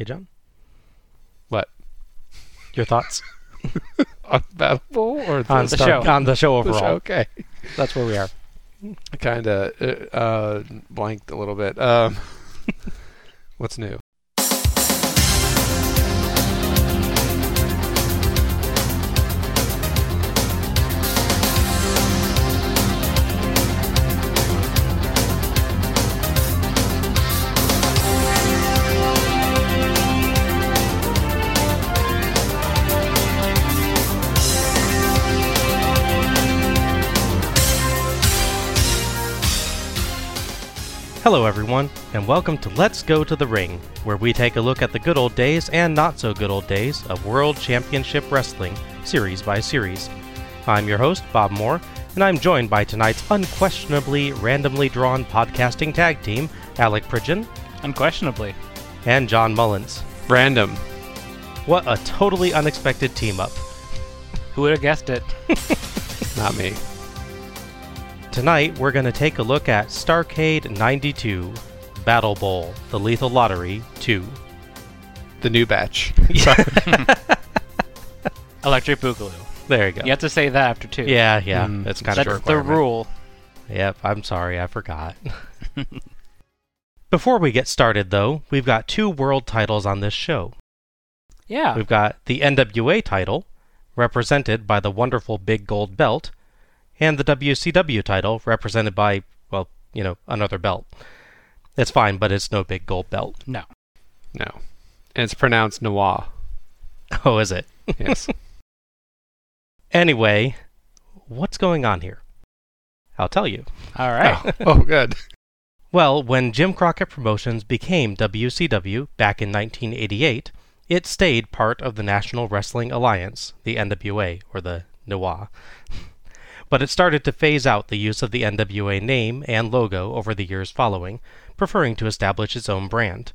Okay, John. What? Your thoughts On Battle Bowl or on The show. on the show the overall? show? Okay. That's where we are. I kind of uh, uh, blanked a little bit. Um, what's new? Hello, everyone, and welcome to Let's Go to the Ring, where we take a look at the good old days and not so good old days of World Championship Wrestling, series by series. I'm your host, Bob Moore, and I'm joined by tonight's unquestionably randomly drawn podcasting tag team, Alec Pridgeon Unquestionably. and John Mullins. Random. What a totally unexpected team up. Who would have guessed it? Not me. Tonight, we're going to take a look at Starcade 92, Battle Bowl, The Lethal Lottery 2. The new batch. Electric Boogaloo. There you go. You have to say that after two. Yeah, yeah, Mm. it's kind That's of the rule. Yep, I'm sorry, I forgot. Before we get started, though, we've got two world titles on this show. Yeah. We've got the NWA title, represented by the wonderful big gold belt, and the WCW title, represented by, well, you know, another belt. It's fine, but it's no big gold belt. No. No. And it's pronounced Noir. Oh, is it? Yes. Anyway, what's going on here? I'll tell you. All right. oh, oh, good. Well, when Jim Crockett Promotions became WCW back in 1988, it stayed part of the National Wrestling Alliance, the NWA, or the NWA. But it started to phase out the use of the NWA name and logo over the years following, preferring to establish its own brand.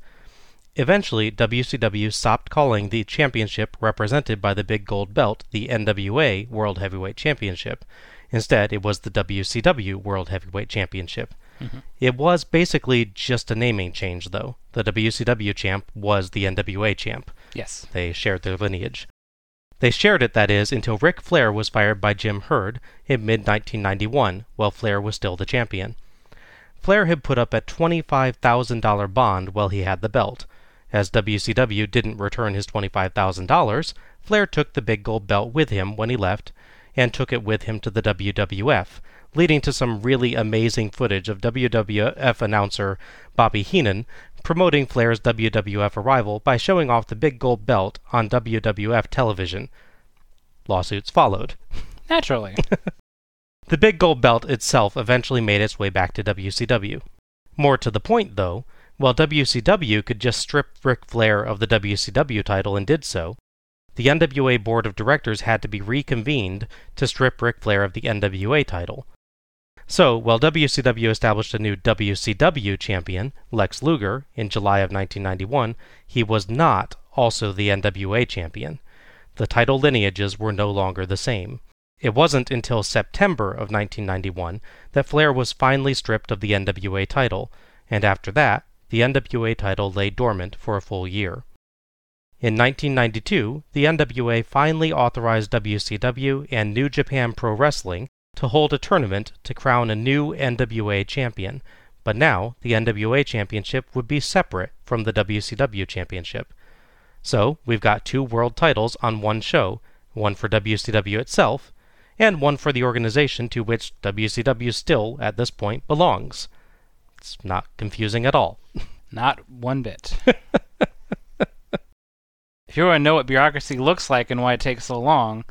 Eventually, WCW stopped calling the championship represented by the big gold belt the NWA World Heavyweight Championship. Instead, it was the WCW World Heavyweight Championship. Mm-hmm. It was basically just a naming change, though. The WCW champ was the NWA champ. Yes. They shared their lineage. They shared it, that is, until Ric Flair was fired by Jim Herd in mid 1991, while Flair was still the champion. Flair had put up a $25,000 bond while he had the belt. As WCW didn't return his $25,000, Flair took the big gold belt with him when he left and took it with him to the WWF, leading to some really amazing footage of WWF announcer Bobby Heenan promoting Flair's WWF arrival by showing off the big gold belt on WWF television. Lawsuits followed. Naturally. The big gold belt itself eventually made its way back to WCW. More to the point, though, while WCW could just strip Ric Flair of the WCW title and did so, the NWA board of directors had to be reconvened to strip Ric Flair of the NWA title. So, while WCW established a new WCW champion, Lex Luger, in July of 1991, he was not also the NWA champion. The title lineages were no longer the same. It wasn't until September of 1991 that Flair was finally stripped of the NWA title, and after that, the NWA title lay dormant for a full year. In 1992, the NWA finally authorized WCW and New Japan Pro Wrestling to hold a tournament to crown a new NWA champion, but now the NWA championship would be separate from the WCW championship. So, we've got two world titles on one show, one for WCW itself, and one for the organization to which WCW still, at this point, belongs. It's not confusing at all. Not one bit. if you want to know what bureaucracy looks like and why it takes so long,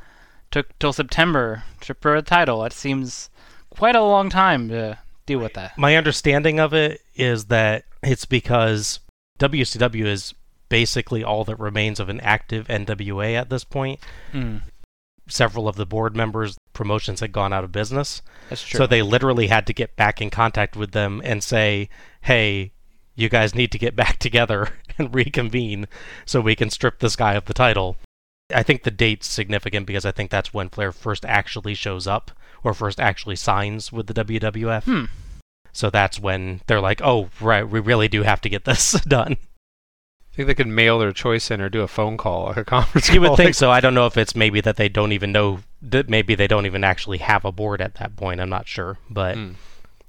took till September to for a title. It seems quite a long time to deal with that. My understanding of it is that it's because WCW is basically all that remains of an active NWA at this point. Mm, Several of the board members' promotions had gone out of business. that's true. So they literally had to get back in contact with them and say, hey, you guys need to get back together and reconvene so we can strip this guy of the title. I think the date's significant because I think that's when Flair first actually shows up or first actually signs with the WWF. Hmm. So that's when they're like, oh, right, we really do have to get this done. I think they could mail their choice in or do a phone call, or a conference You call. would think so. I don't know if it's maybe that they don't even know that maybe they don't even actually have a board at that point. I'm not sure, but Hmm.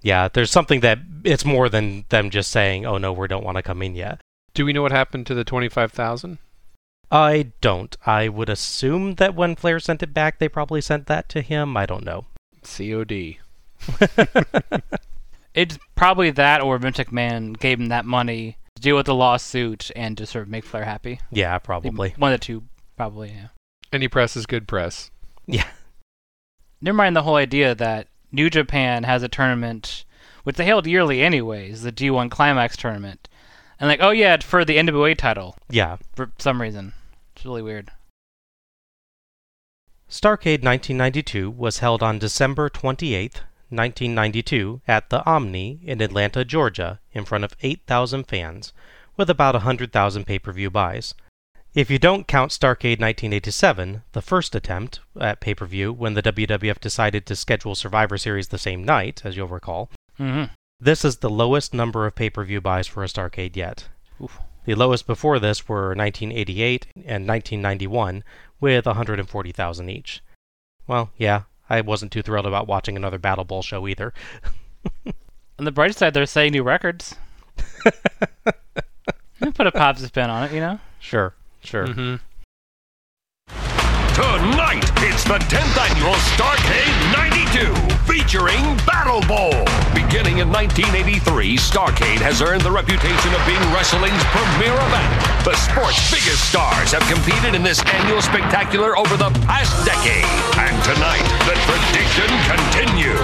yeah, there's something that it's more than them just saying, "Oh no, we don't want to come in yet." Do we know what happened to the twenty-five thousand? I don't. I would assume that when Flair sent it back, they probably sent that to him. I don't know. COD. It's probably that, or Vince McMahon gave him that money to deal with the lawsuit and to sort of make Flair happy. Yeah, probably. One of the two, probably, yeah. Any press is good press. Yeah. Never mind the whole idea that New Japan has a tournament, which they held yearly anyways, the G1 Climax tournament. And like, oh yeah, for the NWA title Yeah. for some reason. Really weird. Starcade 1992 was held on December 28, 1992, at the Omni in Atlanta, Georgia, in front of 8,000 fans, with about 100,000 pay per view buys. If you don't count Starcade 1987, the first attempt at pay per view when the WWF decided to schedule Survivor Series the same night, as you'll recall, hmm this is the lowest number of pay per view buys for a Starcade yet. Oof. The lowest before this were 1988 and 1991, with 140,000 each. Well, yeah, I wasn't too thrilled about watching another Battle Bowl show either. On the bright side, they're setting new records. Put a pop spin on it, you know? Sure, sure. Mm-hmm. Tonight, it's the 10th annual Starcade 92, featuring Battle Bowl. Beginning in 1983, Starcade has earned the reputation of being wrestling's premier event. The sport's biggest stars have competed in this annual spectacular over the past decade. And tonight, the tradition continues.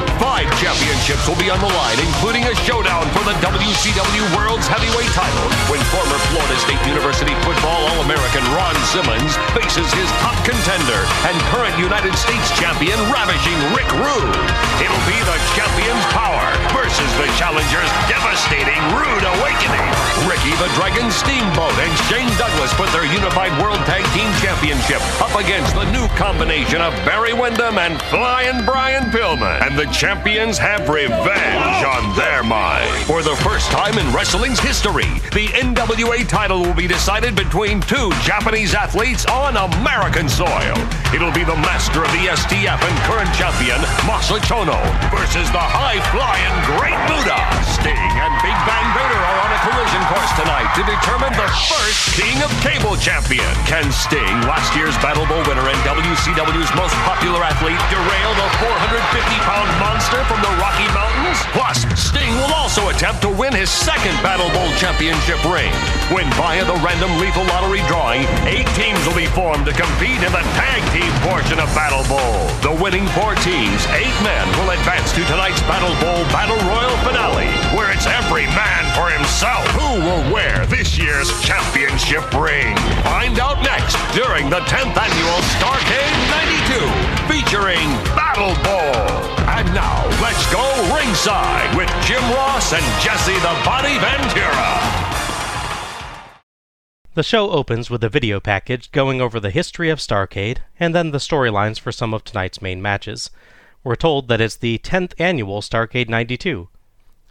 Championships will be on the line, including a showdown for the WCW World's Heavyweight title when former Florida State University football All-American Ron Simmons faces his top contender and current United States champion Ravishing Rick Rude. It'll be the champion's power versus the challenger's devastating Rude Awakening. Ricky the Dragon Steamboat and Shane Douglas put their unified World Tag Team Championship up against the new combination of Barry Windham and Flying Brian Pillman. And the champions have revenge on their mind. For the first time in wrestling's history, the NWA title will be decided between two Japanese athletes on American soil. It'll be the master of the STF and current champion, Masa Chono, versus the high-flying Great Muta. Sting and Big Van Vader are on a collision course tonight to determine the first King of Cable champion. Can Sting, last year's Battle Bowl winner and WCW's most popular athlete, derail the 450-pound monster from the Rocky Mountains? Plus, Sting will also attempt to win his second Battle Bowl championship ring. When via the random lethal lottery drawing, eight teams will be formed to compete in the tag team portion of Battle Bowl. The winning four teams, eight men, will advance to tonight's Battle Bowl Battle Royal finale, where it's every man for himself. Who will wear this year's championship ring? Find out next during the 10th annual Starcade 92, featuring Battle Bowl. And now, let's go ringside with Jim Ross and Jesse the Body Ventura. The show opens with a video package going over the history of Starcade and then the storylines for some of tonight's main matches. We're told that it's the 10th annual Starcade 92.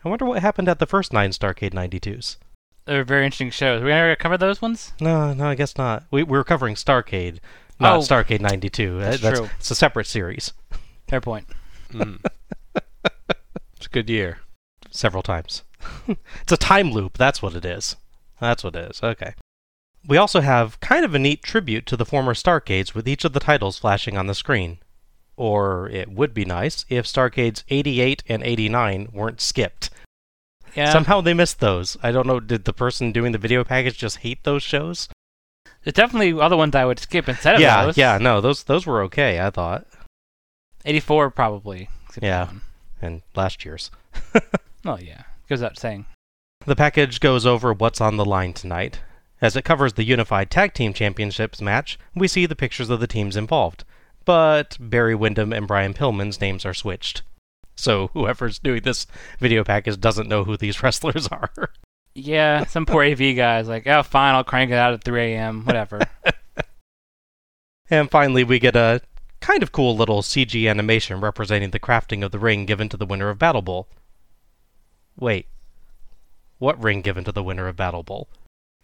I wonder what happened at the first nine Starcade 92s. They're very interesting shows. We gonna cover those ones? No, no, I guess not. We, we're covering Starcade, not Oh. Starcade 92. Uh, That's true. It's a separate series, Fair point. Mm. It's a good year. several times. it's a time loop, that's what it is. That's what it is, okay. We also have kind of a neat tribute to the former Starcades with each of the titles flashing on the screen. Or it would be nice if Starcades 88 and 89 weren't skipped. Yeah. Somehow they missed those. I don't know, did the person doing the video package just hate those shows? There's definitely other ones I would skip instead of yeah, those. yeah, no, those those were okay, I thought. 84 probably. Yeah. And last year's. Oh yeah. Goes without saying. The package goes over what's on the line tonight. As it covers the Unified Tag Team Championships match, we see the pictures of the teams involved. But Barry Windham and Brian Pillman's names are switched. So whoever's doing this video package doesn't know who these wrestlers are. Yeah, some poor AV guy's like, oh fine, I'll crank it out at 3 a.m. Whatever. and finally, we get a kind of cool little CG animation representing the crafting of the ring given to the winner of Battle Bowl. Wait. What ring given to the winner of Battle Bowl?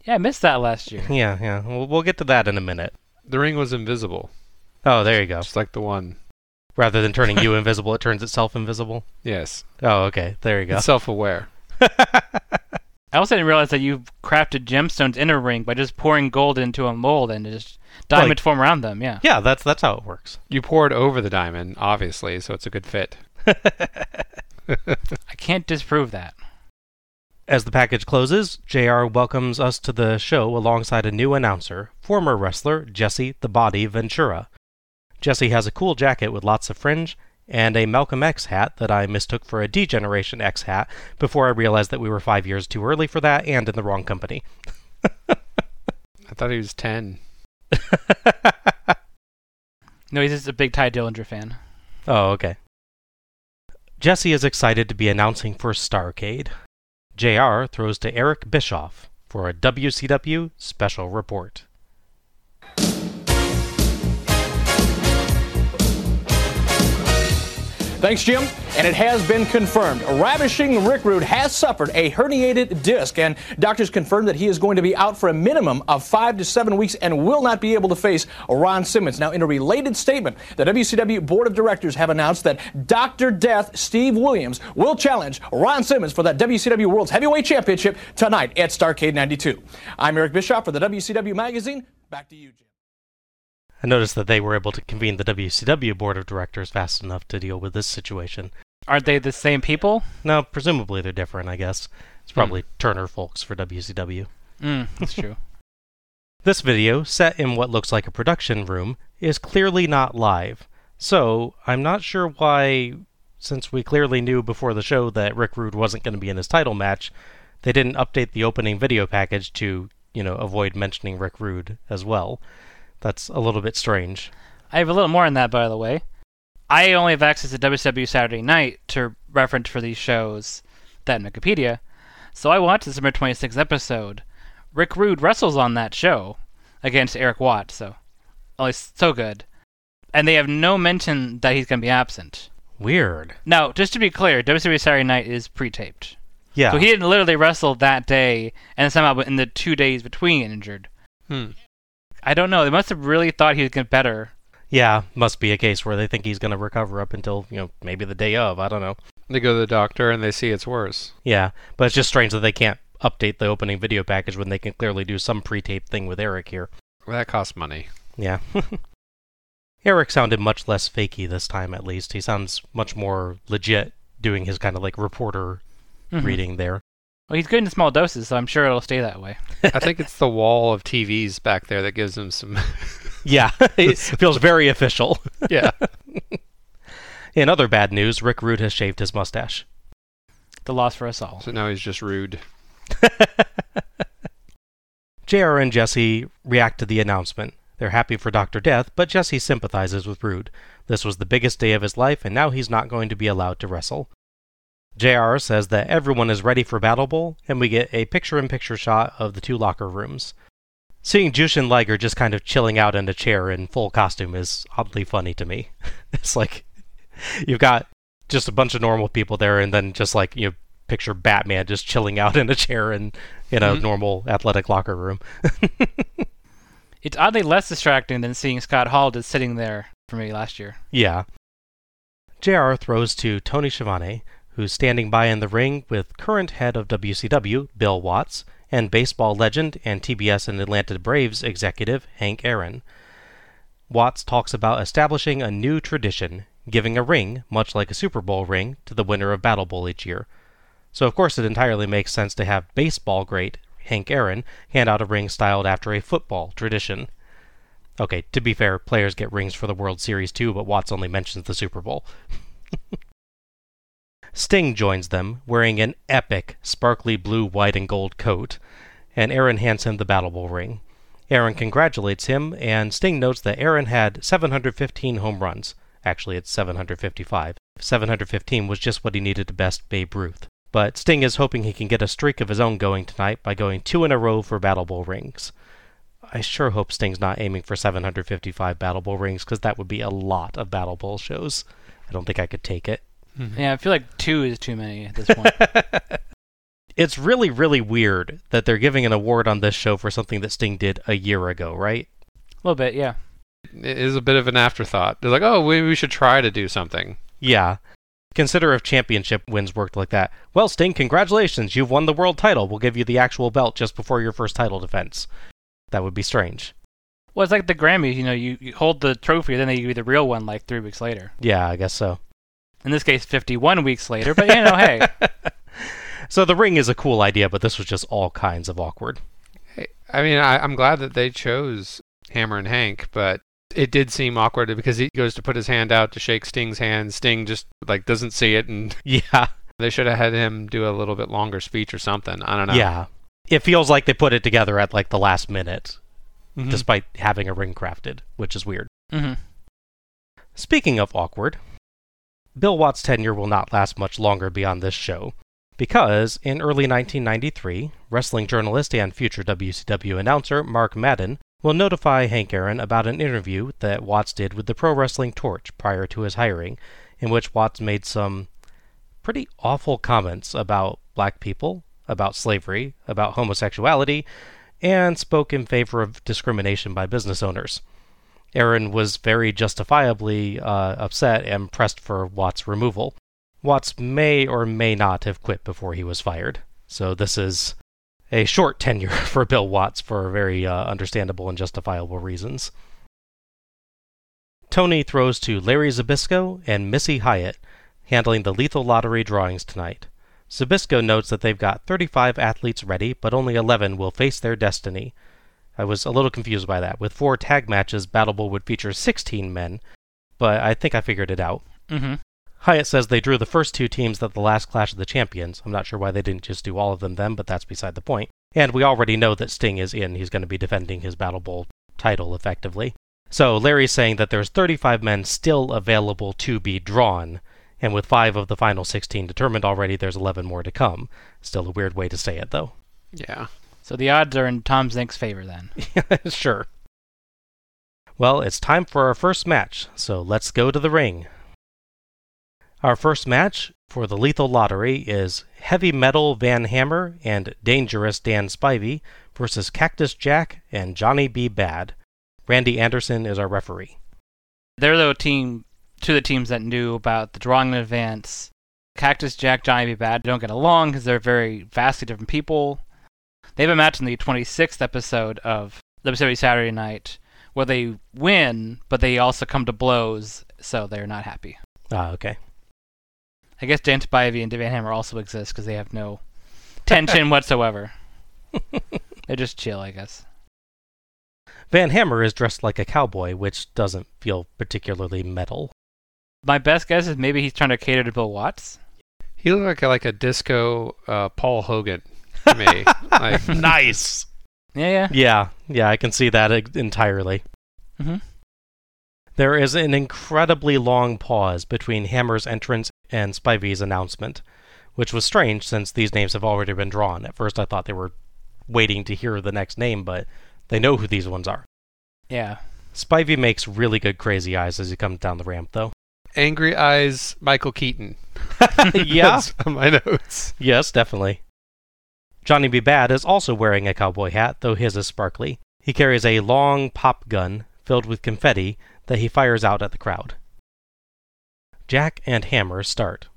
Yeah, I missed that last year. Yeah, yeah. We'll, we'll get to that in a minute. The ring was invisible, Oh, there you go. just like the one. Rather than turning you invisible, it turns itself invisible. Yes, Oh, okay. There you go. it's self-aware. I also didn't realize that you crafted gemstones in a ring by just pouring gold into a mold and just diamond Like- form around them. Yeah. Yeah, that's that's how it works. You pour it over the diamond, obviously, so it's a good fit. I can't disprove that. As the package closes, JR welcomes us to the show alongside a new announcer, former wrestler Jesse the Body Ventura. Jesse has a cool jacket with lots of fringe and a Malcolm X hat that I mistook for a D Generation X hat before I realized that we were five years too early for that and in the wrong company. I thought he was ten. No, he's just a big Tye Dillinger fan. Oh, okay. Jesse is excited to be announcing for Starcade. JR throws to Eric Bischoff for a WCW special report. Thanks, Jim. And it has been confirmed. Ravishing Rick Rude has suffered a herniated disc, and doctors confirmed that he is going to be out for a minimum of five to seven weeks and will not be able to face Ron Simmons. Now, in a related statement, the WCW Board of Directors have announced that Dr. Death Steve Williams will challenge Ron Simmons for that WCW World's Heavyweight Championship tonight at Starcade 92. I'm Eric Bischoff for the WCW Magazine. Back to you, Jim. I noticed that they were able to convene the WCW board of directors fast enough to deal with this situation. Aren't they the same people? No, presumably they're different, I guess. It's probably Turner folks for WCW. Mm, that's true. This video, set in what looks like a production room, is clearly not live. So, I'm not sure why, since we clearly knew before the show that Rick Rude wasn't going to be in his title match, they didn't update the opening video package to, you know, avoid mentioning Rick Rude as well. That's a little bit strange. I have a little more on that, by the way. I only have access to WCW Saturday Night to reference for these shows that in Wikipedia, so I watched the December 26th episode. Rick Rude wrestles on that show against Eric Watt, so oh, it's so good. And they have no mention that he's going to be absent. Weird. Now, just to be clear, WCW Saturday Night is pre-taped, Yeah. so he didn't literally wrestle that day and somehow in the two days between injured. Hmm. I don't know. They must have really thought he would get better. Yeah, must be a case where they think he's going to recover up until, you know, maybe the day of. I don't know. They go to the doctor and they see it's worse. Yeah, but it's just strange that they can't update the opening video package when they can clearly do some pre-taped thing with Eric here. Well, that costs money. Yeah. Eric sounded much less fakey this time, at least. He sounds much more legit doing his kind of like reporter Mhm. reading there. Well, he's good in small doses, so I'm sure it'll stay that way. I think it's the wall of TVs back there that gives him some. Yeah, it feels very official. yeah. In other bad news, Rick Rude has shaved his mustache. The loss for us all. So now he's just rude. JR and Jesse react to the announcement. They're happy for Dr. Death, but Jesse sympathizes with Rude. This was the biggest day of his life, and now he's not going to be allowed to wrestle. JR says that everyone is ready for Battle Bowl, and we get a picture in picture shot of the two locker rooms. Seeing Jushin Liger just kind of chilling out in a chair in full costume is oddly funny to me. it's like you've got just a bunch of normal people there, and then just like, you know, picture Batman just chilling out in a chair in, in a Mhm. normal athletic locker room. It's oddly less distracting than seeing Scott Hall just sitting there for me last year. Yeah. JR throws to Tony Schiavone, who's standing by in the ring with current head of WCW, Bill Watts, and baseball legend and TBS and Atlanta Braves executive, Hank Aaron. Watts talks about establishing a new tradition, giving a ring, much like a Super Bowl ring, to the winner of Battle Bowl each year. So, of course, it entirely makes sense to have baseball great Hank Aaron hand out a ring styled after a football tradition. Okay, to be fair, players get rings for the World Series too, but Watts only mentions the Super Bowl. Sting joins them, wearing an epic, sparkly blue, white, and gold coat, and Aaron hands him the Battle Bowl ring. Aaron congratulates him, and Sting notes that Aaron had 715 home runs. Actually, it's 755. 715 was just what he needed to best Babe Ruth. But Sting is hoping he can get a streak of his own going tonight by going two in a row for Battle Bowl rings. I sure hope Sting's not aiming for 755 Battle Bowl rings, because that would be a lot of Battle Bowl shows. I don't think I could take it. Mm-hmm. Yeah, I feel like two is too many at this point. It's really, really weird that they're giving an award on this show for something that Sting did a year ago, right? A little bit, yeah. It is a bit of an afterthought. They're like, oh, maybe we should try to do something. Yeah. Consider if championship wins worked like that. Well, Sting, congratulations, you've won the world title. We'll give you the actual belt just before your first title defense. That would be strange. Well, it's like the Grammys. You know, you, you hold the trophy, then they give you the real one like three weeks later. Yeah, I guess so. In this case, 51 weeks later. But you know, hey, So the ring is a cool idea, but this was just all kinds of awkward. Hey, I mean, I, I'm glad that they chose Hammerin' Hank, but it did seem awkward because he goes to put his hand out to shake Sting's hand. Sting just like doesn't see it, and Yeah. they should have had him do a little bit longer speech or something. I don't know. Yeah. It feels like they put it together at like the last minute, Mhm. despite having a ring crafted, which is weird. Mm-hmm. Speaking of awkward, Bill Watts' tenure will not last much longer beyond this show, because in early 1993, wrestling journalist and future WCW announcer Mark Madden will notify Hank Aaron about an interview that Watts did with the Pro Wrestling Torch prior to his hiring, in which Watts made some pretty awful comments about black people, about slavery, about homosexuality, and spoke in favor of discrimination by business owners. Aaron was very justifiably uh, upset and pressed for Watts' removal. Watts may or may not have quit before he was fired, so this is a short tenure for Bill Watts for very uh, understandable and justifiable reasons. Tony throws to Larry Zbyszko and Missy Hyatt, handling the lethal lottery drawings tonight. Zabisco notes that they've got 35 athletes ready, but only 11 will face their destiny. I was a little confused by that. With four tag matches, Battle Bowl would feature 16 men, but I think I figured it out. hmm Hyatt says they drew the first two teams at the last Clash of the Champions. I'm not sure why they didn't just do all of them then, but that's beside the point. And we already know that Sting is in. He's going to be defending his Battle Bowl title effectively. So Larry's saying that there's 35 men still available to be drawn, and with five of the final 16 determined already, there's 11 more to come. Still a weird way to say it, though. Yeah. So the odds are in Tom Zenk's favor then. sure. Well, it's time for our first match, so let's go to the ring. Our first match for the Lethal Lottery is Heavy Metal Van Hammer and Dangerous Dan Spivey versus Cactus Jack and Johnny B. Bad. Randy Anderson is our referee. They're the team, two of the teams that knew about the drawing in advance. Cactus Jack, Johnny B. Bad don't get along because they're very vastly different people. They have a match in the 26th episode of WWE Saturday Night where they win, but they also come to blows, so they're not happy. Ah, okay. I guess Dan Spivey and Van Hammer also exist because they have no tension whatsoever. They're just chill, I guess. Van Hammer is dressed like a cowboy, which doesn't feel particularly metal. My best guess is maybe he's trying to cater to Bill Watts. He looked like a, like a disco uh, Paul Hogan to me. like, nice! Yeah, yeah. Yeah, yeah, I can see that entirely. Mhm. There is an incredibly long pause between Hammer's entrance and Spivey's announcement, which was strange since these names have already been drawn. At first, I thought they were waiting to hear the next name, but they know who these ones are. Yeah. Spivey makes really good crazy eyes as he comes down the ramp, though. Angry Eyes Michael Keaton. yeah, That's on my notes. yes, definitely. Johnny B. Bad is also wearing a cowboy hat, though his is sparkly. He carries a long pop gun filled with confetti that he fires out at the crowd. Jack and Hammer start.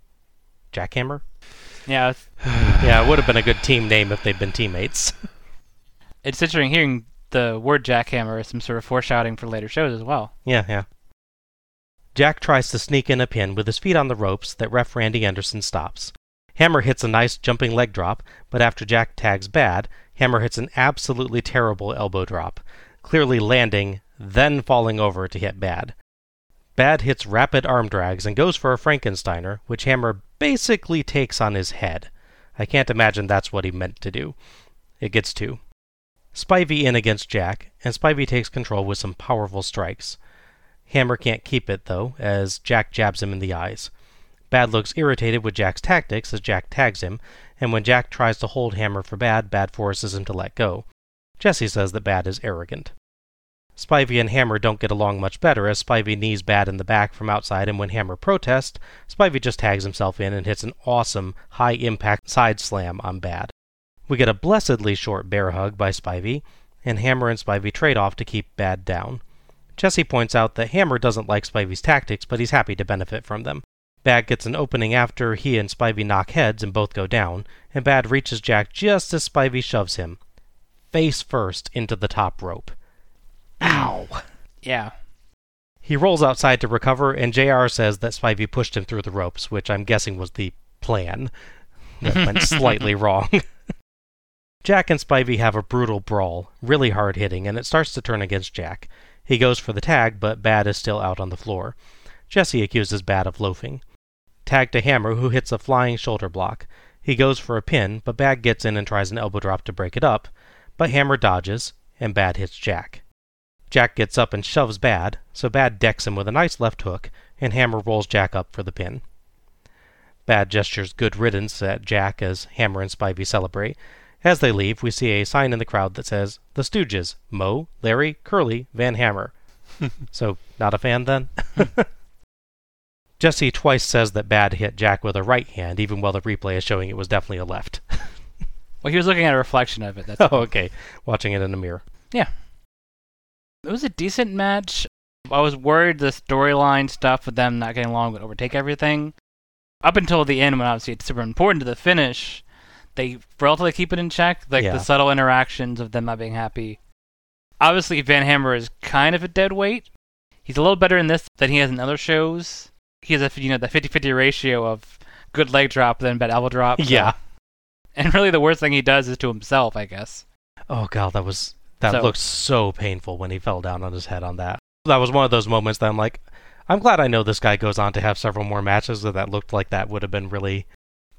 Jackhammer? Yeah. Yeah, it would have been a good team name if they'd been teammates. it's interesting hearing the word jackhammer as some sort of foreshadowing for later shows as well. yeah, yeah. Jack tries to sneak in a pin with his feet on the ropes that ref Randy Anderson stops. Hammer hits a nice jumping leg drop, but after Jack tags bad, Hammer hits an absolutely terrible elbow drop, clearly landing, then falling over to hit bad. Bad hits rapid arm drags and goes for a Frankensteiner, which Hammer basically takes on his head. I can't imagine that's what he meant to do. It gets two. Spivey in against Jack, and Spivey takes control with some powerful strikes. Hammer can't keep it, though, as Jack jabs him in the eyes. Bad looks irritated with Jack's tactics as Jack tags him, and when Jack tries to hold Hammer for Bad, Bad forces him to let go. Jesse says that Bad is arrogant. Spivey and Hammer don't get along much better as Spivey knees Bad in the back from outside, and when Hammer protests, Spivey just tags himself in and hits an awesome high impact side slam on Bad. We get a blessedly short bear hug by Spivey, and Hammer and Spivey trade off to keep Bad down. Jesse points out that Hammer doesn't like Spivey's tactics, but he's happy to benefit from them. Bad gets an opening after he and Spivey knock heads and both go down, and Bad reaches Jack just as Spivey shoves him, face first, into the top rope. Ow! Yeah. He rolls outside to recover, and JR says that Spivey pushed him through the ropes, which I'm guessing was the plan. That went slightly wrong. Jack and Spivey have a brutal brawl, really hard hitting, and it starts to turn against Jack. He goes for the tag, but Bad is still out on the floor. Jesse accuses Bad of loafing. Tag to Hammer, who hits a flying shoulder block. He goes for a pin, but Bad gets in and tries an elbow drop to break it up, but Hammer dodges, and Bad hits Jack. Jack gets up and shoves Bad, so Bad decks him with a nice left hook, and Hammer rolls Jack up for the pin. Bad gestures good riddance at Jack as Hammer and Spivey celebrate. As they leave, we see a sign in the crowd that says, The Stooges, Moe, Larry, Curly, Van Hammer. so, not a fan then? Jesse twice says that Bad hit Jack with a right hand, even while the replay is showing it was definitely a left. Well, he was looking at a reflection of it. That's oh, okay. Watching it in a mirror. Yeah. It was a decent match. I was worried the storyline stuff with them not getting along would overtake everything. Up until the end, when obviously it's super important to the finish, they relatively keep it in check. Like Yeah. the subtle interactions of them not being happy. Obviously, Van Hammer is kind of a dead weight. He's a little better in this than he has in other shows. He has a you know the 50-50 ratio of good leg drop then bad elbow drop. so- Yeah. And really, the worst thing he does is to himself, I guess. Oh god, that was that So- looked so painful when he fell down on his head on that. That was one of those moments that I'm like, I'm glad I know this guy goes on to have several more matches that that looked like that would have been really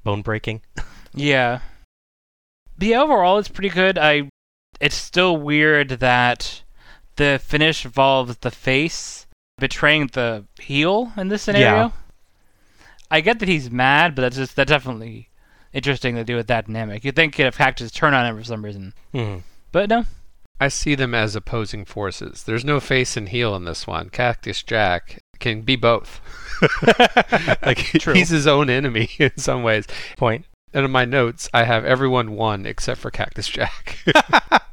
bone breaking. Yeah. The overall is pretty good. I it's still weird that the finish involves the face betraying the heel in this scenario. Yeah. I get that he's mad, but that's just that's definitely interesting to do with that dynamic. You'd think if Cactus turn on him for some reason. Hmm. But no. I see them as opposing forces. There's no face and heel in this one. Cactus Jack can be both. like True. he's his own enemy in some ways. Point. And in my notes, I have everyone won except for Cactus Jack.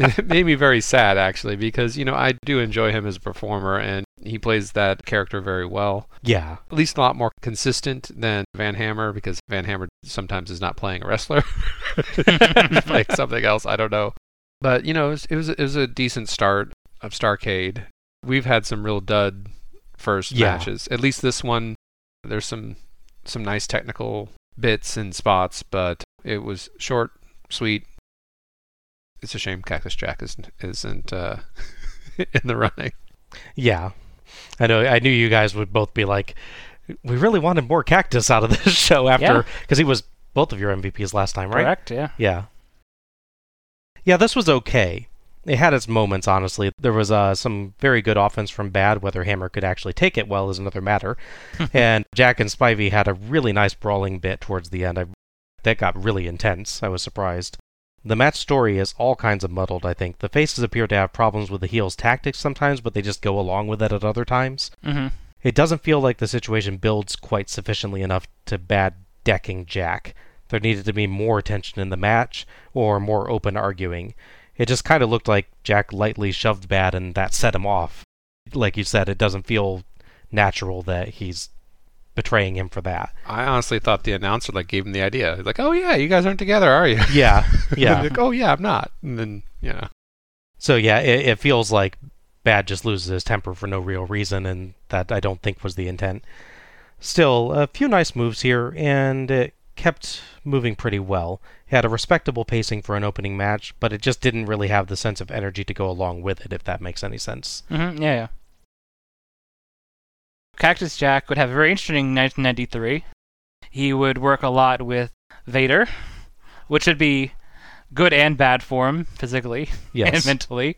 And it made me very sad actually because you know I do enjoy him as a performer and he plays that character very well. Yeah. At least a lot more consistent than Van Hammer because Van Hammer sometimes is not playing a wrestler, He's playing something else. I don't know, but you know it was it was, it was a decent start of Starcade. We've had some real dud first Yeah. matches. At least this one, there's some some nice technical bits and spots, but it was short, sweet. It's a shame Cactus Jack isn't isn't uh, in the running. Yeah. I know I knew you guys would both be like we really wanted more cactus out of this show after Yeah. because he was both of your MVPs last time, right? Correct, yeah. Yeah. Yeah, this was okay. It had its moments, honestly. There was uh, some very good offense from Bad. Whether Hammer could actually take it well is another matter. and Jack and Spivey had a really nice brawling bit towards the end. I, that got really intense. I was surprised. The match story is all kinds of muddled, I think. The faces appear to have problems with the heels' tactics sometimes, but they just go along with it at other times. Mm-hmm. It doesn't feel like the situation builds quite sufficiently enough to bad decking Jack. There needed to be more tension in the match, or more open arguing. It just kind of looked like Jack lightly shoved Bad and that set him off. Like you said, it doesn't feel natural that he's betraying him for that. I honestly thought the announcer like gave him the idea. He's like, "Oh yeah, you guys aren't together, are you?" Yeah, yeah. like, oh yeah, I'm not. And then you know, So yeah, it, it feels like Bad just loses his temper for no real reason, and that I don't think was the intent. Still, a few nice moves here, and it kept moving pretty well. It had a respectable pacing for an opening match, but it just didn't really have the sense of energy to go along with it, if that makes any sense. Mm-hmm. Yeah, yeah. Cactus Jack would have a very interesting 1993. He would work a lot with Vader, which would be good and bad for him physically and mentally.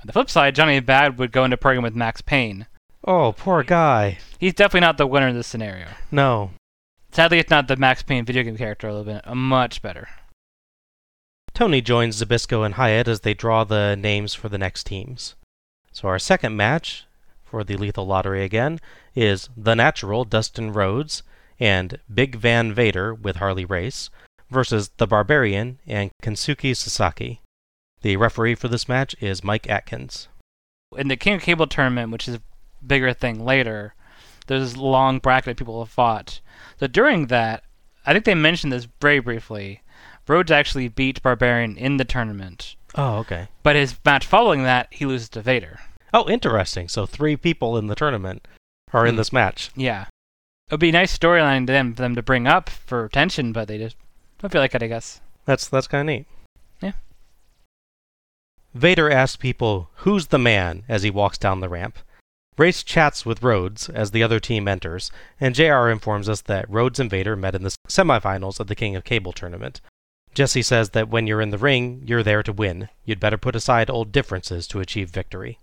On the flip side, Johnny Bad would go into program with Max Payne. oh, poor guy. He's definitely not the winner in this scenario. No. Sadly, it's not the Max Payne video game character, a little bit uh, much better. Tony joins Zbyszko and Hyatt as they draw the names for the next teams. So our second match for the Lethal Lottery again is The Natural Dustin Rhodes and Big Van Vader with Harley Race versus The Barbarian and Kensuke Sasaki. The referee for this match is Mike Atkins. In the King of Cable tournament, which is a bigger thing later, there's a long bracket of people have fought. So during that, I think they mentioned this very briefly. Rhodes actually beat Barbarian in the tournament. Oh, okay. But his match following that, he loses to Vader. Oh, interesting. So three people in the tournament are in Hmm. this match. Yeah. It would be a nice storyline to them for them to bring up for tension, but they just don't feel like it, I guess. That's that's kind of neat. Yeah. Vader asks people, "Who's the man?" as he walks down the ramp. Race chats with Rhodes as the other team enters, and JR informs us that Rhodes and Vader met in the semifinals of the King of Cable tournament. Jesse says that when you're in the ring, you're there to win. You'd better put aside old differences to achieve victory.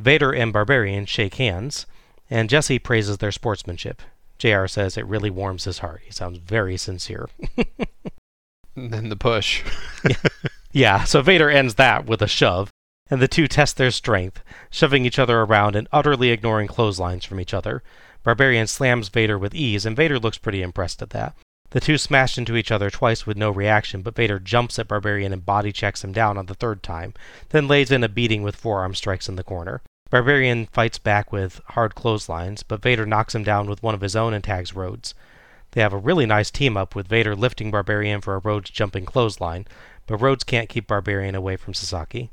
Vader and Barbarian shake hands, and Jesse praises their sportsmanship. JR says it really warms his heart. He sounds very sincere. And then the push. Yeah, so Vader ends that with a shove, and the two test their strength, shoving each other around and utterly ignoring clotheslines from each other. Barbarian slams Vader with ease, and Vader looks pretty impressed at that. The two smash into each other twice with no reaction, but Vader jumps at Barbarian and body checks him down on the third time, then lays in a beating with forearm strikes in the corner. Barbarian fights back with hard clotheslines, but Vader knocks him down with one of his own and tags Rhodes. They have a really nice team up with Vader lifting Barbarian for a Rhodes jumping clothesline, but Rhodes can't keep Barbarian away from Sasaki.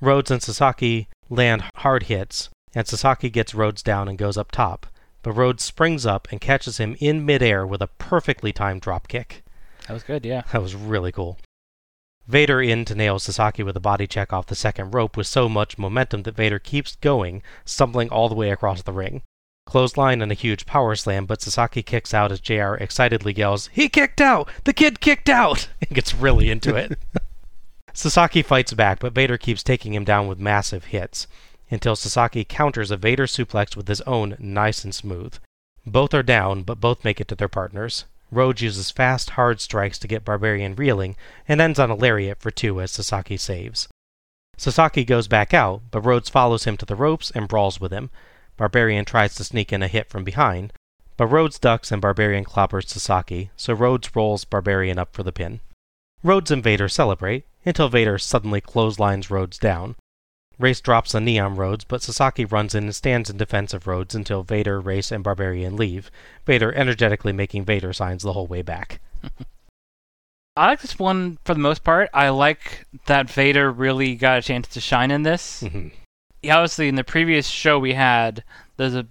Rhodes and Sasaki land hard hits, and Sasaki gets Rhodes down and goes up top, but Rhodes springs up and catches him in midair with a perfectly timed drop kick. That was good, yeah. That was really cool. Vader in to nail Sasaki with a body check off the second rope with so much momentum that Vader keeps going, stumbling all the way across the ring. Clothesline and a huge power slam, but Sasaki kicks out as JR excitedly yells, He kicked out! The kid kicked out! and gets really into it. Sasaki fights back, but Vader keeps taking him down with massive hits, until Sasaki counters a Vader suplex with his own nice and smooth. Both are down, but both make it to their partners. Rhodes uses fast, hard strikes to get Barbarian reeling, and ends on a lariat for two as Sasaki saves. Sasaki goes back out, but Rhodes follows him to the ropes and brawls with him. Barbarian tries to sneak in a hit from behind, but Rhodes ducks and Barbarian clobbers Sasaki, so Rhodes rolls Barbarian up for the pin. Rhodes and Vader celebrate, until Vader suddenly clotheslines Rhodes down. Race drops on Rhodes, but Sasaki runs in and stands in defense of Rhodes until Vader, Race, and Barbarian leave, Vader energetically making Vader signs the whole way back. I like this one for the most part. I like that Vader really got a chance to shine in this. Mhm. Yeah, obviously, in the previous show we had, there's a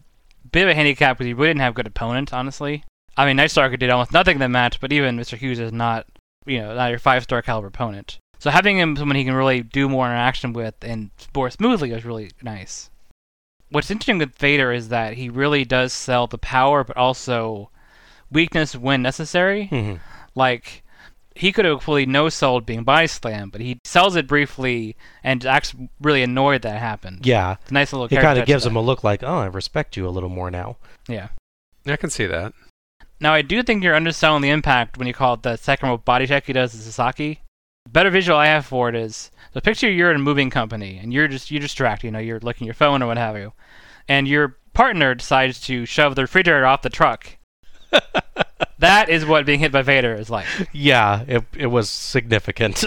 bit of a handicap because he really didn't have a good opponent, honestly. I mean, Nightstalker did almost nothing in the match, but even Mr. Hughes is not, you know, not your five star caliber opponent. So having him someone he can really do more interaction with and more smoothly is really nice. What's interesting with Vader is that he really does sell the power, but also weakness when necessary. Mhm. Like he could have fully no sold being body slammed, but he sells it briefly and acts really annoyed that it happened. Yeah, It's a nice little. it kind of gives him a look like, oh, I respect you a little more now. Yeah. I can see that. Now I do think you're underselling the impact when you call it the second rope body check he does to Sasaki. Better visual I have for it is so picture you're in a moving company and you're just you distract, you know, you're looking at your phone or what have you, and your partner decides to shove the refrigerator off the truck. that is what being hit by Vader is like. Yeah, it it was significant.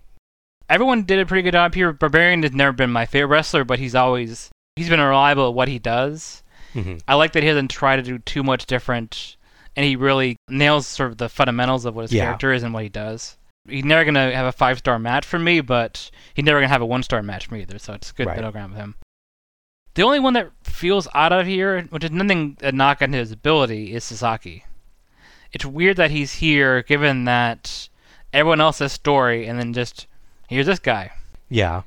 everyone did a pretty good job here. Barbarian has never been my favorite wrestler, but he's always he's been reliable at what he does. Mhm. I like that he doesn't try to do too much different, and he really nails sort of the fundamentals of what his Yeah. character is and what he does. He's never gonna have a five star match for me, but he's never gonna have a one star match for me either. So it's a good Right. middle ground with him. The only one that feels out of here, which is nothing a knock on his ability, is Sasaki. It's weird that he's here, given that everyone else has story, and then just here's this guy. yeah,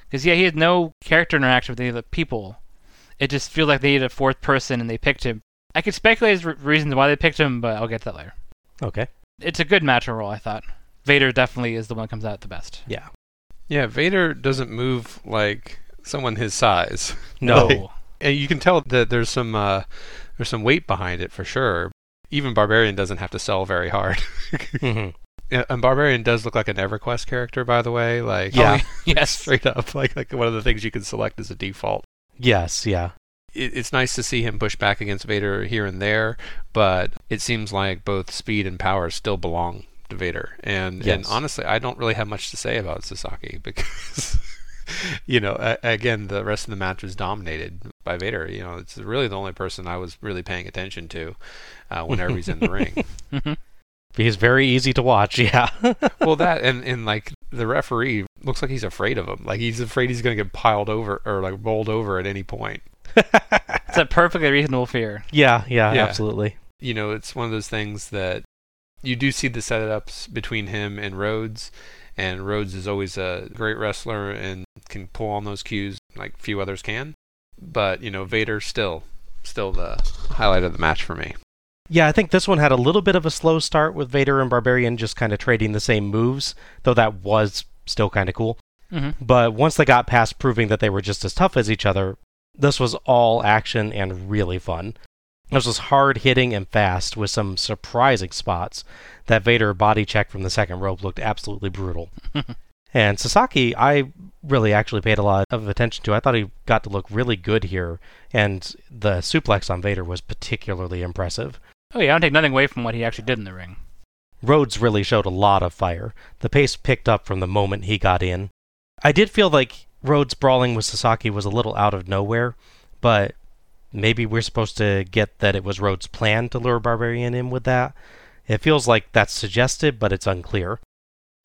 Because yeah, he has no character interaction with any of the people. It just feels like they needed a fourth person, and they picked him. I could speculate as re- reasons why they picked him, but I'll get to that later. okay. It's a good match overall, I thought. Vader definitely is the one that comes out the best. Yeah. Yeah, Vader doesn't move like someone his size. No. And you can tell that there's some uh, there's some weight behind it for sure. Even Barbarian doesn't have to sell very hard. Mhm. Yeah, and Barbarian does look like an EverQuest character, by the way. Like, Yeah. Oh, yes. straight up, like like one of the things you can select as a default. Yes, yeah. It, it's nice to see him push back against Vader here and there, but it seems like both speed and power still belong to Vader. And and honestly, I don't really have much to say about Sasaki because. You know, a- again, the rest of the match was dominated by Vader. You know, it's really the only person I was really paying attention to uh, whenever he's in the ring. He's very easy to watch, yeah. well, that and, and like the referee looks like he's afraid of him. Like he's afraid he's going to get piled over or like rolled over at any point. It's a perfectly reasonable fear. yeah, yeah, Yeah. absolutely. You know, it's one of those things that you do see the setups between him and Rhodes, and Rhodes is always a great wrestler and can pull on those cues like few others can. But you know, Vader still, still the highlight of the match for me. Yeah, I think this one had a little bit of a slow start with Vader and Barbarian just kind of trading the same moves, though that was still kind of cool. hmm But once they got past proving that they were just as tough as each other, this was all action and really fun. This was hard hitting and fast with some surprising spots. That Vader body check from the second rope looked absolutely brutal. and Sasaki, I really actually paid a lot of attention to. I thought he got to look really good here, and the suplex on Vader was particularly impressive. Oh yeah, I don't take nothing away from what he actually did in the ring. Rhodes really showed a lot of fire. The pace picked up from the moment he got in. I did feel like Rhodes brawling with Sasaki was a little out of nowhere, but maybe we're supposed to get that it was Rhodes' plan to lure Barbarian in with that. It feels like that's suggested, but it's unclear.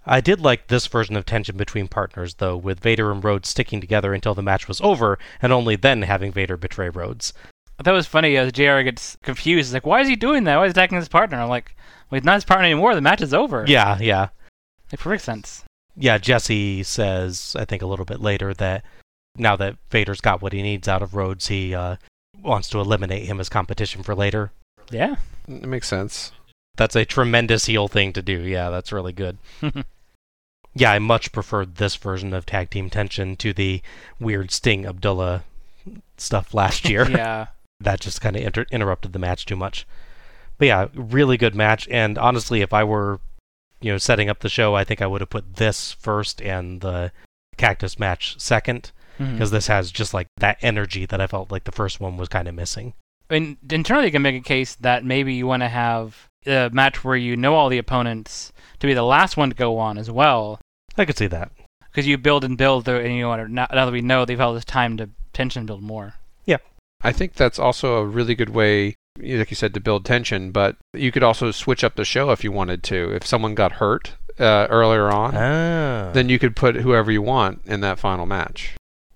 I did like this version of tension between partners, though, with Vader and Rhodes sticking together until the match was over, and only then having Vader betray Rhodes. That was funny as JR gets confused. He's like, why is he doing that? Why is he attacking his partner? I'm like, well, he's not his partner anymore. The match is over. Yeah, yeah. It makes perfect sense. yeah, Jesse says, I think a little bit later, that now that Vader's got what he needs out of Rhodes, he uh, wants to eliminate him as competition for later. Yeah. It makes sense. That's a tremendous heel thing to do. Yeah, that's really good. yeah, I much preferred this version of Tag Team Tension to the weird Sting Abdullah stuff last year. yeah. that just kind of inter- interrupted the match too much. But yeah, really good match. And honestly, if I were, you know, setting up the show, I think I would have put this first and the cactus match second Mhm. because this has just like that energy that I felt like the first one was kind of missing. I mean, internally, you can make a case that maybe you want to have a match where you know all the opponents to be the last one to go on as well, I could see that. because you build and build, and you want to now now that we know they've had all this time to tension build more. Yeah, I think that's also a really good way, like you said, to build tension. But you could also switch up the show if you wanted to. If someone got hurt uh, earlier on, Ah. then you could put whoever you want in that final match.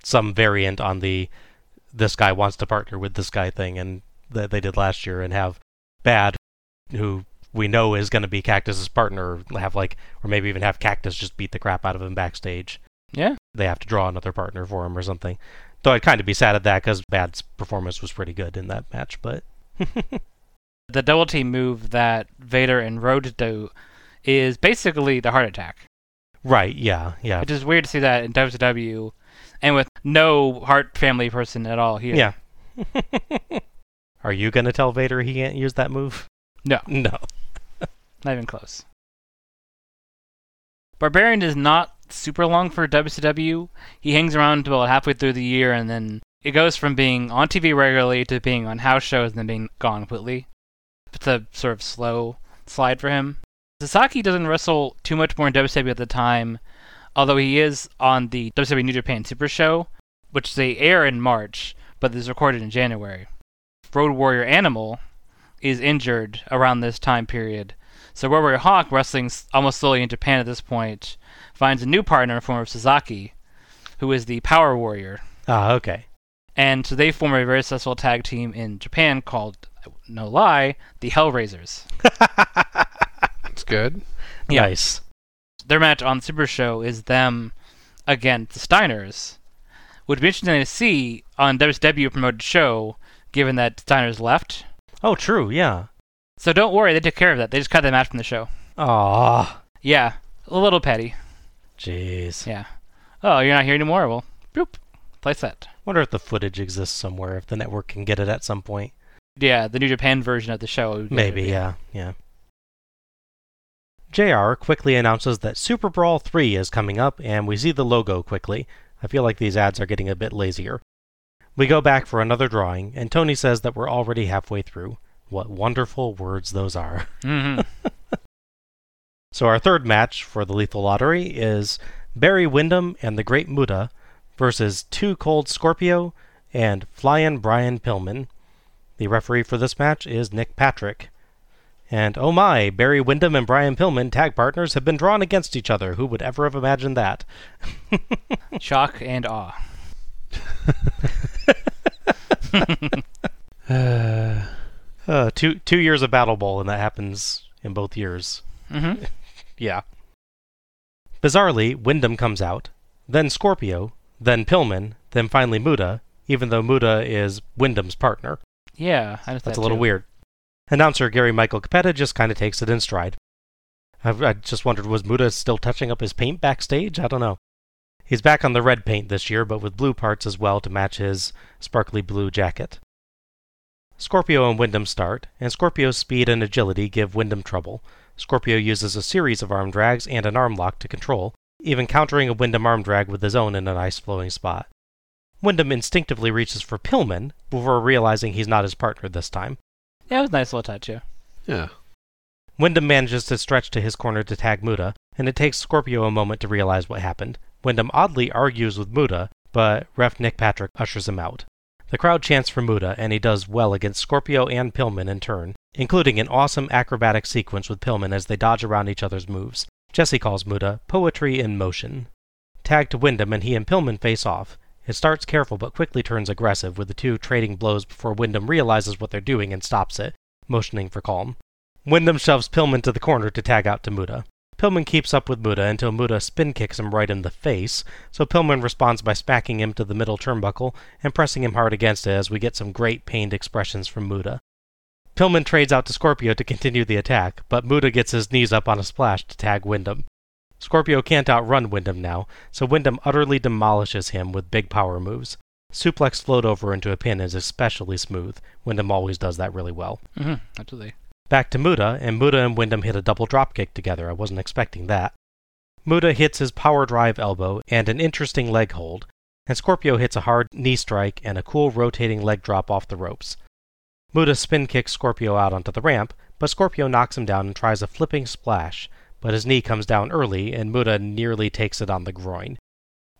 Some variant on the this guy wants to partner with this guy thing and that they did last year and have Badd who we know is going to be cactus's partner have like or maybe even have cactus just beat the crap out of him backstage Yeah. they have to draw another partner for him or something though i'd kind of be sad at that because Badd's performance was pretty good in that match but The double team move that Vader and Rhodes do is basically the Hart Attack. right yeah yeah Which is weird to see that in WCW, and with no Hart family person at all here. yeah are you going to tell vader he can't use that move No. no Not even close. Barbarian is not super long for WCW. He hangs around about halfway through the year, and then it goes from being on TV regularly to being on house shows and then being gone completely. It's a sort of slow slide for him. Sasaki doesn't wrestle too much more in WCW at the time, although he is on the WWE New Japan Super Show, which they air in March, but is recorded in January. Road Warrior Animal is injured around this time period, so Road Warrior Hawk, wrestling almost solely in Japan at this point, finds a new partner in the form of Sasaki, who is the Power Warrior. ah okay And so they form a very successful tag team in Japan called, no lie, the Hellraisers. It's good. Yeah. nice Their match on the Super Show is them against the Steiners, would be interesting to see on WCW promoted show, given that Steiners left. oh true yeah So don't worry, they took care of that. They just cut the match from the show. ah Yeah, a little petty. jeez Yeah. Oh, you're not here anymore? Well, boop. Play set. Wonder if the footage exists somewhere, if the network can get it at some point. Yeah, the New Japan version of the show. Maybe, yeah, yeah. JR quickly announces that Super Brawl 3 is coming up, and we see the logo quickly. I feel like these ads are getting a bit lazier. We go back for another drawing, and Tony says that we're already halfway through. What wonderful words those are. hmm So our third match for the Lethal Lottery is Barry Windham and the Great Muta versus Too Cold Scorpio and Flyin' Brian Pillman. The referee for this match is Nick Patrick. And oh my, Barry Windham and Brian Pillman, tag partners, have been drawn against each other. Who would ever have imagined that? Shock and awe. Uh, two two years of Battle Bowl, and that happens in both years. hmm Yeah. Bizarrely, Windham comes out, then Scorpio, then Pillman, then finally Muta, even though Muta is Windham's partner. Yeah, I noticed That's that a little too. weird. Announcer Gary Michael Cappetta just kind of takes it in stride. I, I just wondered, was Muta still touching up his paint backstage? I don't know. He's back on the red paint this year, but with blue parts as well to match his sparkly blue jacket. Scorpio and Windham start, and Scorpio's speed and agility give Windham trouble. Scorpio uses a series of arm drags and an arm lock to control, even countering a Windham arm drag with his own in a nice flowing spot. Windham instinctively reaches for Pillman before realizing he's not his partner this time. Yeah, it was a nice little touch, yeah. Yeah. Windham manages to stretch to his corner to tag Muta, and it takes Scorpio a moment to realize what happened. Windham oddly argues with Muta, but ref Nick Patrick ushers him out. The crowd chants for Muta, and he does well against Scorpio and Pillman in turn, including an awesome acrobatic sequence with Pillman as they dodge around each other's moves. Jesse calls Muta poetry in motion. Tag to Windham, and he and Pillman face off. It starts careful but quickly turns aggressive, with the two trading blows before Windham realizes what they're doing and stops it, motioning for calm. Windham shoves Pillman to the corner to tag out to Muta. Pillman keeps up with Muta until Muta spin kicks him right in the face, so Pillman responds by smacking him to the middle turnbuckle and pressing him hard against it as we get some great pained expressions from Muta. Pillman trades out to Scorpio to continue the attack, but Muta gets his knees up on a splash to tag Windham. Scorpio can't outrun Windham now, so Windham utterly demolishes him with big power moves. Suplex float over into a pin is especially smooth. Windham always does that really well. hmm Absolutely. Back to Muta, and Muta and Windham hit a double dropkick together. I wasn't expecting that. Muta hits his power drive elbow and an interesting leg hold, and Scorpio hits a hard knee strike and a cool rotating leg drop off the ropes. Muta spin kicks Scorpio out onto the ramp, but Scorpio knocks him down and tries a flipping splash, but his knee comes down early and Muta nearly takes it on the groin.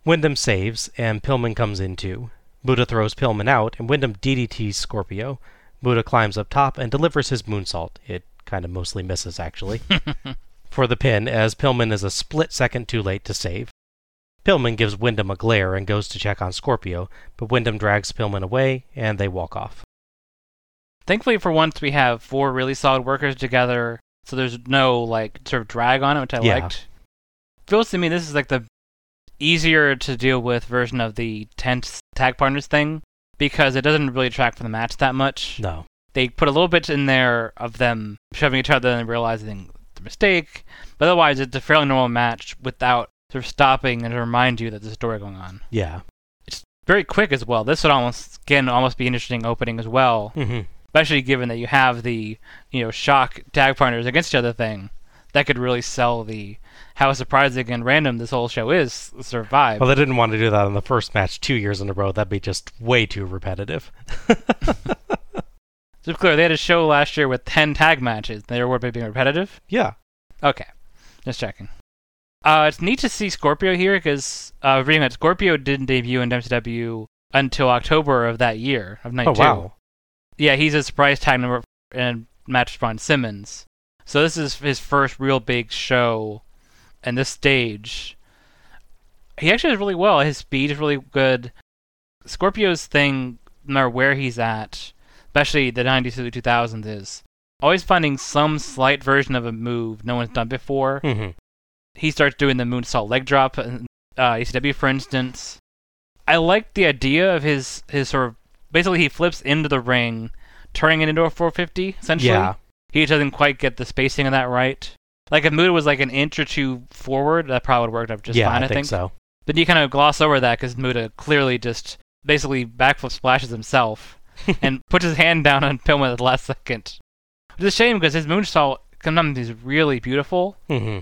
Windham saves, and Pillman comes in too. Muta throws Pillman out, and Windham DDTs Scorpio. Muta climbs up top and delivers his moonsault. It kind of mostly misses, actually. for the pin, as Pillman is a split second too late to save. Pillman gives Windham a glare and goes to check on Scorpio, but Windham drags Pillman away, and they walk off. Thankfully, for once, we have four really solid workers together, so there's no like sort of drag on it, which I Yeah. liked. Feels to me this is like the easier to deal with version of the tense tag partners thing because it doesn't really track for the match that much. No. They put a little bit in there of them shoving each other and realizing the mistake, but otherwise it's a fairly normal match without sort of stopping and to remind you that there's a story going on. Yeah. It's very quick as well. This would almost again almost be an interesting opening as well hmm especially given that you have the you know shock tag partners against each other thing that could really sell the how surprising and random this whole show is survive. Well, they didn't want to do that in the first match two years in a row. That'd be just way too repetitive. so clear, they had a show last year with ten tag matches. They were being repetitive. yeah. Okay, just checking. Uh, it's neat to see Scorpio here because uh, reading that Scorpio didn't debut in WCW until October of that year of 92. Oh, wow. Yeah, he's a surprise tag number and match with Ron Simmons. So this is his first real big show, and this stage, he actually does really well. His speed is really good. Scorpio's thing, no matter where he's at, especially the '90s to the 2000s, is always finding some slight version of a move no one's done before. hmm He starts doing the moonsault leg drop, uh, ECW for instance. I like the idea of his his sort of basically he flips into the ring, turning it into a 450 essentially. Yeah. He doesn't quite get the spacing of that right. Like if Muta was like an inch or two forward, that probably would have worked out just yeah, fine. I, I think so. But you kind of gloss over that because Muta clearly just basically backflip splashes himself and puts his hand down on Pillman at the last second. Which is a shame because his moonsault sometimes is really beautiful. hmm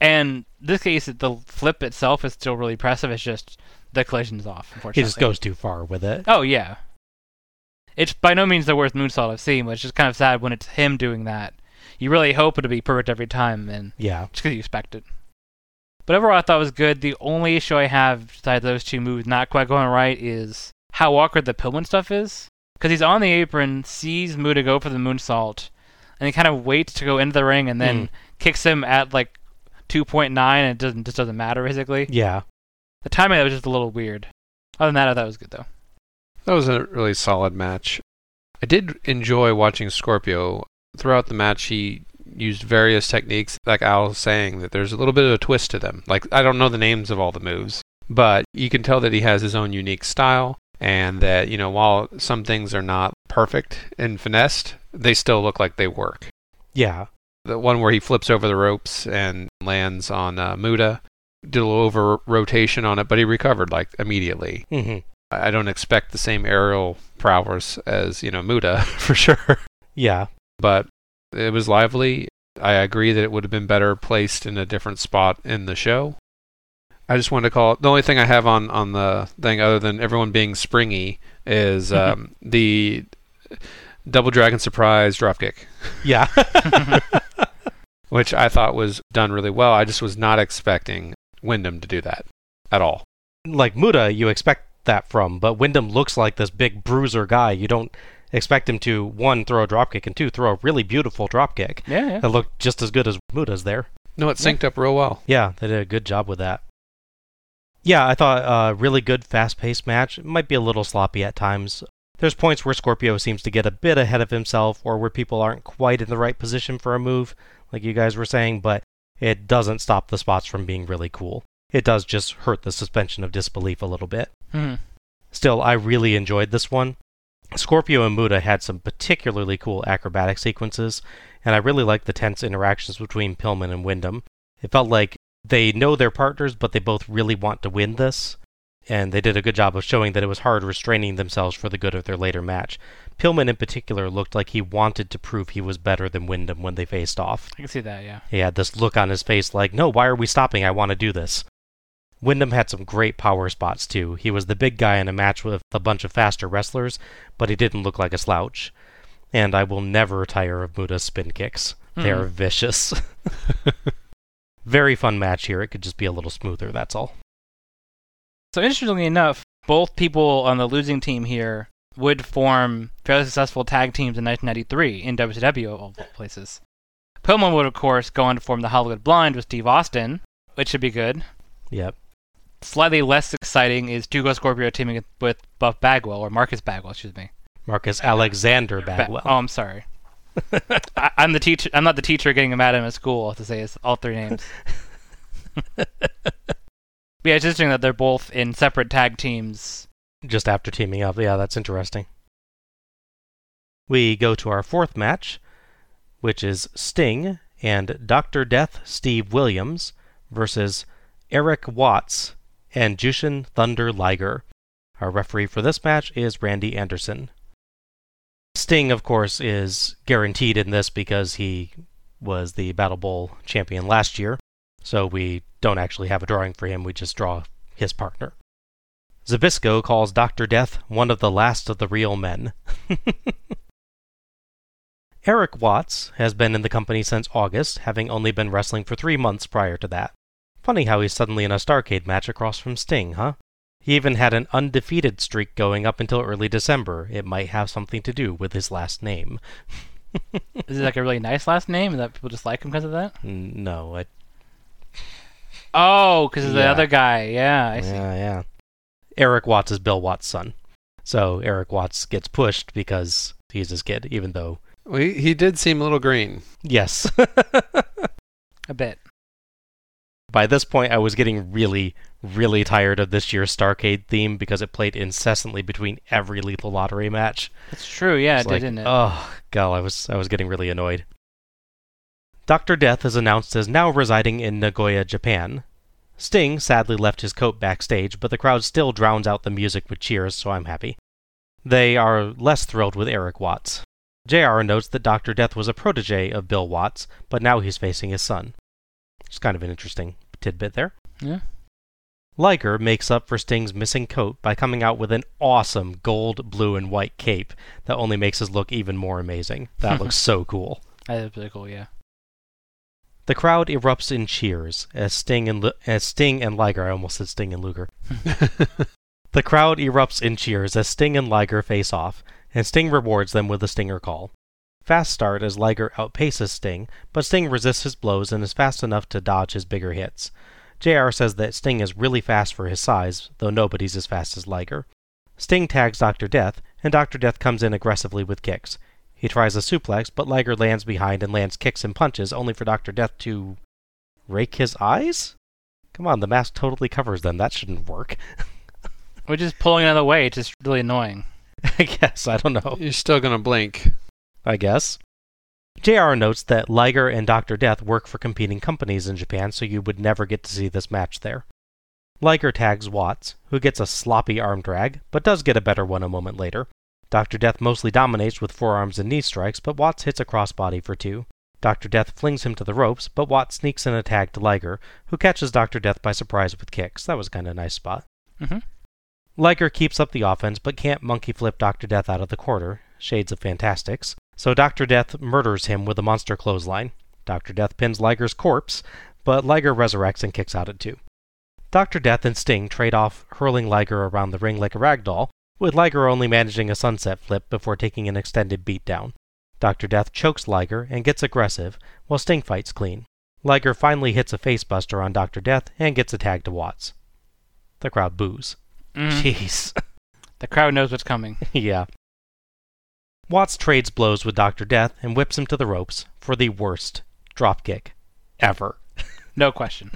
And this case, the flip itself is still really impressive. It's just the collision's off. Unfortunately, he just goes too far with it. Oh yeah. It's by no means the worst moonsault I've seen, but it's just kind of sad when it's him doing that. You really hope it'll be perfect every time, and Yeah. just because you expect it. But overall, I thought it was good. The only issue I have besides those two moves not quite going right is how awkward the Pillman stuff is. Because he's on the apron, sees Muta go for the moonsault, and he kind of waits to go into the ring, and then Mm. kicks him at like 2.9, and it doesn't just doesn't matter basically. Yeah. The timing of it was just a little weird. Other than that, I thought it was good though. That was a really solid match. I did enjoy watching Scorpio. Throughout the match, he used various techniques, like Al was saying, that there's a little bit of a twist to them. Like, I don't know the names of all the moves, but you can tell that he has his own unique style, and that, you know, while some things are not perfect and finessed, they still look like they work. Yeah. The one where he flips over the ropes and lands on uh, Muta, did a little over rotation on it, but he recovered, like, immediately. hmm I don't expect the same aerial prowess as you know Muta for sure, Yeah. but it was lively. I agree that it would have been better placed in a different spot in the show. I just wanted to call it. The only thing I have on on the thing, other than everyone being springy, is um, the double dragon surprise dropkick, Yeah. which I thought was done really well. I just was not expecting Windham to do that at all. like Muta, you expect that from, but Windham looks like this big bruiser guy. You don't expect him to one throw a dropkick and two throw a really beautiful dropkick Yeah, yeah. that looked just as good as Muta's there. No, it synced up real well. Yeah, they did a good job with that. Yeah, I thought a really good, fast-paced match. It might be a little sloppy at times. There's points where Scorpio seems to get a bit ahead of himself, or where people aren't quite in the right position for a move, like you guys were saying, but it doesn't stop the spots from being really cool. It does just hurt the suspension of disbelief a little bit. Mhm. Still, I really enjoyed this one. Scorpio and Muta had some particularly cool acrobatic sequences, and I really liked the tense interactions between Pillman and Windham. It felt like they know their partners, but they both really want to win this, and they did a good job of showing that it was hard restraining themselves for the good of their later match. Pillman, in particular, looked like he wanted to prove he was better than Windham when they faced off. I can see that. Yeah. He had this look on his face like, no, why are we stopping? I want to do this. Windham had some great power spots too. He was the big guy in a match with a bunch of faster wrestlers, but he didn't look like a slouch. And I will never tire of Muta's spin kicks. They are hmm. vicious. Very fun match here. It could just be a little smoother, that's all. So interestingly enough, both people on the losing team here would form fairly successful tag teams in 1993 in WCW of all places. Pillman would, of course, go on to form the Hollywood Blonds with Steve Austin, which should be good. Yep. Slightly less exciting is Tugo Scorpio teaming with Buff Bagwell, or Marcus Bagwell, excuse me. Marcus Alexander Ba- Bagwell. oh, I'm sorry. I, I'm the teacher. I'm not the teacher getting mad at him at school to say his, all three names. Yeah, it's interesting that they're both in separate tag teams. just after teaming up. Yeah, that's interesting. We go to our fourth match, which is Sting and Dr. Death Steve Williams versus Eric Watts and Jushin Thunder Liger. Our referee for this match is Randy Anderson. Sting, of course, is guaranteed in this because he was the Battle Bowl champion last year, so we don't actually have a drawing for him, we just draw his partner. Zbyszko calls Dr. Death one of the last of the real men. Eric Watts has been in the company since August, having only been wrestling for three months prior to that. Funny how he's suddenly in a Starcade match across from Sting, huh? He even had an undefeated streak going up until early December. It might have something to do with his last name. Is it like a really nice last name, and that people just like him because of that? No, I, Oh, because of the other guy. Yeah, I see. yeah, yeah. Eric Watts is Bill Watts' son. So Eric Watts gets pushed because he's his kid, even though, Well, he, he did seem a little green. yes. A bit. By this point, I was getting really, really tired of this year's Starcade theme because it played incessantly between every Lethal Lottery match. It's true. Yeah, it like, did, didn't it? Oh, God, I was, I was getting really annoyed. Dr. Death is announced as now residing in Nagoya, Japan. Sting sadly left his coat backstage, but the crowd still drowns out the music with cheers, so I'm happy. They are less thrilled with Eric Watts. JR notes that Dr. Death was a protege of Bill Watts, but now he's facing his son. It's kind of an interesting tidbit there. Yeah. Liger makes up for Sting's missing coat by coming out with an awesome gold, blue, and white cape that only makes his look even more amazing. That looks so cool. That is pretty cool, yeah. The crowd erupts in cheers as Sting and as Sting and Liger. I almost said Sting and Luger. the crowd erupts in cheers as Sting and Liger face off, and Sting rewards them with a Stinger call. Fast start as Liger outpaces Sting, but Sting resists his blows and is fast enough to dodge his bigger hits. JR says that Sting is really fast for his size, though nobody's as fast as Liger. Sting tags Dr. Death, and Dr. Death comes in aggressively with kicks. He tries a suplex, but Liger lands behind and lands kicks and punches, only for Dr. Death to. rake his eyes? Come on, the mask totally covers them. That shouldn't work. We're just pulling it out of the way. It's just really annoying. I guess. I don't know. You're still gonna blink. I guess. JR notes that Liger and Dr. Death work for competing companies in Japan, so you would never get to see this match there. Liger tags Watts, who gets a sloppy arm drag, but does get a better one a moment later. Dr. Death mostly dominates with forearms and knee strikes, but Watts hits a crossbody for two. Dr. Death flings him to the ropes, but Watts sneaks in a tag to Liger, who catches Dr. Death by surprise with kicks. That was kind of a nice spot. Mhm. Liger keeps up the offense, but can't monkey flip Dr. Death out of the quarter. Shades of Fantastics. So Dr. Death murders him with a monster clothesline. Dr. Death pins Liger's corpse, but Liger resurrects and kicks out at two. Dr. Death and Sting trade off hurling Liger around the ring like a rag doll, with Liger only managing a sunset flip before taking an extended beatdown. Dr. Death chokes Liger and gets aggressive, while Sting fights clean. Liger finally hits a facebuster on Dr. Death and gets a tag to Watts. The crowd boos. Mm. Jeez. The crowd knows what's coming. yeah. Watts trades blows with Dr. Death and whips him to the ropes for the worst dropkick ever. No question.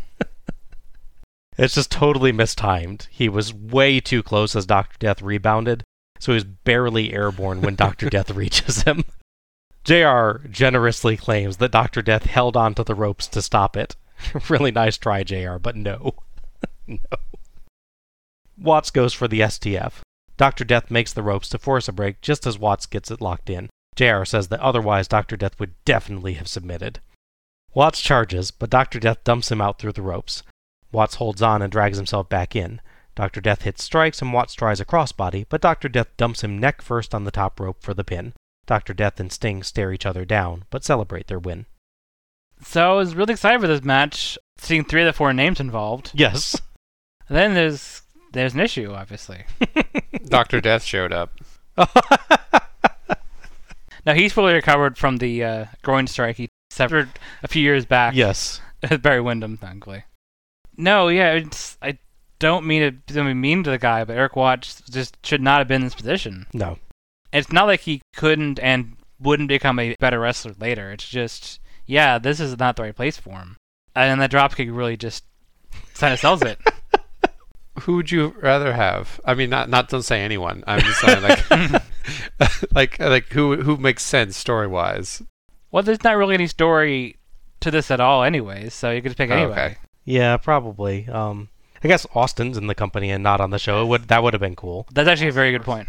It's just totally mistimed. He was way too close as Dr. Death rebounded, so he was barely airborne when Dr. Death reaches him. JR generously claims that Dr. Death held onto the ropes to stop it. really nice try, JR, but no. no. Watts goes for the STF. Dr. Death makes the ropes to force a break just as Watts gets it locked in. JR says that otherwise Dr. Death would definitely have submitted. Watts charges, but Dr. Death dumps him out through the ropes. Watts holds on and drags himself back in. Dr. Death hits strikes and Watts tries a crossbody, but Dr. Death dumps him neck first on the top rope for the pin. Dr. Death and Sting stare each other down, but celebrate their win. So I was really excited for this match, seeing three of the four names involved. Yes. And then there's there's an issue, obviously. Dr. Death showed up. Now he's fully recovered from the uh, groin strike he suffered a few years back. yes. Barry Windham, thankfully. No, yeah, it's, I don't mean to be mean to the guy, but Eric Watts just should not have been in this position. No. It's not like he couldn't and wouldn't become a better wrestler later. It's just, yeah, this is not the right place for him. And that dropkick really just kind of sells it. Who would you rather have? I mean, not not don't say anyone. I'm just saying like like like who who makes sense story wise. well, there's not really any story to this at all, anyways, so you could just pick Oh, anybody. okay. Yeah, probably. Um, I guess Austin's in the company and not on the show. It would that would have been cool. That's actually a very good point.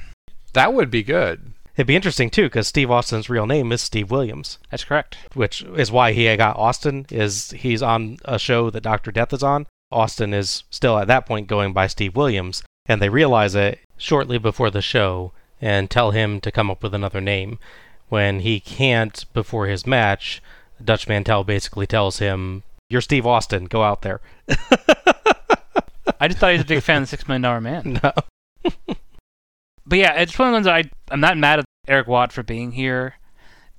That would be good. It'd be interesting too, because Steve Austin's real name is Steve Williams, That's correct. which is why he got Austin. Is he's on a show that Doctor Death is on. Austin is still at that point going by Steve Williams, and they realize it shortly before the show and tell him to come up with another name. When he can't before his match, Dutch Mantel basically tells him, "You're Steve Austin. Go out there." I just thought he was a big fan of the Six Million Dollar Man. no. But yeah, it's one of the those I I'm not mad at Eric Watt for being here.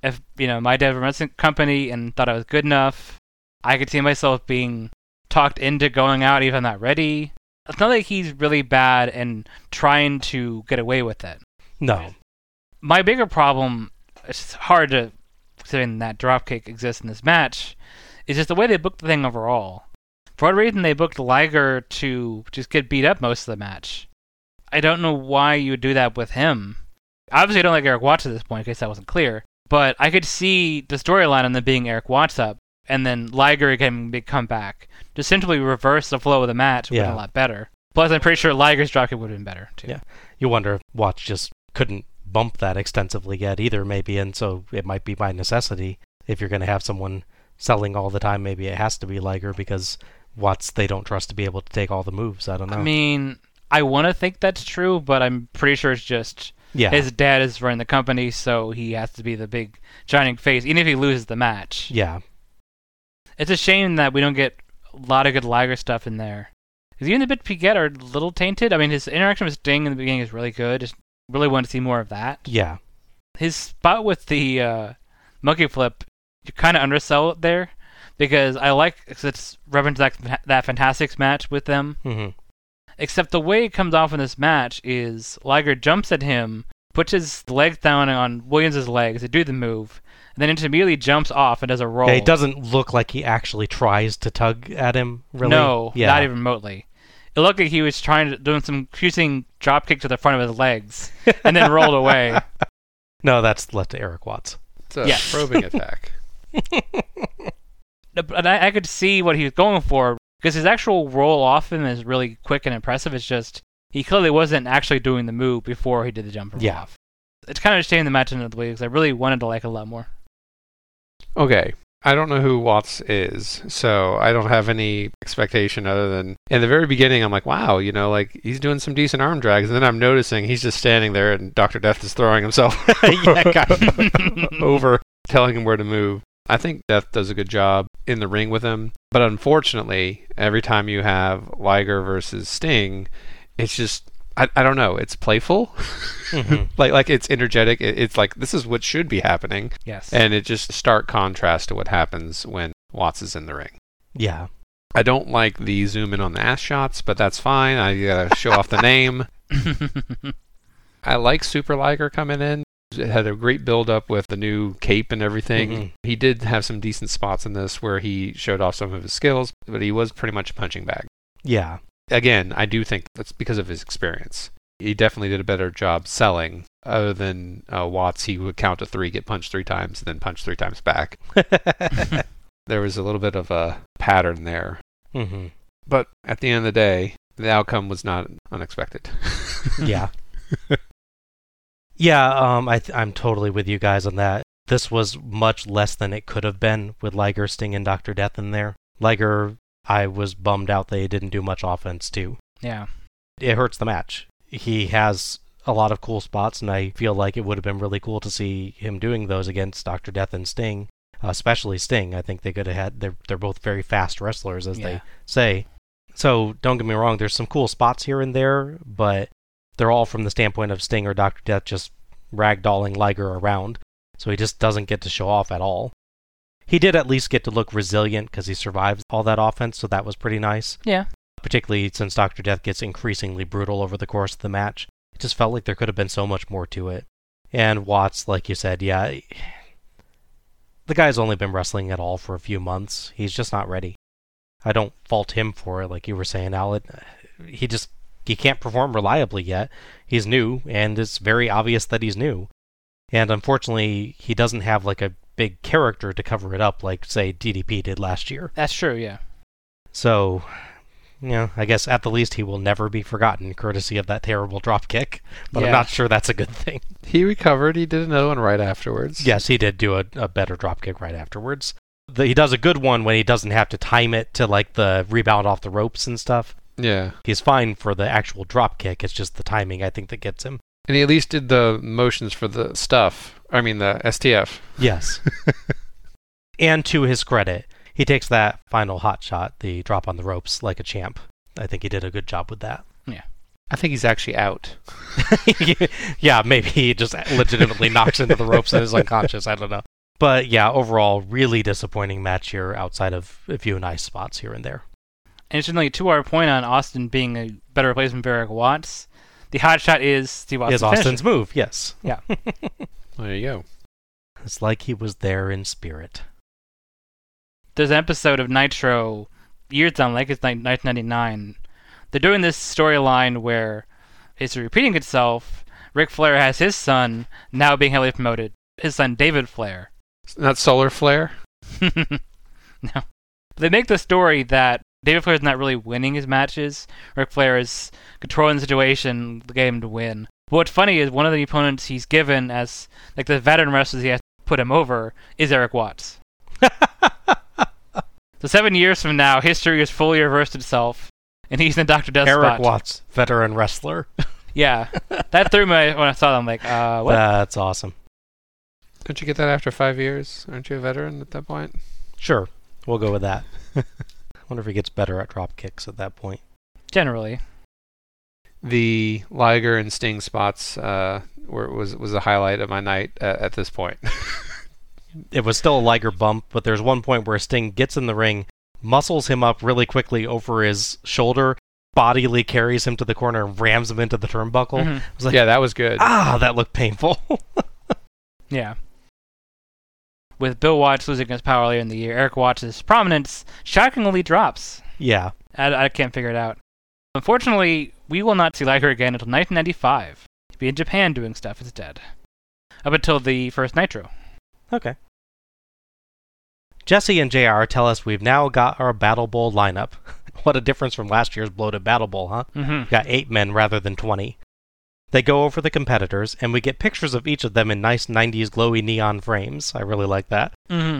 If you know my dad was a wrestling company and thought I was good enough, I could see myself being talked into going out even not ready. It's not like he's really bad and trying to get away with it. No. My bigger problem, it's hard to considering that dropkick exists in this match, is just the way they booked the thing overall. For what reason they booked Liger to just get beat up most of the match. I don't know why you would do that with him. Obviously, I don't like Eric Watts at this point, in case that wasn't clear. But I could see the storyline on them being Eric Watts up, and then Liger can a big comeback. Just simply reverse the flow of the match would Yeah. a lot better. Plus, I'm pretty sure Liger's dropkick would have been better, too. Yeah. You wonder if Watts just couldn't bump that extensively yet either, maybe, and so it might be by necessity. If you're going to have someone selling all the time, maybe it has to be Liger because Watts they don't trust to be able to take all the moves. I don't know. I mean, I want to think that's true, but I'm pretty sure it's just yeah, his dad is running the company, so he has to be the big shining face, even if he loses the match. yeah, It's a shame that we don't get a lot of good Liger stuff in there. Because even the bit we get are a little tainted. I mean, his interaction with Sting in the beginning is really good. Just really want to see more of that. yeah, His spot with the uh, monkey flip, you kind of undersell it there. Because I like, cause it's reference that, that Fantastics match with them. hmm Except the way it comes off in this match is Liger jumps at him, puts his legs down on Williams' legs to do the move, and then immediately jumps off and does a roll. Yeah, it doesn't look like he actually tries to tug at him. Really, No, yeah, not even remotely. It looked like he was trying to doing some confusing drop kick to the front of his legs and then rolled away. No, that's left to Eric Watts. It's a Yes. probing attack. But I, I could see what he was going for because his actual roll off him is really quick and impressive. It's just he clearly wasn't actually doing the move before he did the jump Yeah. off. It's kind of a shame the match ended the way because I really wanted to like it a lot more. Okay. I don't know who Watts is, so I don't have any expectation other than in the very beginning I'm like, wow, you know, like he's doing some decent arm drags, and then I'm noticing he's just standing there and Doctor Death is throwing himself over, telling him where to move. I think Death does a good job in the ring with him, but unfortunately, every time you have Liger versus Sting, it's just I, I don't know, it's playful. Mhm. like like it's energetic. It, it's like this is what should be happening. Yes. And it just stark contrast to what happens when Watts is in the ring. Yeah, I don't like the zoom in on the ass shots, but that's fine. I gotta show off the name. I like Super Liger coming in. It had a great build up with the new cape and everything. Mhm. He did have some decent spots in this where he showed off some of his skills, but he was pretty much a punching bag. yeah, Again, I do think that's because of his experience. He definitely did a better job selling. Other than uh, Watts, he would count to three, get punched three times, and then punch three times back. There was a little bit of a pattern there. hmm But at the end of the day, the outcome was not unexpected. yeah, yeah. Um, I th- I'm totally with you guys on that. This was much less than it could have been with Liger, Sting, and Doctor Death in there. Liger, I was bummed out they didn't do much offense too. yeah. It hurts the match. He has a lot of cool spots, and I feel like it would have been really cool to see him doing those against Doctor Death and Sting, especially Sting. I think they could have had. They're they're both very fast wrestlers, as Yeah. they say. So don't get me wrong. There's some cool spots here and there, but they're all from the standpoint of Sting or Doctor Death just ragdolling Liger around. So he just doesn't get to show off at all. He did at least get to look resilient because he survived all that offense, so that was pretty nice Yeah. particularly since Dr. Death gets increasingly brutal over the course of the match. It just felt like there could have been so much more to it. And Watts, like you said, yeah, the guy's only been wrestling at all for a few months. He's just not ready. I don't fault him for it, like you were saying, Al. He just he can't perform reliably yet. He's new, and it's very obvious that he's new. And unfortunately, he doesn't have like a big character to cover it up, like say DDP did last year. That's true, yeah. So, you know, I guess at the least he will never be forgotten, courtesy of that terrible drop kick. But I'm not sure that's a good thing. he recovered. He did another one right afterwards. Yes, he did do a, a better drop kick right afterwards. The, he does a good one when he doesn't have to time it to like the rebound off the ropes and stuff. Yeah. He's fine for the actual drop kick. It's just the timing I think that gets him. And he at least did the motions for the stuff. I mean, the STF. Yes. and to his credit, he takes that final hot shot, the drop on the ropes, like a champ. I think he did a good job with that. Yeah. I think he's actually out. yeah, maybe he just legitimately knocks into the ropes and is unconscious. I don't know. But yeah, overall, really disappointing match here outside of a few nice spots here and there. Interestingly, to our point on Austin being a better replacement for Eric Watts, the hot shot is Steve Austin's Is Austin's move, yes. Yeah. there you go. It's like he was there in spirit. There's an episode of Nitro years down, like it's like 1999. They're doing this storyline where it's repeating itself. Ric Flair has his son now being heavily promoted. His son David Flair. Not solar Flair. no. They make the story that David Flair is not really winning his matches. Ric Flair is controlling the situation, the game to win. What's funny is one of the opponents he's given as like the veteran wrestlers he has to put him over is Eric Watts. so seven years from now, history has fully reversed itself, and he's in the Doctor Death Eric spot. Watts, veteran wrestler. Yeah, that threw me when I saw that. Like, uh, what? That's awesome. Don't you get that after five years? Aren't you a veteran at that point? Sure, we'll go with that. wonder if he gets better at drop kicks at that point. Generally, The Liger and Sting spots uh, were, was was a highlight of my night uh, at this point. It was still a Liger bump, but there's one point where Sting gets in the ring, muscles him up really quickly over his shoulder, bodily carries him to the corner, and rams him into the turnbuckle. Mhm. I was like, yeah, that was good. ah, that looked painful. yeah. With Bill Watts losing his power earlier in the year, Eric Watts' prominence shockingly drops. yeah, I, I can't figure it out. Unfortunately, we will not see Liger again until 1995. He'll be in Japan doing stuff instead. Up until the first Nitro. okay. Jesse and JR tell us we've now got our Battle Bowl lineup. what a difference from last year's bloated Battle Bowl, huh? Mm-hmm. We've got eight men rather than 20. They go over the competitors, and we get pictures of each of them in nice 90s glowy neon frames. I really like that. Mm-hmm.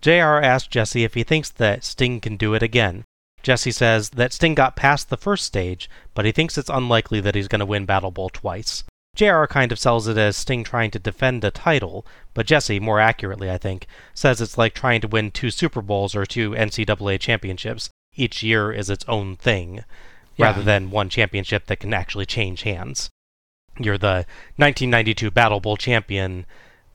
JR asks Jesse if he thinks that Sting can do it again. Jesse says that Sting got past the first stage, but he thinks it's unlikely that he's going to win Battle Bowl twice. JR kind of sells it as Sting trying to defend a title, but Jesse, more accurately I think, says it's like trying to win two Super Bowls or two NCAA championships. Each year is its own thing, Yeah. rather than one championship that can actually change hands. You're the 1992 Battle Bowl champion,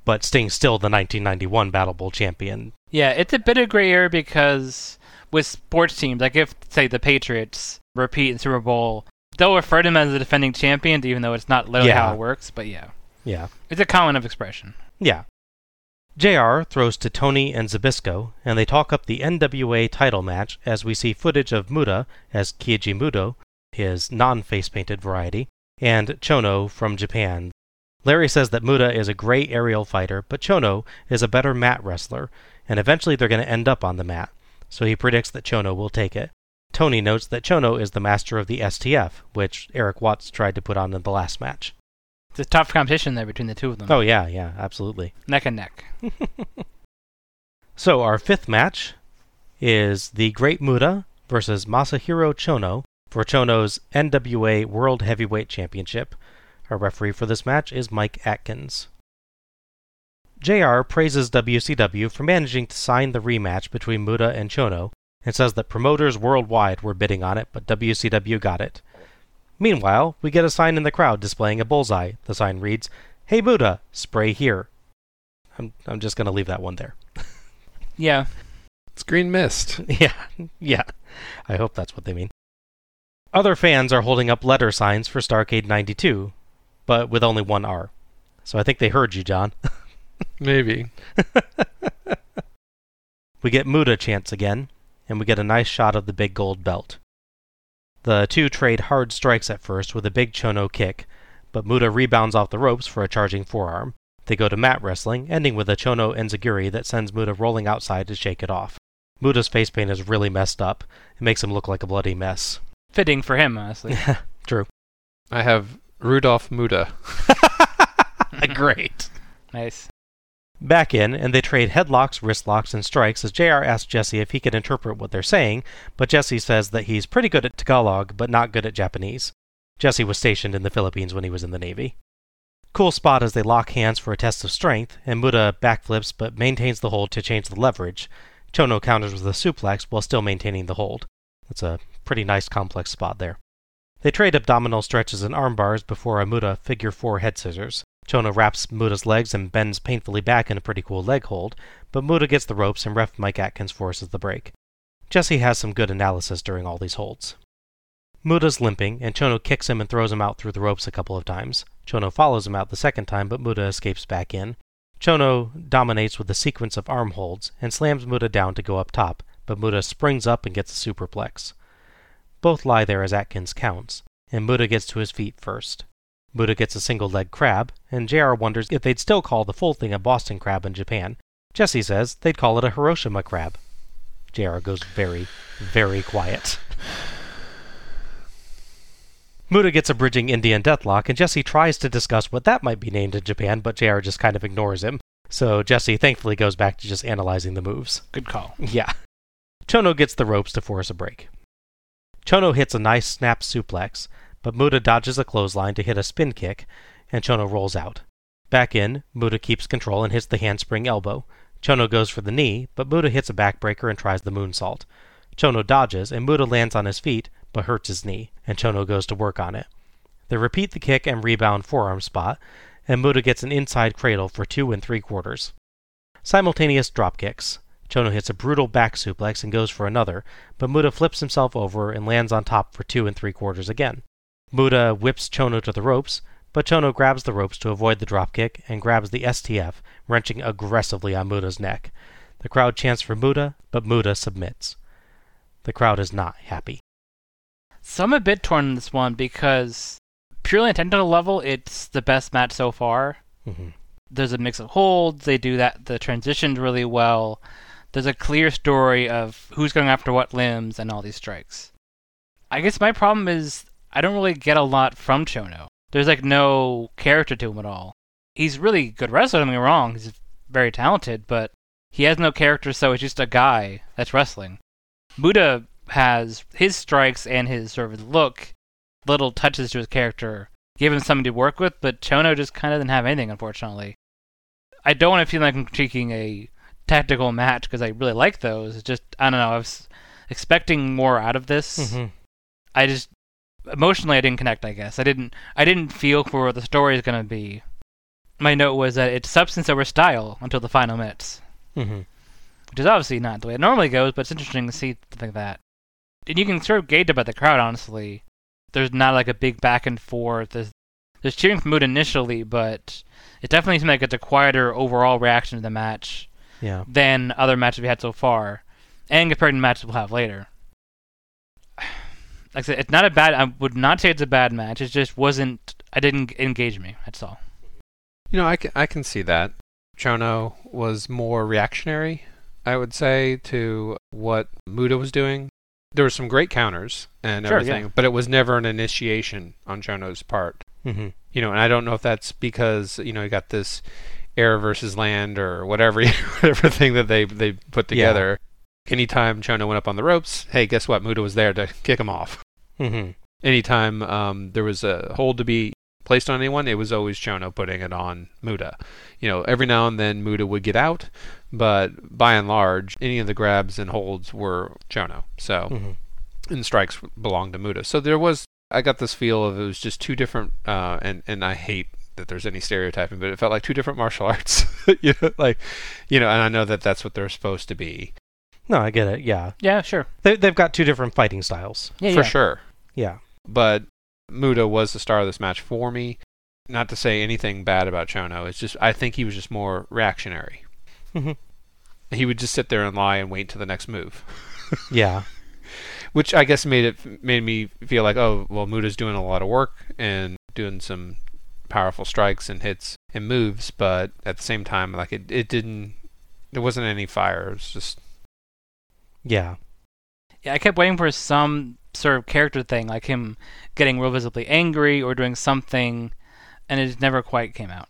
but Sting's still the 1991 Battle Bowl champion. Yeah, it's a bit of gray area because with sports teams, like if, say, the Patriots repeat in Super Bowl, they'll refer to them as the defending champion, even though it's not literally Yeah. how it works. But yeah, Yeah. it's a common of expression. Yeah. JR throws to Tony and Zbyszko, and they talk up the NWA title match as we see footage of Muta as Keiji Muto, his non face painted variety, and Chono from Japan. Larry says that Muta is a great aerial fighter, but Chono is a better mat wrestler, and eventually they're going to end up on the mat, so he predicts that Chono will take it. Tony notes that Chono is the master of the STF, which Eric Watts tried to put on in the last match. It's a tough competition there between the two of them. Oh, yeah, yeah, absolutely. Neck and neck. So our fifth match is the Great Muta versus Masahiro Chono for Chono's NWA World Heavyweight Championship. Our referee for this match is Mike Atkins. JR praises WCW for managing to sign the rematch between Muta and Chono and says that promoters worldwide were bidding on it, but WCW got it. Meanwhile, we get a sign in the crowd displaying a bullseye. The sign reads, Hey Buddha, spray here. I'm, I'm just going to leave that one there. Yeah. It's green mist. Yeah, yeah. I hope that's what they mean. Other fans are holding up letter signs for Starcade 92, but with only one R. So I think they heard you, John. Maybe. We get Muta chants again, and we get a nice shot of the big gold belt. The two trade hard strikes at first with a big Chono kick, but Muta rebounds off the ropes for a charging forearm. They go to mat wrestling, ending with a Chono Enzuigiri that sends Muta rolling outside to shake it off. Muta's face paint is really messed up. It makes him look like a bloody mess. Fitting for him, honestly. True. I have Rudolph Muta. Great. nice. Back in, and they trade headlocks, wristlocks, and strikes as JR asks Jesse if he can interpret what they're saying, but Jesse says that he's pretty good at Tagalog, but not good at Japanese. Jesse was stationed in the Philippines when he was in the Navy. Cool spot as they lock hands for a test of strength, and Muta backflips but maintains the hold to change the leverage. Chono counters with a suplex while still maintaining the hold. That's a pretty nice complex spot there. They trade abdominal stretches and arm bars before a Muta figure four head scissors. Chono wraps Muta's legs and bends painfully back in a pretty cool leg hold, but Muta gets the ropes and ref Mike Atkins forces the break. Jesse has some good analysis during all these holds. Muta's limping, and Chono kicks him and throws him out through the ropes a couple of times. Chono follows him out the second time, but Muta escapes back in. Chono dominates with a sequence of arm holds and slams Muta down to go up top, but Muta springs up and gets a superplex. Both lie there as Atkins counts, and Muda gets to his feet first. Muta gets a single leg crab, and JR wonders if they'd still call the full thing a Boston crab in Japan. Jesse says they'd call it a Hiroshima crab. JR goes very, very quiet. Muta gets a bridging Indian deathlock, and Jesse tries to discuss what that might be named in Japan, but JR just kind of ignores him. So Jesse thankfully goes back to just analyzing the moves. Good call. Yeah. Chono gets the ropes to force a break. Chono hits a nice snap suplex, but Muta dodges a clothesline to hit a spin kick, and Chono rolls out. Back in, Muta keeps control and hits the handspring elbow. Chono goes for the knee, but Muta hits a backbreaker and tries the moonsault. Chono dodges, and Muta lands on his feet, but hurts his knee, and Chono goes to work on it. They repeat the kick and rebound forearm spot, and Muta gets an inside cradle for two and three quarters. Simultaneous drop kicks. Chono hits a brutal back suplex and goes for another, but Muta flips himself over and lands on top for two and three quarters again. Muta whips Chono to the ropes, but Chono grabs the ropes to avoid the dropkick and grabs the STF, wrenching aggressively on Muta's neck. The crowd chants for Muta, but Muta submits. The crowd is not happy. So I'm a bit torn on this one because purely on technical level, it's the best match so far. hmm There's a mix of holds. They do that the transitions really well. There's a clear story of who's going after what limbs and all these strikes. I guess my problem is I don't really get a lot from Chono. There's like no character to him at all. He's really good wrestler, don't get me wrong. He's very talented, but he has no character, so he's just a guy that's wrestling. Muta has his strikes and his sort of look, little touches to his character, give him something to work with, but Chono just kind of didn't have anything, unfortunately. I don't want to feel like I'm critiquing a tactical match because I really like those. It's just, I don't know, I was expecting more out of this. hmm I just emotionally I didn't connect. I guess I didn't. I didn't feel for what the story is gonna be. My note was that it's substance over style until the final minutes, hmm which is obviously not the way it normally goes. But it's interesting to see something like that. And you can sort of gauge about the crowd. Honestly, there's not like a big back and forth. There's there's cheering for mood initially, but it definitely seems like it's a quieter overall reaction to the match Yeah. than other matches we had so far, and compared to matches we'll have later. Like I said, it's not a bad. I would not say it's a bad match. It just wasn't. I didn't engage me. That's all. You know, I can, I can see that. Chono was more reactionary, I would say, to what Muta was doing. There were some great counters and Sure, everything, yeah. but it was never an initiation on Chono's part. hmm You know, and I don't know if that's because, you know, you got this air versus land or whatever whatever thing that they they put Yeah. Anytime Chono went up on the ropes, hey, guess what? Muta was there to kick him off. hmm Anytime um, there was a hold to be placed on anyone, it was always Chono putting it on Muta. You know, every now and then Muta would get out, but by and large, any of the grabs and holds were Chono. So, hmm and strikes belonged to Muta. So there was, I got this feel of it was just two different, uh, and and I hate that there's any stereotyping, but it felt like two different martial arts. you know, like, you know, and I know that that's what they're supposed to be No, I get it. Yeah. Yeah, sure. They, they've got two different fighting styles. Yeah, for yeah. sure. Yeah. but Muta was the star of this match for me. Not to say anything bad about Chono, it's just I think he was just more reactionary. Mhm. He would just sit there and lie and wait to the next move, Yeah. which I guess made it made me feel like oh well Muta's doing a lot of work and doing some powerful strikes and hits and moves, but at the same time like it it didn't there wasn't any fire. It was just Yeah. Yeah, I kept waiting for some sort of character thing, like him getting real visibly angry or doing something, and it never quite came out.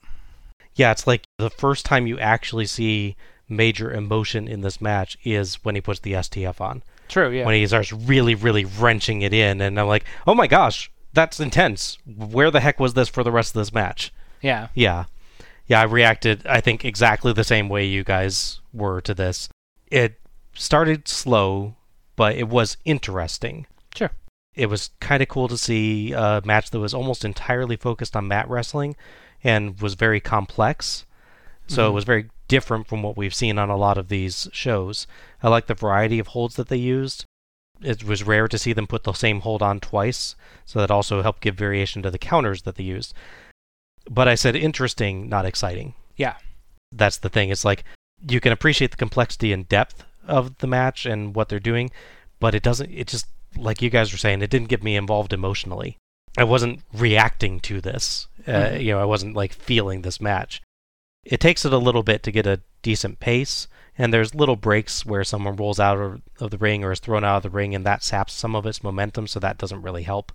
Yeah, it's like the first time you actually see major emotion in this match is when he puts the STF on. True. Yeah. When he starts really, really wrenching it in, and I'm like, oh my gosh, that's intense. Where the heck was this for the rest of this match? yeah. Yeah. Yeah, I reacted, I think, exactly the same way you guys were to this. It started slow, but it was interesting. Sure. It was kind of cool to see a match that was almost entirely focused on mat wrestling and was very complex. So it Mhm. was very different from what we've seen on a lot of these shows. I like the variety of holds that they used. It was rare to see them put the same hold on twice, so that also helped give variation to the counters that they used. But I said interesting, not exciting. Yeah. That's the thing. It's like you can appreciate the complexity and depth of the match and what they're doing, but it doesn't it just like you guys were saying, it didn't get me involved emotionally. I wasn't reacting to this. Uh, Mhm. you know, I wasn't like feeling this match. It takes it a little bit to get a decent pace, and there's little breaks where someone rolls out of, of the ring or is thrown out of the ring, and that saps some of its momentum, so that doesn't really help.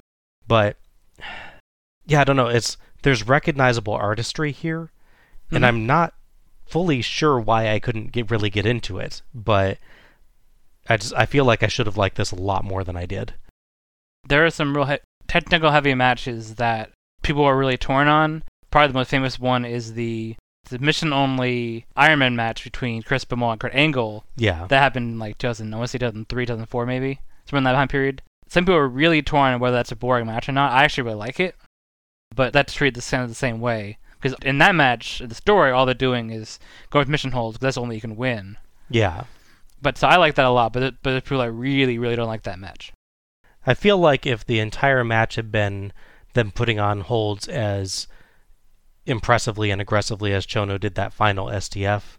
But yeah, I don't know. It's there's recognizable artistry here, and Mhm. I'm not fully sure why I couldn't get really get into it, but I just I feel like I should have liked this a lot more than I did. there are some real he- technical heavy matches that people are really torn on. Probably the most famous one is the submission only Ironman match between Chris Benoit and Kurt Angle. Yeah, That happened in like 2000, I want to say 2003, 2004 maybe. Somewhere in that time period. Some people are really torn on whether that's a boring match or not. I actually really like it, but that's treated the of the same way. Because in that match, the story, all they're doing is go with mission holds because that's the only you can win. yeah. But so I like that a lot. But it, but there's people that really really don't like that match. I feel like if the entire match had been them putting on holds as impressively and aggressively as Chono did that final STF,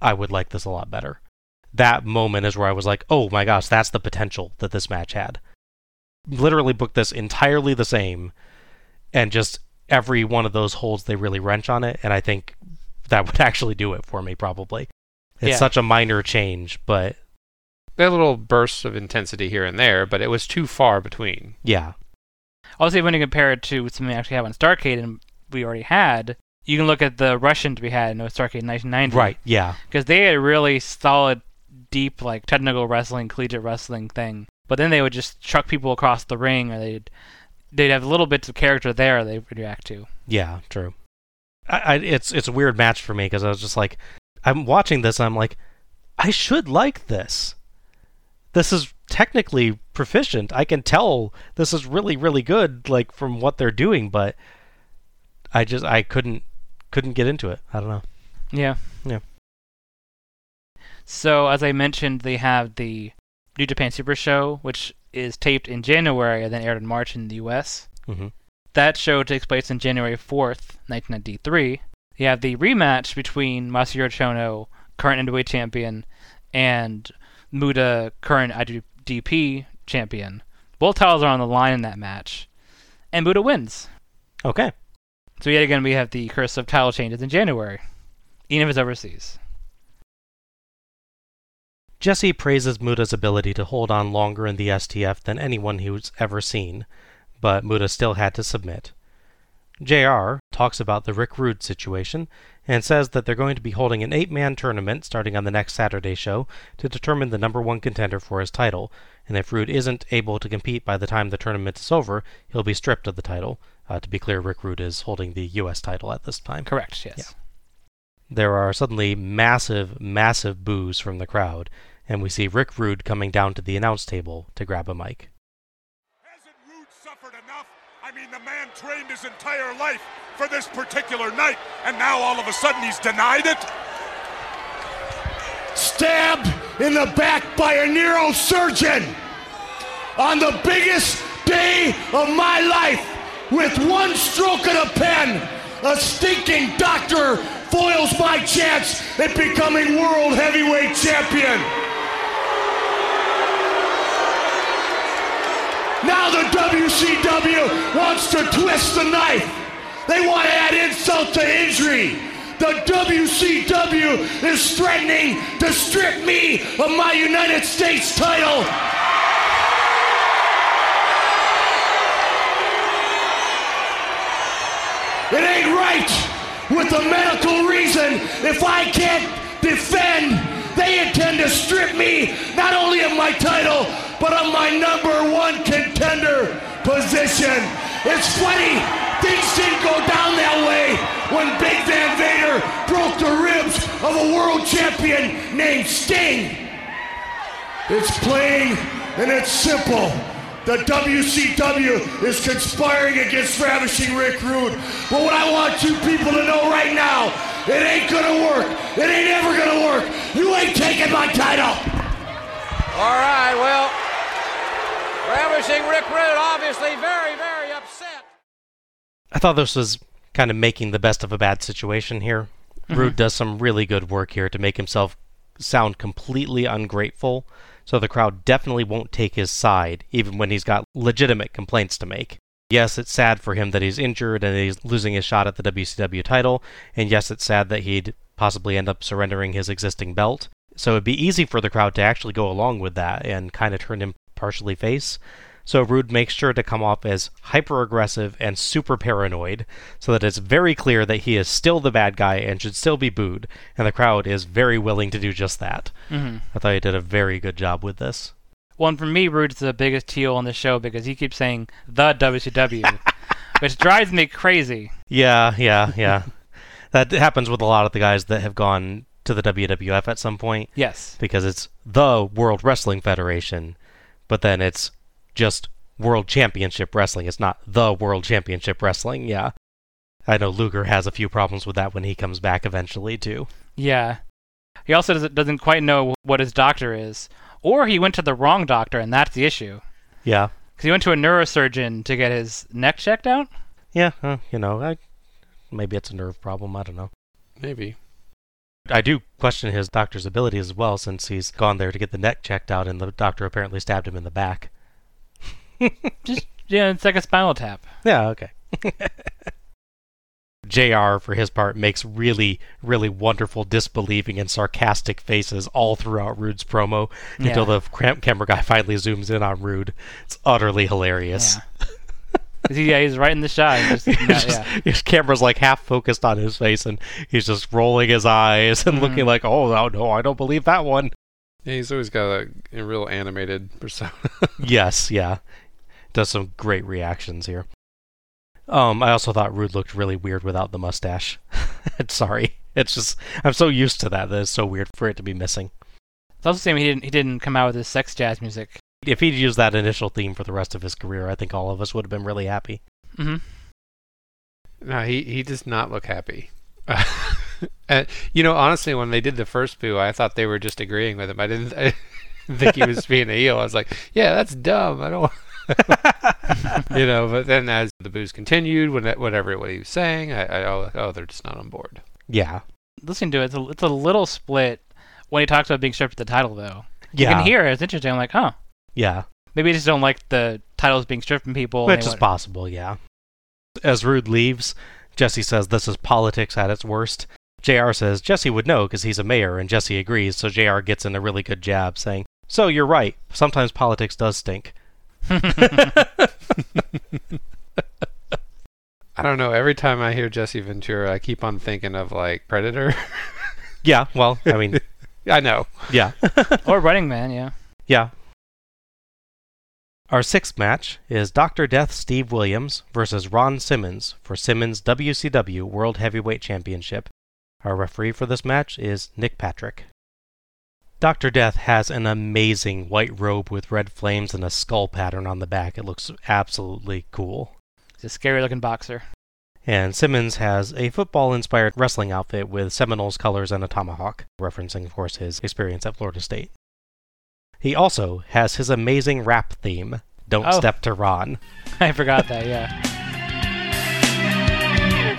I would like this a lot better. That moment is where I was like, oh my gosh, that's the potential that this match had. Literally booked this entirely the same, and just every one of those holds they really wrench on it, and I think that would actually do it for me, probably. It's Yeah. such a minor change, but There are little bursts of intensity here and there, but it was too far between. yeah. Obviously, when you compare it to something we actually have on Starcade and we already had, you can look at the Russians we had in Starcade 1990. Right, yeah. Because they had a really solid, deep, like technical wrestling, collegiate wrestling thing. But then they would just chuck people across the ring, or they'd they'd have little bits of character there they would react to. Yeah, true. I, I, it's it's a weird match for me because I was just like, I'm watching this. I'm like, I should like this. This is technically proficient. I can tell this is really really good, like from what they're doing. But I just I couldn't couldn't get into it. I don't know. Yeah. Yeah. So as I mentioned, they have the New Japan Super Show, which is taped in January and then aired in March in the U.S. hmm That show takes place on January 4th, 1993. You have the rematch between Masahiro Chono, current NWA champion, and Muta, current IWGP champion. Both titles are on the line in that match, and Muta wins. Okay. So yet again, we have the curse of title changes in January, even if it's overseas. Jesse praises Muta's ability to hold on longer in the STF than anyone he's ever seen, but Muta still had to submit. JR talks about the Rick Rude situation and says that they're going to be holding an eight man tournament starting on the next Saturday show to determine the number one contender for his title, and if Rude isn't able to compete by the time the tournament is over, he'll be stripped of the title. Uh, to be clear, Rick Rude is holding the U.S. title at this time. Correct. Yes. There are suddenly massive, massive boos from the crowd, and we see Rick Rude coming down to the announce table to grab a mic. Hasn't Rude suffered enough? I mean, the man trained his entire life for this particular night, and now all of a sudden he's denied it? stabbed in the back by a neurosurgeon on the biggest day of my life with one stroke of the pen. A stinking doctor foils my chance at becoming world heavyweight champion. Now the WCW wants to twist the knife. They want to add insult to injury. The WCW is threatening to strip me of my United States title. It ain't right with a medical reason if I can't defend. They intend to strip me not only of my title, but of my number one contender position. It's funny, things didn't go down that way when Big Van Vader broke the ribs of a world champion named Sting. It's plain and it's simple. The WCW is conspiring against ravishing Rick Rude. But what I want you people to know right now, it ain't gonna work. It ain't ever gonna work. You ain't taking my title. All right, well, Ravishing Rick Rude obviously very, very upset. I thought this was kind of making the best of a bad situation here. Mm-hmm. Rude does some really good work here to make himself sound completely ungrateful, so the crowd definitely won't take his side, even when he's got legitimate complaints to make. Yes, it's sad for him that he's injured and he's losing his shot at the WCW title, and yes, it's sad that he'd possibly end up surrendering his existing belt. So it'd be easy for the crowd to actually go along with that and kind of turn him partially face. So Rude makes sure to come off as hyper aggressive and super paranoid, so that it's very clear that he is still the bad guy and should still be booed, and the crowd is very willing to do just that. hmm I thought he did a very good job with this. Well, and for me, Rude's the biggest heel on the show because he keeps saying the WCW, which drives me crazy. Yeah, yeah, yeah. that happens with a lot of the guys that have gone to the WWF at some point Yes. because it's the World Wrestling Federation, but then it's just World Championship Wrestling. It's not the World Championship Wrestling. Yeah. I know Luger has a few problems with that when he comes back eventually, too. Yeah. He also doesn't, doesn't quite know what his doctor is. Or he went to the wrong doctor, and that's the issue. Yeah. Because he went to a neurosurgeon to get his neck checked out. Yeah, uh, you know, I, maybe it's a nerve problem. I don't know. Maybe. I do question his doctor's abilities as well, since he's gone there to get the neck checked out, and the doctor apparently stabbed him in the back. Just, yeah, it's like a spinal tap. Yeah, okay. JR, for his part, makes really, really wonderful disbelieving and sarcastic faces all throughout Rude's promo until the cram- camera guy finally zooms in on Rude. It's utterly hilarious. Yeah. 'Cause he, yeah, he's right in the shot. Just He's not- just- yeah. His camera's like half focused on his face, and he's just rolling his eyes and Mhm. looking like, "Oh no, no, I don't believe that one." Yeah, he's always got a, a real animated persona. yes, yeah, does some great reactions here. Um, I also thought Rude looked really weird without the mustache. Sorry, it's just I'm so used to that that it's so weird for it to be missing. It's also the same. He didn't. He didn't come out with his sex jazz music. If he'd used that initial theme for the rest of his career, I think all of us would have been really happy. Mm-hmm. no, he he does not look happy. and, you know, honestly, when they did the first boo, I thought they were just agreeing with him. I didn't, I didn't think he was being a heel. I was like, yeah, that's dumb. I don't. you know, but then as the booze continued, when that, whatever what he was saying, I, I oh, oh, they're just not on board. Yeah, Listening to it, it's a, it's a little split when he talks about being stripped of the title, though. You yeah, can hear it. It's interesting. I'm like, huh. yeah. Maybe I just don't like the titles being stripped from people. and Which is want- possible, yeah. As Rude leaves, Jesse says this is politics at its worst. JR says Jesse would know because he's a mayor, and Jesse agrees, so JR gets in a really good jab saying, So you're right, sometimes politics does stink. I don't know. Every time I hear Jesse Ventura, I keep on thinking of like Predator. Yeah, well, I mean, I know. yeah. or Running Man, yeah. Yeah. Our sixth match is Dr. Death Steve Williams versus Ron Simmons for Simmons WCW World Heavyweight Championship. Our referee for this match is Nick Patrick. Dr. Death has an amazing white robe with red flames and a skull pattern on the back. It looks absolutely cool. He's a scary looking boxer. And Simmons has a football inspired wrestling outfit with Seminoles colors and a tomahawk, referencing, of course, his experience at Florida State. He also has his amazing rap theme, Don't Oh. Step to Ron. I forgot that, yeah.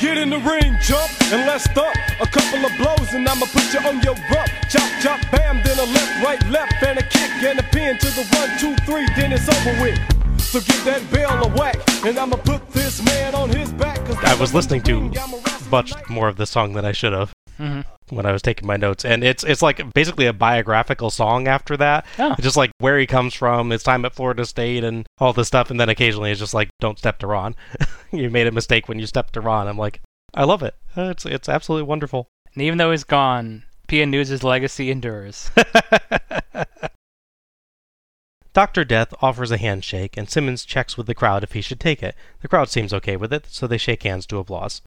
Get in the ring, jump, and let's thump. A couple of blows, and I'ma put you on your rump. Chop, chop, bam, then a left, right, left, and a kick, and a pin to the one, two, three, then it's over with. So give that bell a whack, and I'ma put this man on his back. 'cause I was listening to I'm a wrestler. much more of the song than I should have hmm when I was taking my notes. And it's it's like basically a biographical song after that. Oh. It's just like where he comes from, his time at Florida State, and all this stuff. And then occasionally it's just like, don't step to Ron. you made a mistake when you stepped to Ron. I'm like, I love it. Uh, It's it's absolutely wonderful. And even though he's gone, PN News' legacy endures. Dr. Death offers a handshake, and Simmons checks with the crowd if he should take it. The crowd seems okay with it, so they shake hands to applause.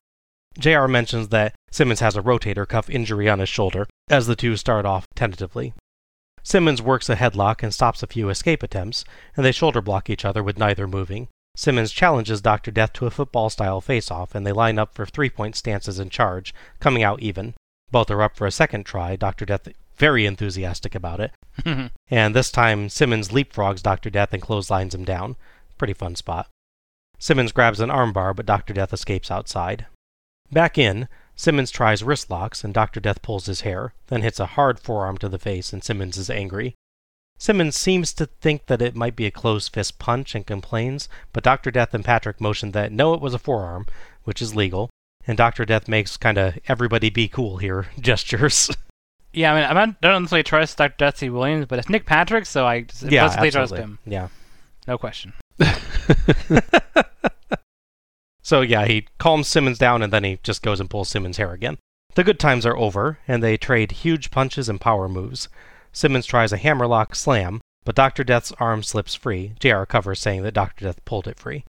JR mentions that Simmons has a rotator cuff injury on his shoulder, as the two start off tentatively. Simmons works a headlock and stops a few escape attempts, and they shoulder block each other with neither moving. Simmons challenges Dr. Death to a football style face off, and they line up for three point stances in charge, coming out even. Both are up for a second try, Dr. Death very enthusiastic about it. And this time, Simmons leapfrogs Dr. Death and clotheslines him down. Pretty fun spot. Simmons grabs an armbar, but Dr. Death escapes outside. Back in, Simmons tries wrist locks, and Dr. Death pulls his hair, then hits a hard forearm to the face, and Simmons is angry. Simmons seems to think that it might be a closed fist punch and complains, but Dr. Death and Patrick motion that no, it was a forearm, which is legal, and Dr. Death makes kind of everybody be cool here gestures. yeah, I mean, I don't don't necessarily trust Dr. Dusty Williams, but it's Nick Patrick, so I just yeah, implicitly trust absolutely. him. Yeah. No question. so yeah, he calms Simmons down and then he just goes and pulls Simmons' hair again. The good times are over, and they trade huge punches and power moves. Simmons tries a hammerlock slam, but Dr. Death's arm slips free. JR covers saying that Dr. Death pulled it free.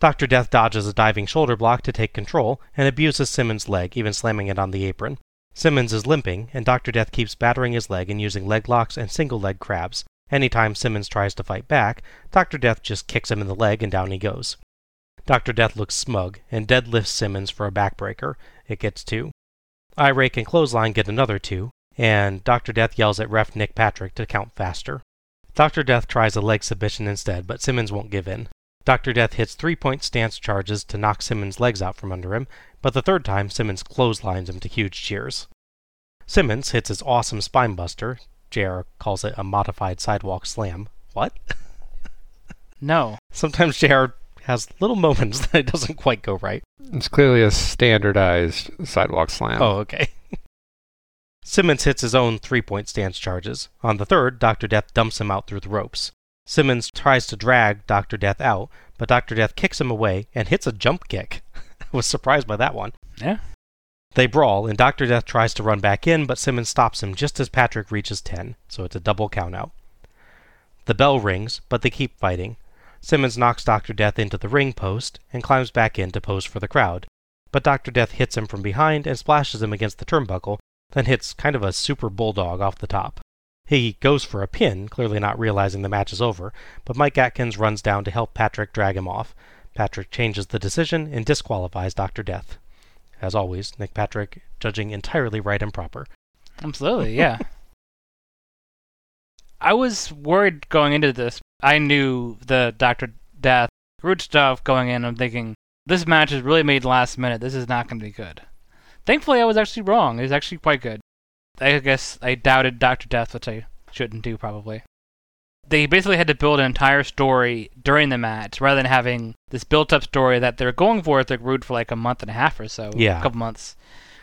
Dr. Death dodges a diving shoulder block to take control and abuses Simmons' leg, even slamming it on the apron. Simmons is limping, and Dr. Death keeps battering his leg and using leg locks and single leg crabs. Anytime Simmons tries to fight back, Dr. Death just kicks him in the leg and down he goes. Dr. Death looks smug and deadlifts Simmons for a backbreaker. It gets two. Eye rake and clothesline get another two, and Dr. Death yells at ref Nick Patrick to count faster. Dr. Death tries a leg submission instead, but Simmons won't give in. Dr. Death hits three point stance charges to knock Simmons' legs out from under him, but the third time Simmons clotheslines him to huge cheers. Simmons hits his awesome spinebuster. JR calls it a modified sidewalk slam. What? No. Sometimes JR has little moments that it doesn't quite go right. It's clearly a standardized sidewalk slam. Oh, okay. Simmons hits his own three point stance charges. On the third, Dr. Death dumps him out through the ropes. Simmons tries to drag Dr. Death out, but Dr. Death kicks him away and hits a jump kick. I was surprised by that one. Yeah. They brawl, and Dr. Death tries to run back in, but Simmons stops him just as Patrick reaches 10, so it's a double countout. The bell rings, but they keep fighting. Simmons knocks Dr. Death into the ring post and climbs back in to pose for the crowd, but Dr. Death hits him from behind and splashes him against the turnbuckle, then hits kind of a super bulldog off the top. He goes for a pin, clearly not realizing the match is over, but Mike Atkins runs down to help Patrick drag him off. Patrick changes the decision and disqualifies Dr. Death. As always, Nick Patrick judging entirely right and proper. Absolutely, yeah. I was worried going into this. I knew the Dr. Death Rude stuff going in. I'm thinking, this match is really made last minute. This is not going to be good. Thankfully, I was actually wrong. It was actually quite good. I guess I doubted Dr. Death, which I shouldn't do probably. They basically had to build an entire story during the match rather than having this built up story that they were going for with Rick Rude for like a month and a half or so. Yeah. A couple months.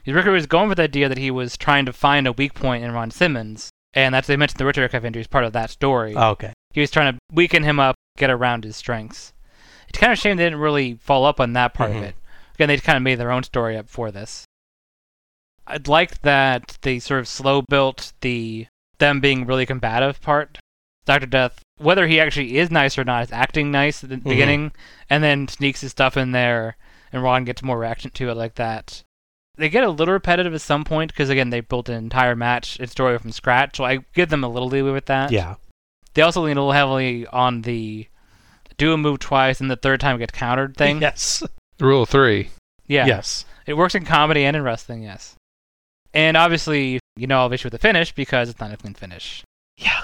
Because Rick Rude was going for the idea that he was trying to find a weak point in Ron Simmons. And that's they mentioned the rotator cuff injury as part of that story. Oh, okay. He was trying to weaken him up, get around his strengths. It's kind of a shame they didn't really follow up on that part Mhm. of it. Again, they kind of made their own story up for this. I'd like that they sort of slow built the them being really combative part. Doctor Death, whether he actually is nice or not, is acting nice at the beginning, and then sneaks his stuff in there, and Ron gets more reaction to it like that. They get a little repetitive at some point because again they built an entire match and story from scratch, so I give them a little leeway with that. Yeah. They also lean a little heavily on the do a move twice and the third time get countered thing. Yes. Rule three. Yeah. Yes. It works in comedy and in wrestling, yes. And obviously, you know, I'll have issue with the finish because it's not a clean finish. Yeah.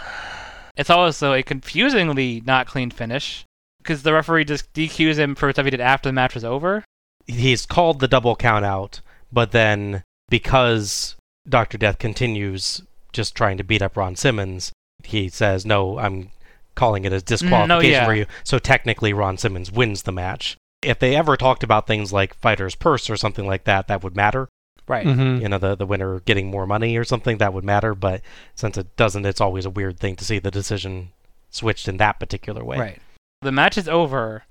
It's also a confusingly not clean finish because the referee just DQs him for stuff he did after the match was over. He's called the double count out, but then because Dr. Death continues just trying to beat up Ron Simmons, he says, No, I'm calling it a disqualification yeah. for you. So technically, Ron Simmons wins the match. If they ever talked about things like fighter's purse or something like that, that would matter. Right. Mm-hmm. You know, the, the winner getting more money or something, that would matter. But since it doesn't, it's always a weird thing to see the decision switched in that particular way. Right. The match is over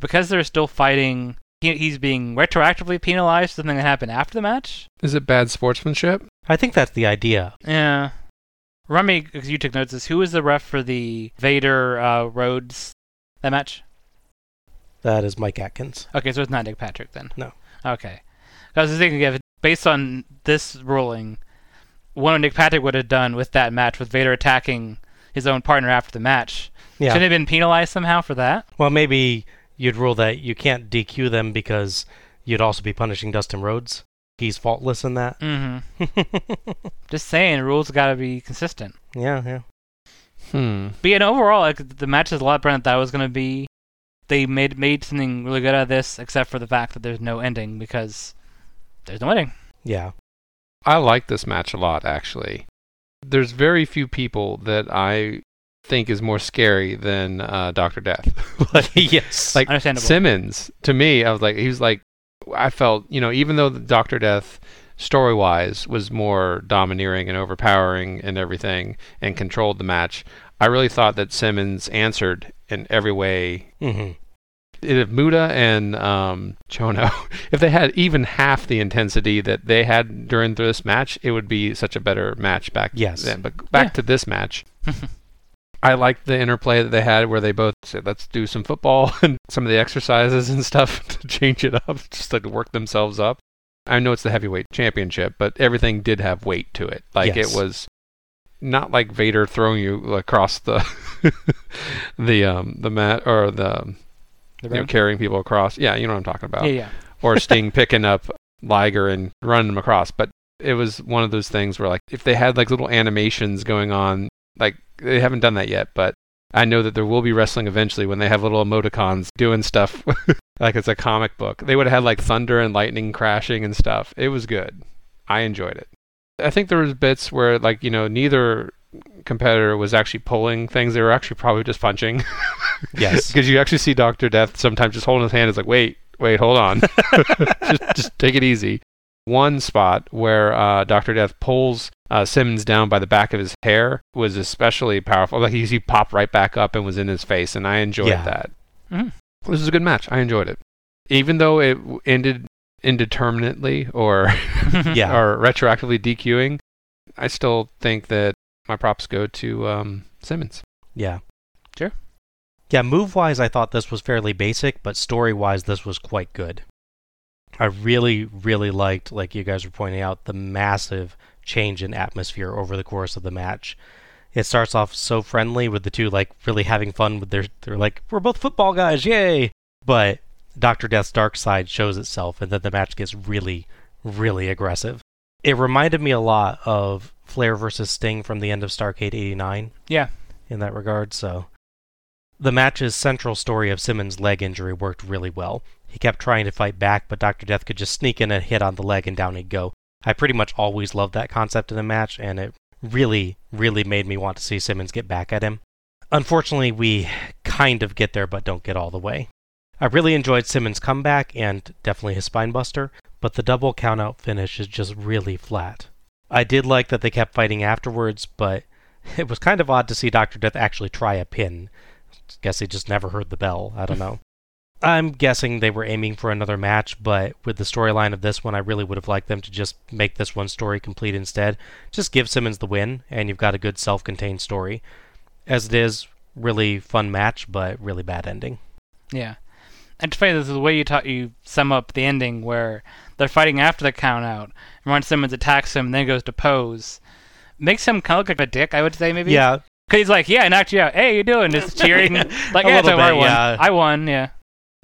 because they're still fighting. He, he's being retroactively penalized for something that happened after the match. Is it bad sportsmanship? I think that's the idea. Yeah. Remind me, because you took notes, is who was the ref for the Vader uh, Rhodes that match? That is Mike Atkins. Okay, so it's not Nick Patrick then. No. Okay. I was thinking, if based on this ruling, what Nick Patrick would have done with that match with Vader attacking his own partner after the match, Yeah. shouldn't have been penalized somehow for that? Well, maybe you'd rule that you can't DQ them because you'd also be punishing Dustin Rhodes. He's faultless in that. Mm-hmm. Just saying, rules got to be consistent. yeah, yeah. Hmm. But yeah, no, overall, like, the match is a lot better than I was going to be. They made made something really good out of this, except for the fact that there's no ending because there's no ending. Yeah. I like this match a lot, actually. There's very few people that I think is more scary than uh, Doctor Death. yes. like Understandable. Simmons, to me, I was like, he was like, I felt, you know, even though Doctor Death story wise was more domineering and overpowering and everything and controlled the match, I really thought that Simmons answered in every way. hmm If Muta and um, Chono, if they had even half the intensity that they had during this match, it would be such a better match back Yes. then. But back Yeah. to this match. I liked the interplay that they had where they both said, let's do some football and some of the exercises and stuff to change it up, just like to work themselves up. I know it's the heavyweight championship, but everything did have weight to it. Like Yes. it was not like Vader throwing you across the the um the mat or the The you know, carrying people across. Yeah, you know what I'm talking about. Yeah, yeah. Or Sting picking up Liger and running him across. But it was one of those things where like if they had like little animations going on, like they haven't done that yet, but I know that there will be wrestling eventually when they have little emoticons doing stuff like it's a comic book. They would have had like thunder and lightning crashing and stuff. It was good. I enjoyed it. I think there was bits where like, you know, neither competitor was actually pulling things. They were actually probably just punching. Yes. Because you actually see Doctor Death sometimes just holding his hand. It's like, wait, wait, hold on, just, just take it easy. One spot where uh, Doctor Death pulls uh, Simmons down by the back of his hair was especially powerful. Like he, he popped right back up and was in his face, and I enjoyed Yeah. that. Mhm. This was a good match. I enjoyed it, even though it ended indeterminately or Yeah. or retroactively DQing. I still think that my props go to um, Simmons. Yeah. Sure. Yeah, move wise, I thought this was fairly basic, but story wise, this was quite good. I really, really liked, like you guys were pointing out, the massive change in atmosphere over the course of the match. It starts off so friendly with the two like really having fun with their they're like, We're both football guys, yay But Doctor Death's dark side shows itself and then the match gets really, really aggressive. It reminded me a lot of Flair versus Sting from the end of Starcade eighty nine yeah. in that regard, so the match's central story of Simmons' leg injury worked really well. He kept trying to fight back, but Dr. Death could just sneak in a hit on the leg and down he'd go. I pretty much always loved that concept in a match, and it really, really made me want to see Simmons get back at him. Unfortunately, we kind of get there, but don't get all the way. I really enjoyed Simmons' comeback and definitely his spinebuster, but the double countout finish is just really flat. I did like that they kept fighting afterwards, but it was kind of odd to see Dr. Death actually try a pin. Guess he just never heard the bell. I don't know. I'm guessing they were aiming for another match, but with the storyline of this one, I really would have liked them to just make this one story complete instead. Just give Simmons the win, and you've got a good self contained story. As it is, really fun match, but really bad ending. Yeah. And to funny, this is the way you ta- you sum up the ending where they're fighting after the count out, and Ron Simmons attacks him and then goes to pose. Makes him kind of look like a dick, I would say, maybe. Yeah, Because he's like, yeah, I knocked you out. Hey, you doing? Just cheering. like, yeah, it's little over, I won. yeah. I won, yeah.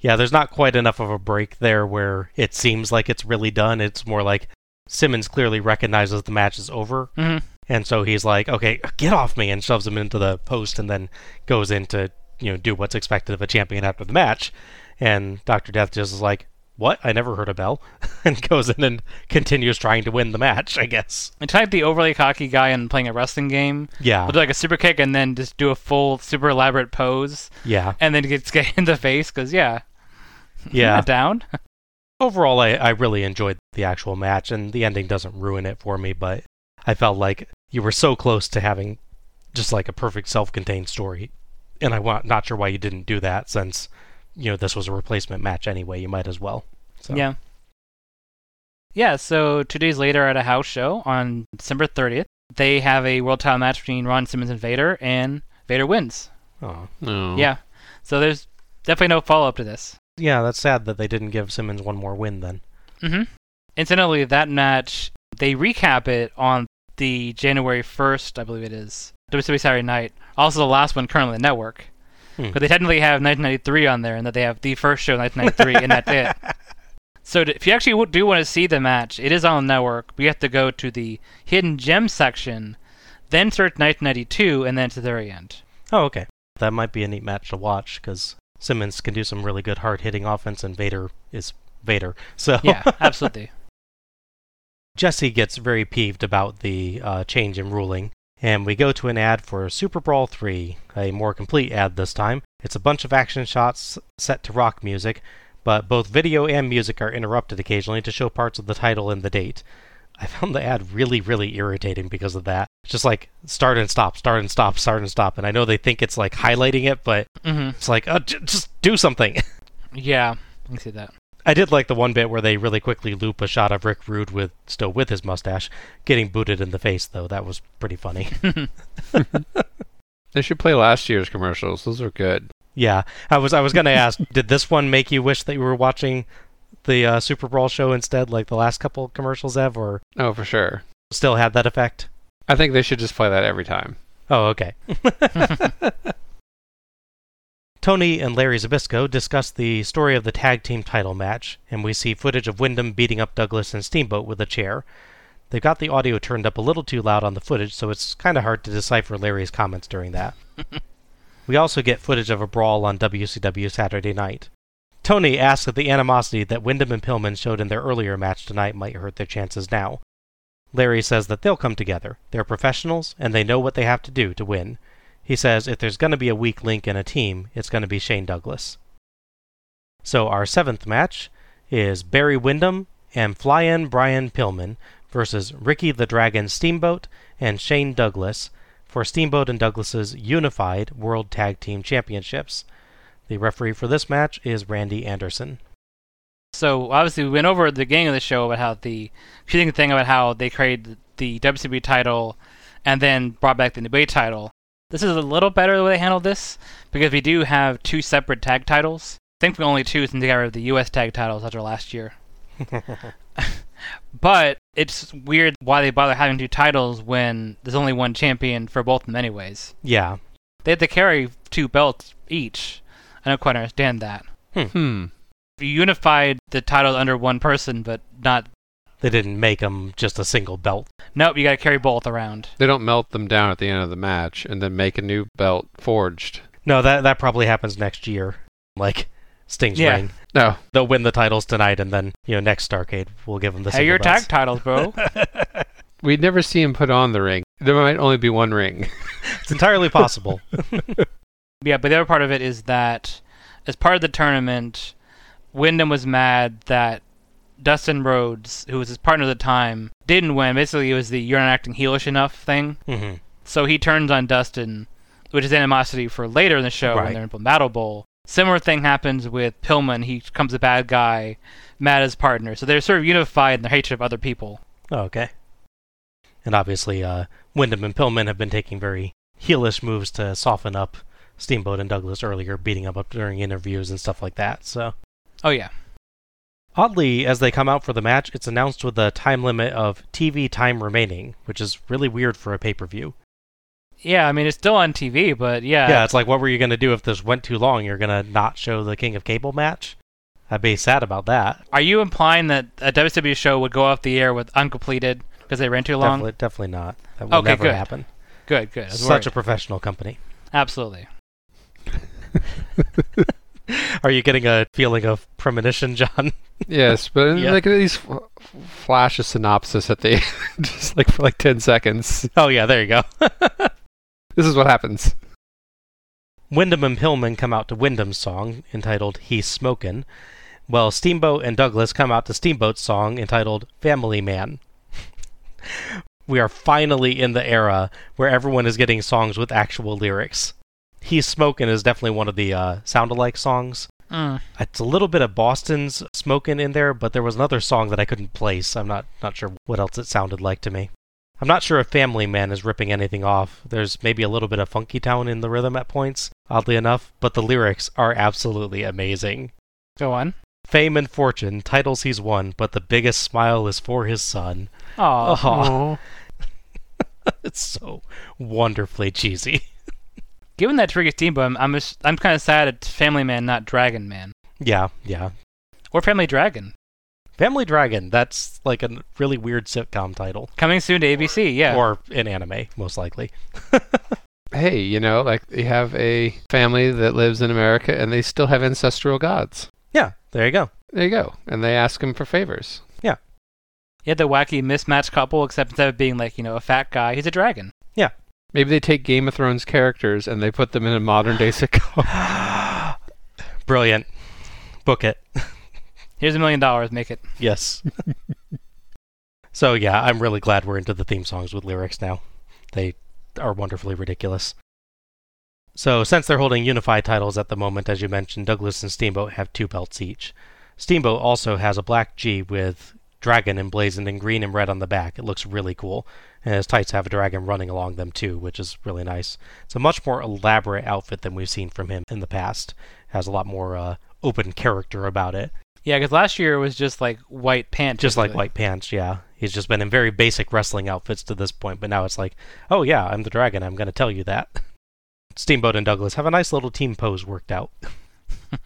Yeah, there's not quite enough of a break there where it seems like it's really done. It's more like Simmons clearly recognizes the match is over, hmm and so he's like, "Okay, get off me," and shoves him into the post, and then goes in to you know do what's expected of a champion after the match. And Doctor Death just is like, "What? I never heard a bell," and goes in and continues trying to win the match. I guess. It's type the overly cocky guy in playing a wrestling game. Yeah, Will do like a super kick and then just do a full super elaborate pose yeah, and then gets get in the face because, yeah. yeah. Down. overall, I, I really enjoyed the actual match, and the ending doesn't ruin it for me, but I felt like you were so close to having just like a perfect self contained story. And I'm not sure why you didn't do that since, you know, this was a replacement match anyway. You might as well. So. Yeah. Yeah, so two days later at a house show on December 30th, they have a world title match between Ron Simmons and Vader, and Vader wins. Aw. No. Yeah. So there's definitely no follow up to this. Yeah, that's sad that they didn't give Simmons one more win then. Mm-hmm. Incidentally, that match, they recap it on the January 1st, I believe it is, WWE Saturday Night. Also the last one currently on the network. Hmm. Because they technically have 1993 on there, and that they have the first show 1993, and that's it. So if you actually do want to see the match, it is on the network. But you have to go to the hidden gem section, then search 1992, and then to the very end. Oh, okay. That might be a neat match to watch because Simmons can do some really good hard hitting offense, and Vader is Vader. So Yeah, absolutely. Jesse gets very peeved about the uh, change in ruling, and we go to an ad for Super Brawl 3, a more complete ad this time. It's a bunch of action shots set to rock music, but both video and music are interrupted occasionally to show parts of the title and the date. I found the ad really, really irritating because of that. It's just like start and stop, start and stop, start and stop. And I know they think it's like highlighting it, but hmm it's like, uh, j- just do something. Yeah, I see that. I did like the one bit where they really quickly loop a shot of Rick Rude with still with his mustache getting booted in the face, though. That was pretty funny. They should play last year's commercials. Those are good. yeah, I was I was gonna ask, did this one make you wish that you were watching the uh, Super Bowl show instead, like the last couple commercials have, or Oh, for sure. still had that effect? I think they should just play that every time. Oh, okay. Tony and Larry Zbyszko discuss the story of the tag team title match, and we see footage of Windham beating up Douglas and Steamboat with a chair. They've got the audio turned up a little too loud on the footage, so it's kind of hard to decipher Larry's comments during that. we also get footage of a brawl on WCW Saturday night. Tony asks if the animosity that Windham and Pillman showed in their earlier match tonight might hurt their chances now. Larry says that they'll come together. They're professionals, and they know what they have to do to win. He says if there's going to be a weak link in a team, it's going to be Shane Douglas. So our seventh match is Barry Windham and Fly-In Brian Pillman versus Ricky the Dragon Steamboat and Shane Douglas for Steamboat and Douglas's unified World Tag Team Championships. The referee for this match is Randy Anderson. So obviously we went over the beginning of the show about how the cheating thing about how they created the WCW title and then brought back the debate title. This is a little better the way they handled this because we do have two separate tag titles. Thankfully, only two since they got rid of the U.S. tag titles after last year. but it's weird why they bother having two titles when there's only one champion for both of them, anyways. Yeah. They had to carry two belts each. I don't quite understand that. Hmm. You unified the titles under one person, but not. They didn't make them just a single belt. Nope, you gotta carry both around. They don't melt them down at the end of the match and then make a new belt forged. No, that that probably happens next year. Like Sting's Yeah. reign. No. They'll win the titles tonight, and then you know next Starcade we'll give them the Hey, your belts. tag titles, bro. We'd never see him put on the ring. There might only be one ring. It's entirely possible. yeah, but the other part of it is that as part of the tournament, Windham was mad that Dustin Rhodes, who was his partner at the time, didn't win. Basically, it was the "you're not acting heelish enough" thing. hmm So he turns on Dustin, which is animosity for later in the show when Right. they're in Battle Bowl. Similar thing happens with Pillman. He becomes a bad guy, mad at his partner. So they're sort of unified in their hatred of other people. Oh, okay. And obviously, uh, Windham and Pillman have been taking very heelish moves to soften up Steamboat and Douglas earlier, beating them up during interviews and stuff like that. So, Oh yeah. Oddly, as they come out for the match, it's announced with a time limit of TV time remaining, which is really weird for a pay per view. Yeah, I mean it's still on TV, but yeah. Yeah, it's like, what were you going to do if this went too long? You're going to not show the King of Cable match? I'd be sad about that. Are you implying that a WWE show would go off the air with uncompleted because they ran too long? Definitely, definitely not. That will Okay, never good. happen. Good, good. Such worried. a professional company. Absolutely. Are you getting a feeling of premonition, John? yes, but Yeah. like at least f- flash a synopsis at the end, just like for like 10 seconds. oh, yeah, there you go. This is what happens. Windham and Pillman come out to Windham's song entitled He's Smokin', while Steamboat and Douglas come out to Steamboat's song entitled Family Man. we are finally in the era where everyone is getting songs with actual lyrics. He's Smokin' is definitely one of the uh, sound alike songs. Mm. It's a little bit of Boston's Smokin' in there, but there was another song that I couldn't place. I'm not, not sure what else it sounded like to me. I'm not sure if Family Man is ripping anything off. There's maybe a little bit of Funky Town in the rhythm at points, oddly enough, but the lyrics are absolutely amazing. Go on. Fame and fortune, titles he's won, but the biggest smile is for his son. Oh, Aw. it's so wonderfully cheesy. Given that Ricky Steamboat, I'm I'm, just- I'm kind of sad it's Family Man, not Dragon Man, yeah, yeah. or Family Dragon. Family Dragon, that's like a really weird sitcom title. Coming soon to ABC. Yeah. Or an anime, most likely. Hey, you know, like they have a family that lives in America and they still have ancestral gods. Yeah, there you go. There you go. And they ask him for favors. Yeah. You had the wacky mismatched couple, except instead of being like you know a fat guy, he's a dragon. Maybe they take Game of Thrones characters and they put them in a modern day sitcom. Brilliant. Book it. Here's a million dollars, make it. Yes. So yeah, I'm really glad we're into the theme songs with lyrics now. They are wonderfully ridiculous. So since they're holding unified titles at the moment, as you mentioned, Douglas and Steamboat have two belts each. Steamboat also has a black G with dragon emblazoned in green and red on the back. It looks really cool. And his tights have a dragon running along them too, which is really nice. It's a much more elaborate outfit than we've seen from him in the past. It has a lot more uh, open character about it. Yeah, because last year it was just like white pants. Just like white pants, yeah. He's just been in very basic wrestling outfits to this point, but now it's like, oh yeah, I'm the dragon. I'm going to tell you that. Steamboat and Douglas have a nice little team pose worked out.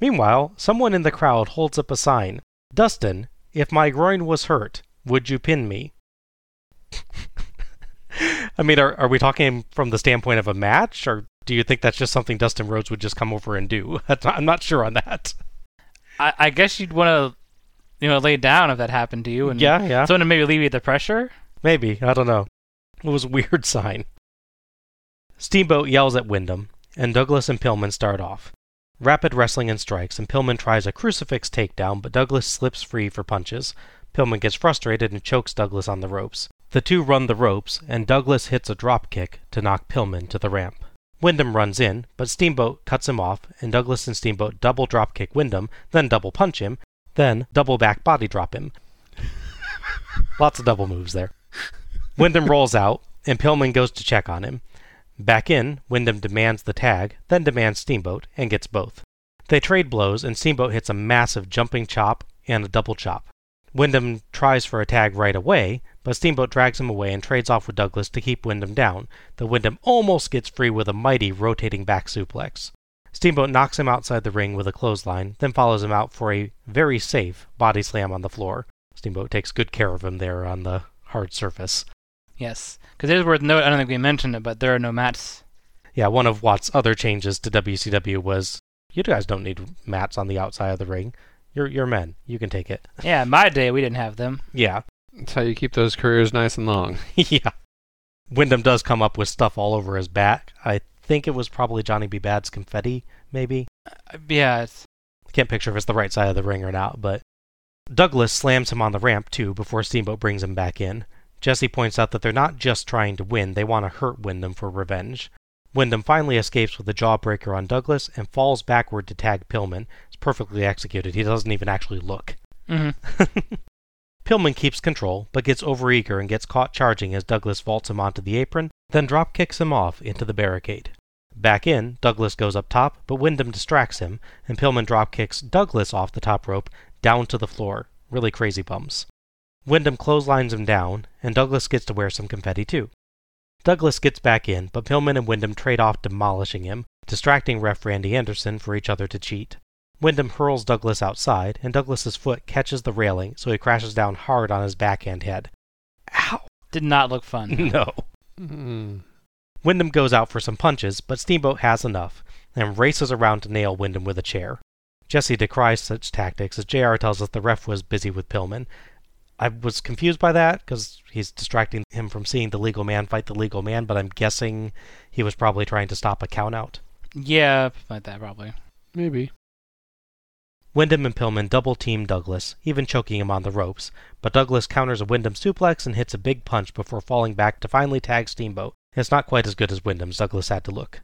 Meanwhile, someone in the crowd holds up a sign Dustin, if my groin was hurt, would you pin me? I mean, are, are we talking from the standpoint of a match, or do you think that's just something Dustin Rhodes would just come over and do? I'm not sure on that. I, I guess you'd want to, you know, lay down if that happened to you, and Yeah, yeah. someone to maybe alleviate the pressure. Maybe. I don't know. It was a weird sign. Steamboat yells at Windham, and Douglas and Pillman start off. Rapid wrestling and strikes, and Pillman tries a crucifix takedown, but Douglas slips free for punches. Pillman gets frustrated and chokes Douglas on the ropes. The two run the ropes, and Douglas hits a drop kick to knock Pillman to the ramp. Windham runs in, but Steamboat cuts him off, and Douglas and Steamboat double drop kick Windham, then double punch him, then double back body drop him. Lots of double moves there. Windham rolls out, and Pillman goes to check on him. Back in, Windham demands the tag, then demands Steamboat, and gets both. They trade blows, and Steamboat hits a massive jumping chop and a double chop. Windham tries for a tag right away, but Steamboat drags him away and trades off with Douglas to keep Windham down, though Windham almost gets free with a mighty rotating back suplex. Steamboat knocks him outside the ring with a clothesline, then follows him out for a very safe body slam on the floor. Steamboat takes good care of him there on the hard surface. Yes, because it is worth note. I don't think we mentioned it, but there are no mats. Yeah, one of Watts' other changes to WCW was you guys don't need mats on the outside of the ring. You're you're men. You can take it. Yeah, in my day we didn't have them. Yeah. That's how you keep those careers nice and long. yeah. Windham does come up with stuff all over his back. I think it was probably Johnny B. Badd's confetti, maybe. Uh, Yeah, it's, I can't picture if it's the right side of the ring or not, but Douglas slams him on the ramp too before Steamboat brings him back in. Jesse points out that they're not just trying to win, they want to hurt Windham for revenge. Windham finally escapes with a jawbreaker on Douglas and falls backward to tag Pillman. Perfectly executed. He doesn't even actually look. mhm. Pillman keeps control, but gets overeager and gets caught charging as Douglas vaults him onto the apron, then drop kicks him off into the barricade. Back in, Douglas goes up top, but Windham distracts him, and Pillman drop kicks Douglas off the top rope down to the floor. Really crazy bums. Windham clotheslines him down, and Douglas gets to wear some confetti too. Douglas gets back in, but Pillman and Windham trade off demolishing him, distracting ref Randy Anderson for each other to cheat. Windham hurls Douglas outside, and Douglas's foot catches the railing, so he crashes down hard on his backhand head. Ow! did not look fun. No. Mm. Windham goes out for some punches, but Steamboat has enough, and races around to nail Windham with a chair. Jesse decries such tactics as JR tells us the ref was busy with Pillman. I was confused by that because he's distracting him from seeing the legal man fight the legal man, but I'm guessing he was probably trying to stop a countout. Yeah, like that probably. Maybe. Windham and Pillman double team Douglas, even choking him on the ropes, but Douglas counters a Windham suplex and hits a big punch before falling back to finally tag Steamboat. It's not quite as good as Windham's, Douglas had to look.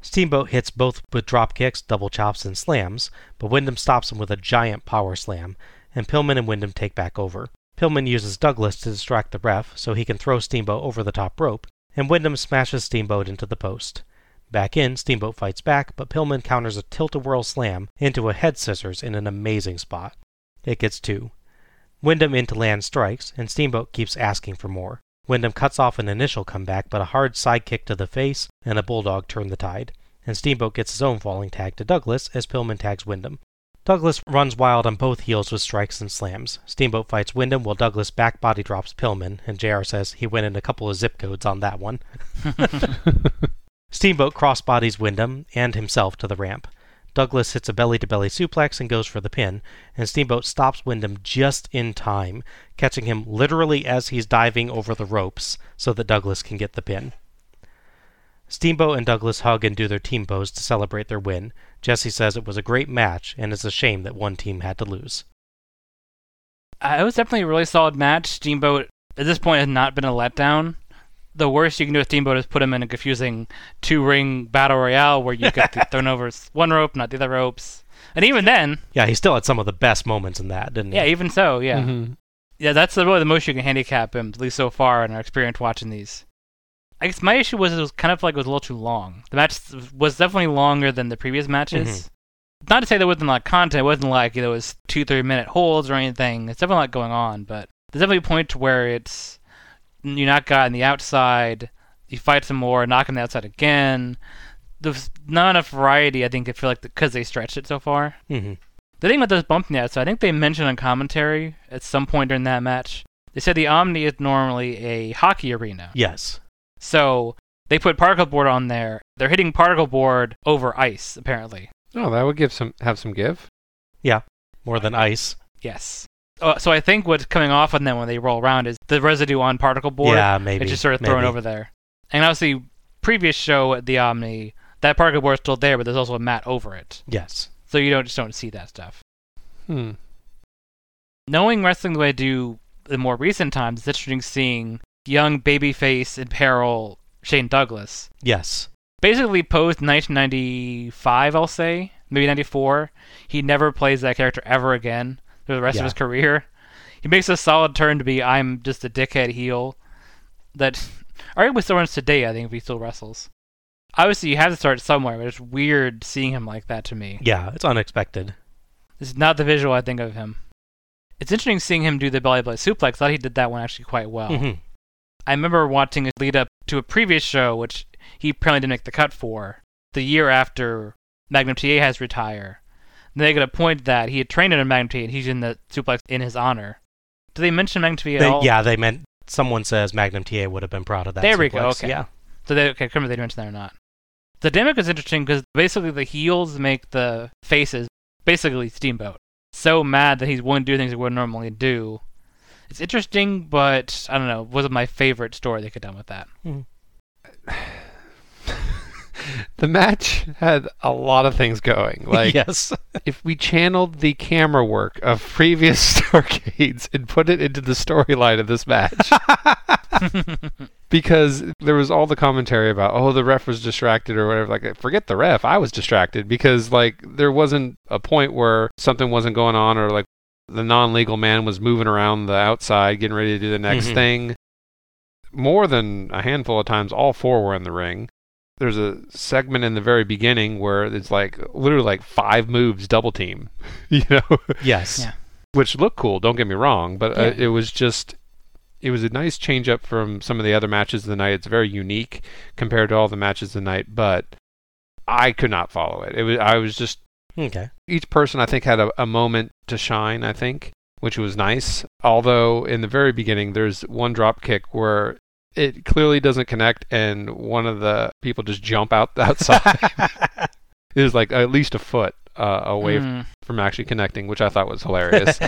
Steamboat hits both with drop kicks, double chops, and slams, but Windham stops him with a giant power slam, and Pillman and Windham take back over. Pillman uses Douglas to distract the ref so he can throw Steamboat over the top rope, and Windham smashes Steamboat into the post. Back in, Steamboat fights back, but Pillman counters a tilt-a-whirl slam into a head scissors in an amazing spot. It gets two. Windham into land strikes, and Steamboat keeps asking for more. Windham cuts off an initial comeback, but a hard side kick to the face and a bulldog turn the tide. And Steamboat gets his own falling tag to Douglas as Pillman tags Windham. Douglas runs wild on both heels with strikes and slams. Steamboat fights Windham while Douglas back body drops Pillman, and JR says he went in a couple of zip codes on that one. Steamboat crossbodies Windham and himself to the ramp. Douglas hits a belly to belly suplex and goes for the pin, and Steamboat stops Windham just in time, catching him literally as he's diving over the ropes so that Douglas can get the pin. Steamboat and Douglas hug and do their team pose to celebrate their win. Jesse says it was a great match and it's a shame that one team had to lose. Uh, it was definitely a really solid match. Steamboat at this point has not been a letdown. The worst you can do with Steamboat is put him in a confusing two ring battle royale where you get thrown over one rope, not the other ropes. And even then, Yeah, he still had some of the best moments in that, didn't he? yeah, even so, yeah. Mhm. Yeah, that's the, really the most you can handicap him, at least so far in our experience watching these. I guess my issue was it was kind of like it was a little too long. The match was definitely longer than the previous matches. Not to say there wasn't a lot of content, it wasn't like you know, it was two, three minute holds or anything. It's definitely a lot going on, but there's definitely a point where it's you knock guy on the outside, you fight some more, knock him on the outside again. There's not enough variety, I think, I feel like, because they stretched it so far. hmm The thing about those bump nets, so I think they mentioned on commentary at some point during that match. They said the Omni is normally a hockey arena. Yes. So they put particle board on there. They're hitting particle board over ice, apparently. Oh, that would give some have some give. Yeah, more than ice. Yes. Uh, so I think what's coming off on them when they roll around is the residue on particle board. yeah, maybe. It's just sort of thrown maybe. over there. And obviously, previous show at the Omni, that particle board is still there, but there's also a mat over it. Yes. So you don't just don't see that stuff. Hmm. knowing wrestling the way I do in more recent times, it's interesting seeing young babyface in peril Shane Douglas. Yes. Basically, post 1995, I'll say, maybe 94, he never plays that character ever again for the rest Yeah. of his career. He makes a solid turn to be I'm just a dickhead heel. That arguably still runs today, I think, if he still wrestles. Obviously, you have to start somewhere, but it's weird seeing him like that to me. Yeah, it's unexpected. This is not the visual I think of him. It's interesting seeing him do the belly blade suplex. I thought he did that one actually quite well. Mhm. I remember watching it lead up to a previous show, which he apparently didn't make the cut for, the year after Magnum TA has retire. And they get a point that he had trained under Magnum TA and he's in the suplex in his honor. Do they mention Magnum TA at They, all? yeah, they meant someone says Magnum TA would have been proud of that. There we go, okay. Yeah. So they okay, I couldn't remember if they mentioned that or not. The dynamic is interesting because basically the heels make the faces basically Steamboat so mad that he's willing to do things he wouldn't normally do. It's interesting, but I don't know. Wasn't my favorite story they could have done with that. Mm-hmm. The match had a lot of things going. Like yes. if we channeled the camera work of previous Starrcades and put it into the storyline of this match. because there was all the commentary about, oh, the ref was distracted or whatever. Like, forget the ref. I was distracted because, like, there wasn't a point where something wasn't going on or, like, the non legal man was moving around the outside, getting ready to do the next Mhm. thing. More than a handful of times, all four were in the ring. There's a segment in the very beginning where it's like literally like five moves double team, you know, yes. Yeah. which looked cool. Don't get me wrong, but uh, it was just it was a nice change up from some of the other matches of the night. It's very unique compared to all the matches of the night, but I could not follow it. It was I was just Okay. each person I think had a, a moment to shine. I think, which was nice. Although in the very beginning, there's one drop kick where it clearly doesn't connect, and one of the people just jump out the outside. it was like at least a foot uh, away Mm. from actually connecting, which I thought was hilarious.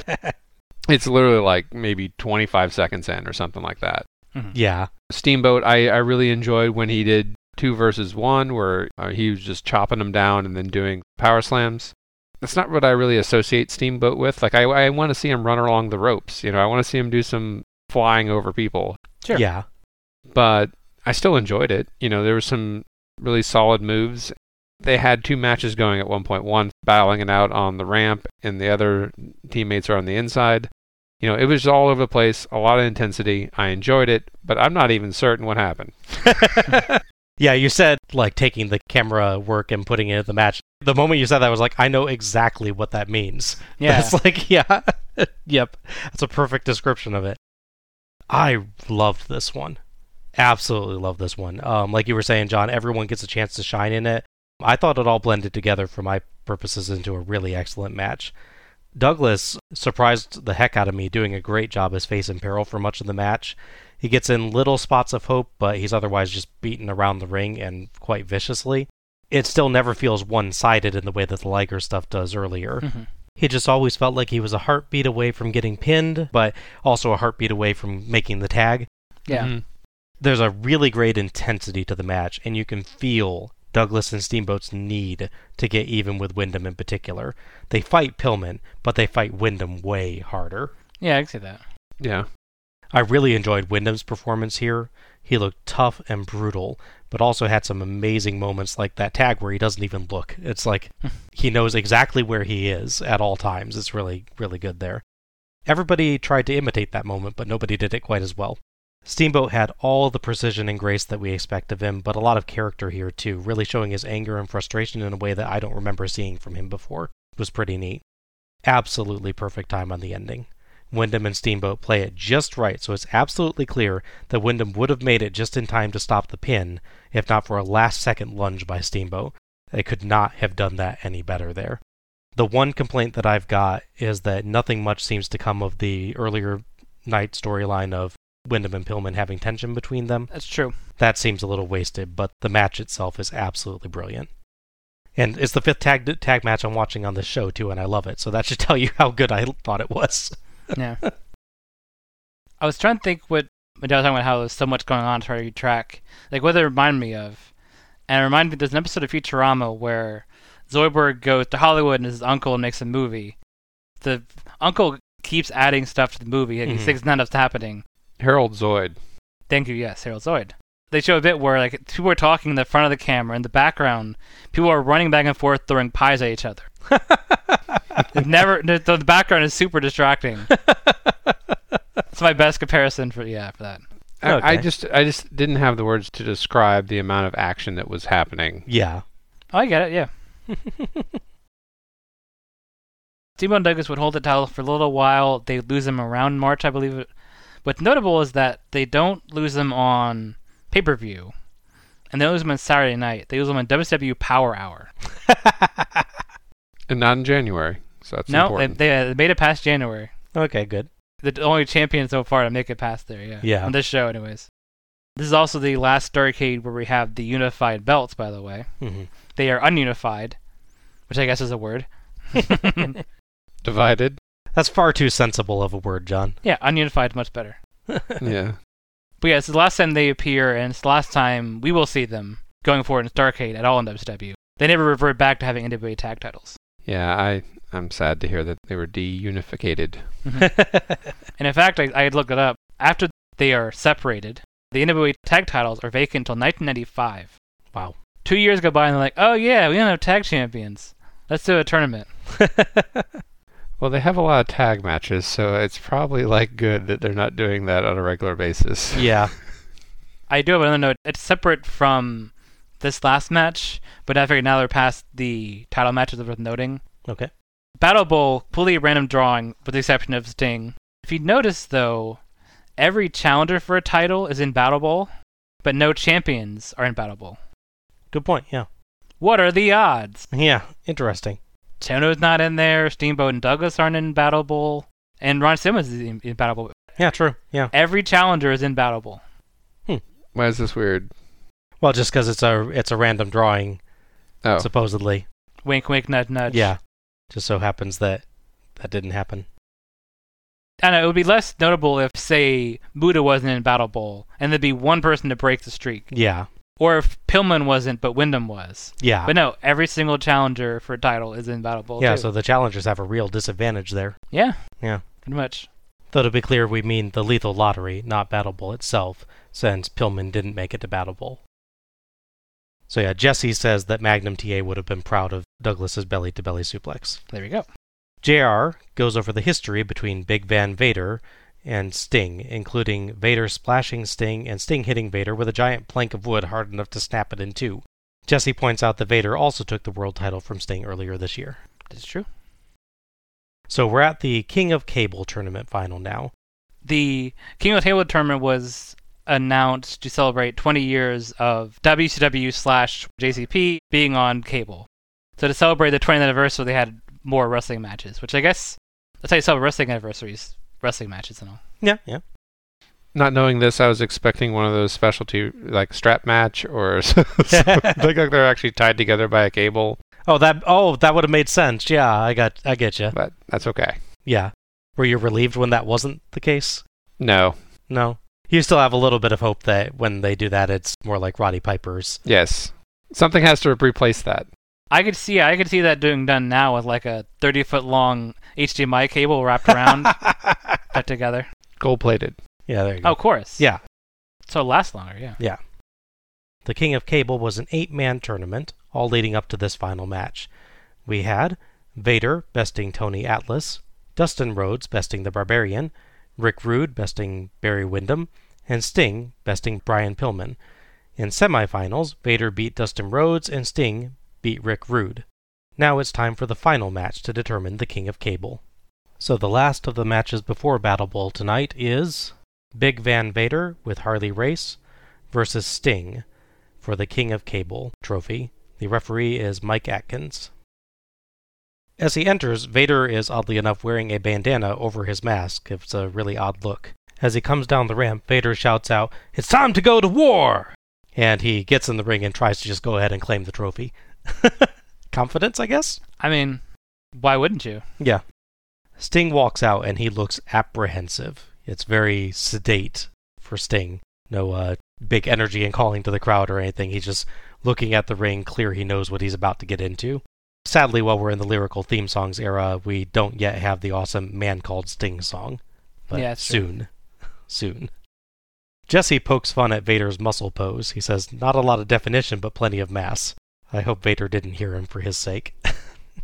it's literally like maybe 25 seconds in or something like that. yeah. Steamboat, I, I really enjoyed when he did two versus one, where uh, he was just chopping them down and then doing power slams. That's not what I really associate Steamboat with. Like, I, I want to see him run along the ropes. You know, I want to see him do some flying over people. Sure. Yeah. But I still enjoyed it. You know, there were some really solid moves. They had two matches going at one point, one battling it out on the ramp, and the other teammates are on the inside. You know, it was all over the place, a lot of intensity. I enjoyed it, but I'm not even certain what happened. yeah, you said like taking the camera work and putting it in the match. The moment you said that, I was like, I know exactly what that means. Yeah. That's like, yeah. yep. That's a perfect description of it. I loved this one. Absolutely love this one. Um, like you were saying, John, everyone gets a chance to shine in it. I thought it all blended together for my purposes into a really excellent match. Douglas surprised the heck out of me, doing a great job as face in peril for much of the match. He gets in little spots of hope, but he's otherwise just beaten around the ring and quite viciously. It still never feels one sided in the way that the Liger stuff does earlier. Mhm. He just always felt like he was a heartbeat away from getting pinned, but also a heartbeat away from making the tag. Yeah. Mhm. There's a really great intensity to the match, and you can feel Douglas and Steamboat's need to get even with Windham in particular. They fight Pillman, but they fight Windham way harder. Yeah, I can see that. Yeah. I really enjoyed Windham's performance here. He looked tough and brutal, but also had some amazing moments like that tag where he doesn't even look. It's like hmm. he knows exactly where he is at all times. It's really, really good there. Everybody tried to imitate that moment, but nobody did it quite as well. Steamboat had all the precision and grace that we expect of him, but a lot of character here too, really showing his anger and frustration in a way that I don't remember seeing from him before. It was pretty neat. Absolutely perfect time on the ending. Windham and Steamboat play it just right, so it's absolutely clear that Windham would have made it just in time to stop the pin, if not for a last second lunge by Steamboat. They could not have done that any better there. The one complaint that I've got is that nothing much seems to come of the earlier night storyline of Windham and Pillman having tension between them. That's true. That seems a little wasted, but the match itself is absolutely brilliant. And it's the fifth tag tag match I'm watching on this show too, and I love it. So that should tell you how good I thought it was. Yeah. I was trying to think what when I was talking about how there's so much going on to try to track. Like what it reminded me of. And it reminded me there's an episode of Futurama where Zoidberg goes to Hollywood and his uncle makes a movie. The uncle keeps adding stuff to the movie and he Mhm. thinks none of's happening. Harold Zoid. Thank you, yes, Harold Zoid. They show a bit where like people are talking in the front of the camera, in the background, people are running back and forth throwing pies at each other. Never the, the background is super distracting. It's my best comparison for yeah for that. I, I just I just didn't have the words to describe the amount of action that was happening. Yeah. Oh, I get it. Yeah. Steamboat and Douglas would hold the title for a little while. They'd lose them around March, I believe. What's notable is that they don't lose them on pay per view, and they don't lose them on Saturday night. They lose them on WCW Power Hour. And not in January. So that's no, they, important. they they made it past January. Okay, good. The only champion so far to make it past there. Yeah. Yeah. On this show, anyways. This is also the last Starrcade where we have the unified belts. By the way, hmm they are ununified, which I guess is a word. Divided. That's far too sensible of a word, John. Yeah, ununified much better. yeah. But yeah, it's the last time they appear, and it's the last time we will see them going forward in Starrcade at all in WCW. They never revert back to having NWA tag titles. Yeah, I I'm sad to hear that they were deunificated. Mm-hmm. And in fact, I, I had looked it up. After they are separated, the NWA tag titles are vacant until 1995. Wow. Two years go by, and they're like, oh yeah, we don't have tag champions. Let's do a tournament. Well, they have a lot of tag matches, so it's probably like good that they're not doing that on a regular basis. yeah. I do have another note. It's separate from this last match, but I figured now they're past the title matches worth noting. Okay. Battle Bowl, fully random drawing, with the exception of Sting. If you notice, though, every challenger for a title is in Battle Bowl, but no champions are in Battle Bowl. Good point. Yeah. What are the odds? Yeah. Interesting. Chono's not in there, Steamboat and Douglas aren't in Battle Bowl, and Ron Simmons is in, in Battle Bowl. Yeah. True. Yeah. Every challenger is in Battle Bowl. Hmm. Why is this weird? Well, just because it's a it's a random drawing, Oh, supposedly. Wink, wink, nudge, nudge. Yeah. Just so happens that that didn't happen. I know, it would be less notable if, say, Muta wasn't in Battle Bowl, and there'd be one person to break the streak. Yeah. Or if Pillman wasn't, but Windham was. Yeah. But no, every single challenger for a title is in Battle Bowl. yeah. too. So the challengers have a real disadvantage there. yeah, Yeah. pretty much. Though to be clear, we mean the Lethal Lottery, not Battle Bowl itself, since Pillman didn't make it to Battle Bowl. So yeah, Jesse says that Magnum TA would have been proud of Douglas's belly to belly suplex. There we go. JR goes over the history between Big Van Vader and Sting, including Vader splashing Sting and Sting hitting Vader with a giant plank of wood hard enough to snap it in two. Jesse points out that Vader also took the world title from Sting earlier this year. That's true. So we're at the King of Cable tournament final now. The King of Cable tournament was announced to celebrate 20 years of WCW slash JCP being on cable. So to celebrate the 20th anniversary, they had more wrestling matches, which I guess that's how you celebrate wrestling anniversaries, wrestling matches and all. Yeah, yeah. not knowing this, I was expecting one of those specialty like strap match or something like they're actually tied together by a cable, Oh, that oh, that would have made sense. Yeah, I got I get you. but that's okay. Yeah. Were you relieved when that wasn't the case? No. No. You still have a little bit of hope that when they do that it's more like Roddy Piper's. Yes. Something has to replace that. I could see I could see that doing done now with like a 30 foot long HDMI cable wrapped around. put together. Gold plated. Yeah, there you Oh, go. of course. Yeah. So it lasts longer, Yeah. yeah. The King of Cable was an eight man tournament, all leading up to this final match. We had Vader besting Tony Atlas, Dustin Rhodes besting the Barbarian, Rick Rude besting Barry Windham, and Sting besting Brian Pillman. In semifinals, Vader beat Dustin Rhodes and Sting beat Rick Rude. Now it's time for the final match to determine the King of Cable. So the last of the matches before Battle Bowl tonight is Big Van Vader with Harley Race versus Sting for the King of Cable trophy. The referee is Mike Atkins. As he enters, Vader is oddly enough wearing a bandana over his mask. It's a really odd look. As he comes down the ramp, Vader shouts out, It's time to go to war! And he gets in the ring and tries to just go ahead and claim the trophy. Confidence, I guess? I mean, why wouldn't you? Yeah. Sting walks out and he looks apprehensive. It's very sedate for Sting. No uh, big energy and calling to the crowd or anything. He's just looking at the ring, clear he knows what he's about to get into. Sadly, while we're in the lyrical theme songs era, we don't yet have the awesome Man Called Sting song. But Yeah, true. soon. Soon. Jesse pokes fun at Vader's muscle pose. He says, Not a lot of definition, but plenty of mass. I hope Vader didn't hear him for his sake.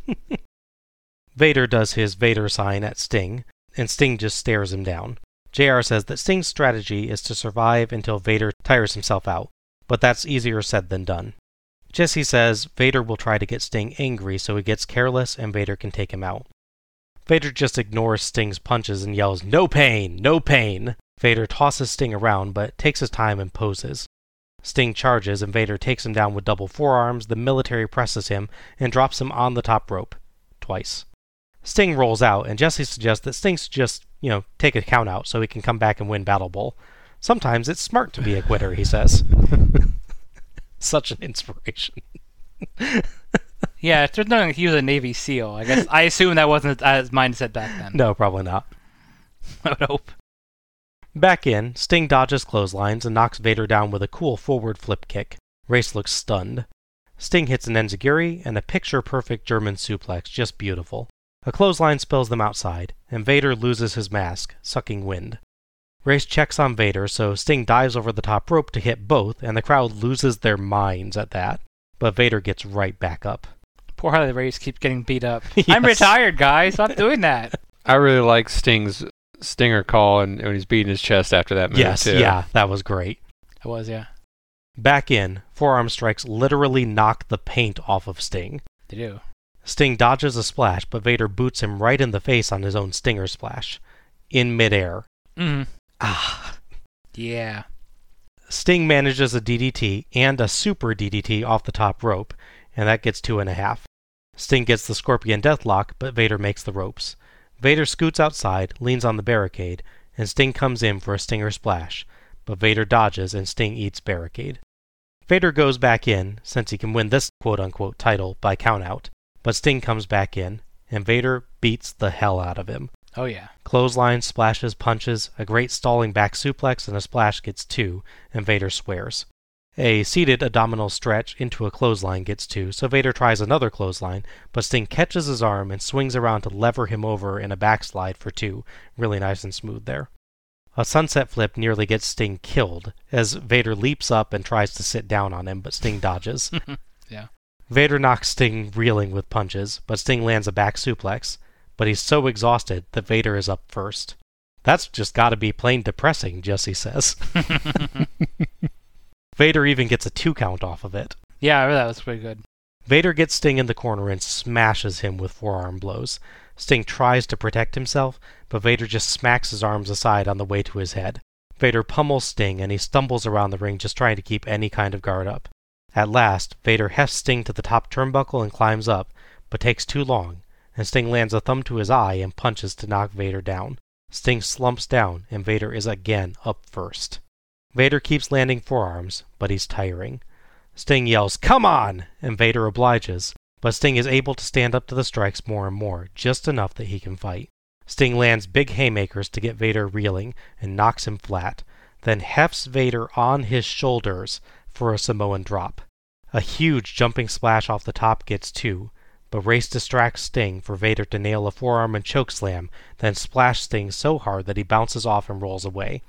Vader does his Vader sign at Sting, and Sting just stares him down. JR says that Sting's strategy is to survive until Vader tires himself out, but that's easier said than done. Jesse says Vader will try to get Sting angry so he gets careless and Vader can take him out. Vader just ignores Sting's punches and yells, No pain! No pain! Vader tosses Sting around but takes his time and poses. Sting charges and Vader takes him down with double forearms, the military presses him and drops him on the top rope. Twice. Sting rolls out, and Jesse suggests that Sting should just, you know, take a count out so he can come back and win Battle Bowl. Sometimes it's smart to be a quitter, he says. Such an inspiration. Yeah, there's nothing he was a Navy SEAL. I guess I assume that wasn't his mindset back then. No, probably not. I would hope. Back in, Sting dodges clotheslines and knocks Vader down with a cool forward flip kick. Race looks stunned. Sting hits an enzuigiri and a picture perfect German suplex, just beautiful. A clothesline spills them outside, and Vader loses his mask, sucking wind. Race checks on Vader, so Sting dives over the top rope to hit both, and the crowd loses their minds at that. But Vader gets right back up. Poor Harley Race keeps getting beat up. Yes. I'm retired, guys. Stop doing that. I really like Sting's stinger call and when he's beating his chest after that move yes, too. yeah, that was great. I was, yeah. Back in, forearm strikes literally knock the paint off of Sting. They do. Sting dodges a splash, but Vader boots him right in the face on his own stinger splash. In midair. Mm-hmm. Ah. Yeah. Sting manages a DDT and a super DDT off the top rope, and that gets two and a half. Sting gets the Scorpion Deathlock, but Vader makes the ropes. Vader scoots outside, leans on the barricade, and Sting comes in for a Stinger Splash, but Vader dodges and Sting eats barricade. Vader goes back in, since he can win this quote unquote title by countout, but Sting comes back in, and Vader beats the hell out of him. Oh, yeah. Clothesline, splashes, punches, a great stalling back suplex, and a splash gets two, and Vader swears. A seated abdominal stretch into a clothesline gets two, so Vader tries another clothesline, but Sting catches his arm and swings around to lever him over in a backslide for two. Really nice and smooth there. A sunset flip nearly gets Sting killed, as Vader leaps up and tries to sit down on him, but Sting dodges. Yeah. Vader knocks Sting reeling with punches, but Sting lands a back suplex. But he's so exhausted that Vader is up first. That's just gotta be plain depressing, Jesse says. Vader even gets a two count off of it. Yeah, that was pretty good. Vader gets Sting in the corner and smashes him with forearm blows. Sting tries to protect himself, but Vader just smacks his arms aside on the way to his head. Vader pummels Sting and he stumbles around the ring just trying to keep any kind of guard up. At last, Vader hefts Sting to the top turnbuckle and climbs up, but takes too long, and Sting lands a thumb to his eye and punches to knock Vader down. Sting slumps down, and Vader is again up first. Vader keeps landing forearms, but he's tiring. Sting yells, Come on! and Vader obliges, but Sting is able to stand up to the strikes more and more, just enough that he can fight. Sting lands big haymakers to get Vader reeling and knocks him flat, then hefts Vader on his shoulders for a Samoan drop. A huge jumping splash off the top gets two, but Race distracts Sting for Vader to nail a forearm and chokeslam, then splash Sting so hard that he bounces off and rolls away.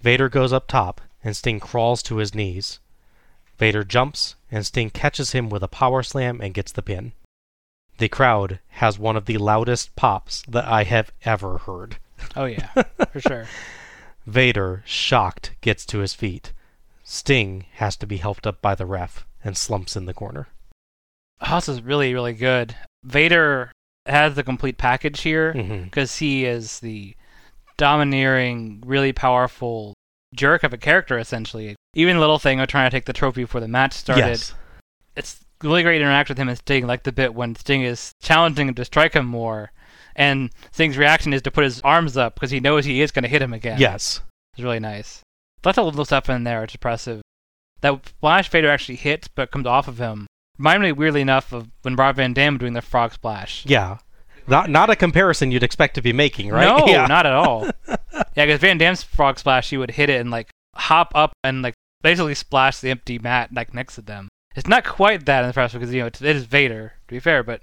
Vader goes up top, and Sting crawls to his knees. Vader jumps, and Sting catches him with a power slam and gets the pin. The crowd has one of the loudest pops that I have ever heard. Oh yeah, for sure. Vader, shocked, gets to his feet. Sting has to be helped up by the ref and slumps in the corner. Oh, this is really really good. Vader has the complete package here mm-hmm. because he is the domineering, really powerful jerk of a character essentially. Even little thing of trying to take the trophy before the match started. Yes. It's really great to interact with him and Sting, like the bit when Sting is challenging him to strike him more, and Sting's reaction is to put his arms up because he knows he is going to hit him again. Yes. It's really nice. Lots of little stuff in there. It's impressive. That splash Vader actually hits but comes off of him. Reminded me weirdly enough of when Rob Van Dam doing the frog splash. Yeah. Not not a comparison you'd expect to be making, right? No, yeah. not at all. yeah, because Van Dam's frog splash, he would hit it and like hop up and like basically splash the empty mat like next to them. It's not quite that in the press because you know it's, Vader to be fair, but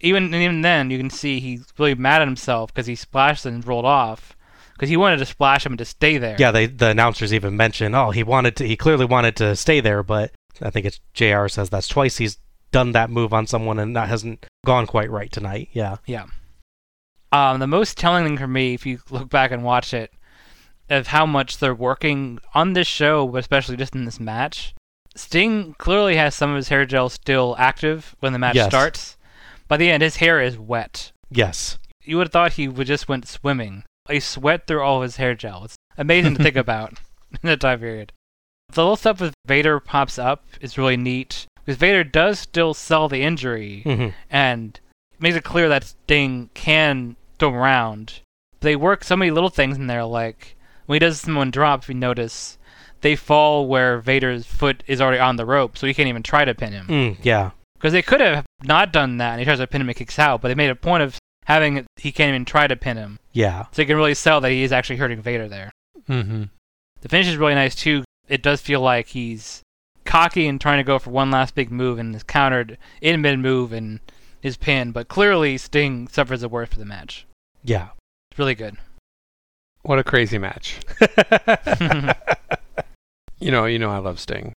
even even then you can see he's really mad at himself because he splashed and rolled off because he wanted to splash him and to stay there. Yeah, they the announcers even mention, oh, he wanted to he clearly wanted to stay there, but I think it's JR says that's twice he's done that move on someone and that hasn't gone quite right tonight. Yeah. Yeah. Um, the most telling thing for me, if you look back and watch it, of how much they're working on this show, but especially just in this match. Sting clearly has some of his hair gel still active when the match Yes. starts. By the end, his hair is wet. Yes. You would have thought he would just went swimming. He sweat through all of his hair gel. It's amazing to think about in that time period. The little stuff with Vader pops up is really neat because Vader does still sell the injury Mhm. and makes it clear that Sting can throw him around. They work so many little things in there, like when he does Samoan drop, if you notice, they fall where Vader's foot is already on the rope, so he can't even try to pin him. Mm, yeah. Because they could have not done that, and he tries to pin him and kicks out, but they made a point of having it, he can't even try to pin him, Yeah. so you can really sell that he is actually hurting Vader there. Mm-hmm. The finish is really nice too. It does feel like he's cocky and trying to go for one last big move and is countered in mid move and is pinned, but clearly Sting suffers the worst for the match. Yeah. It's really good. What a crazy match. You know, you know I love Sting.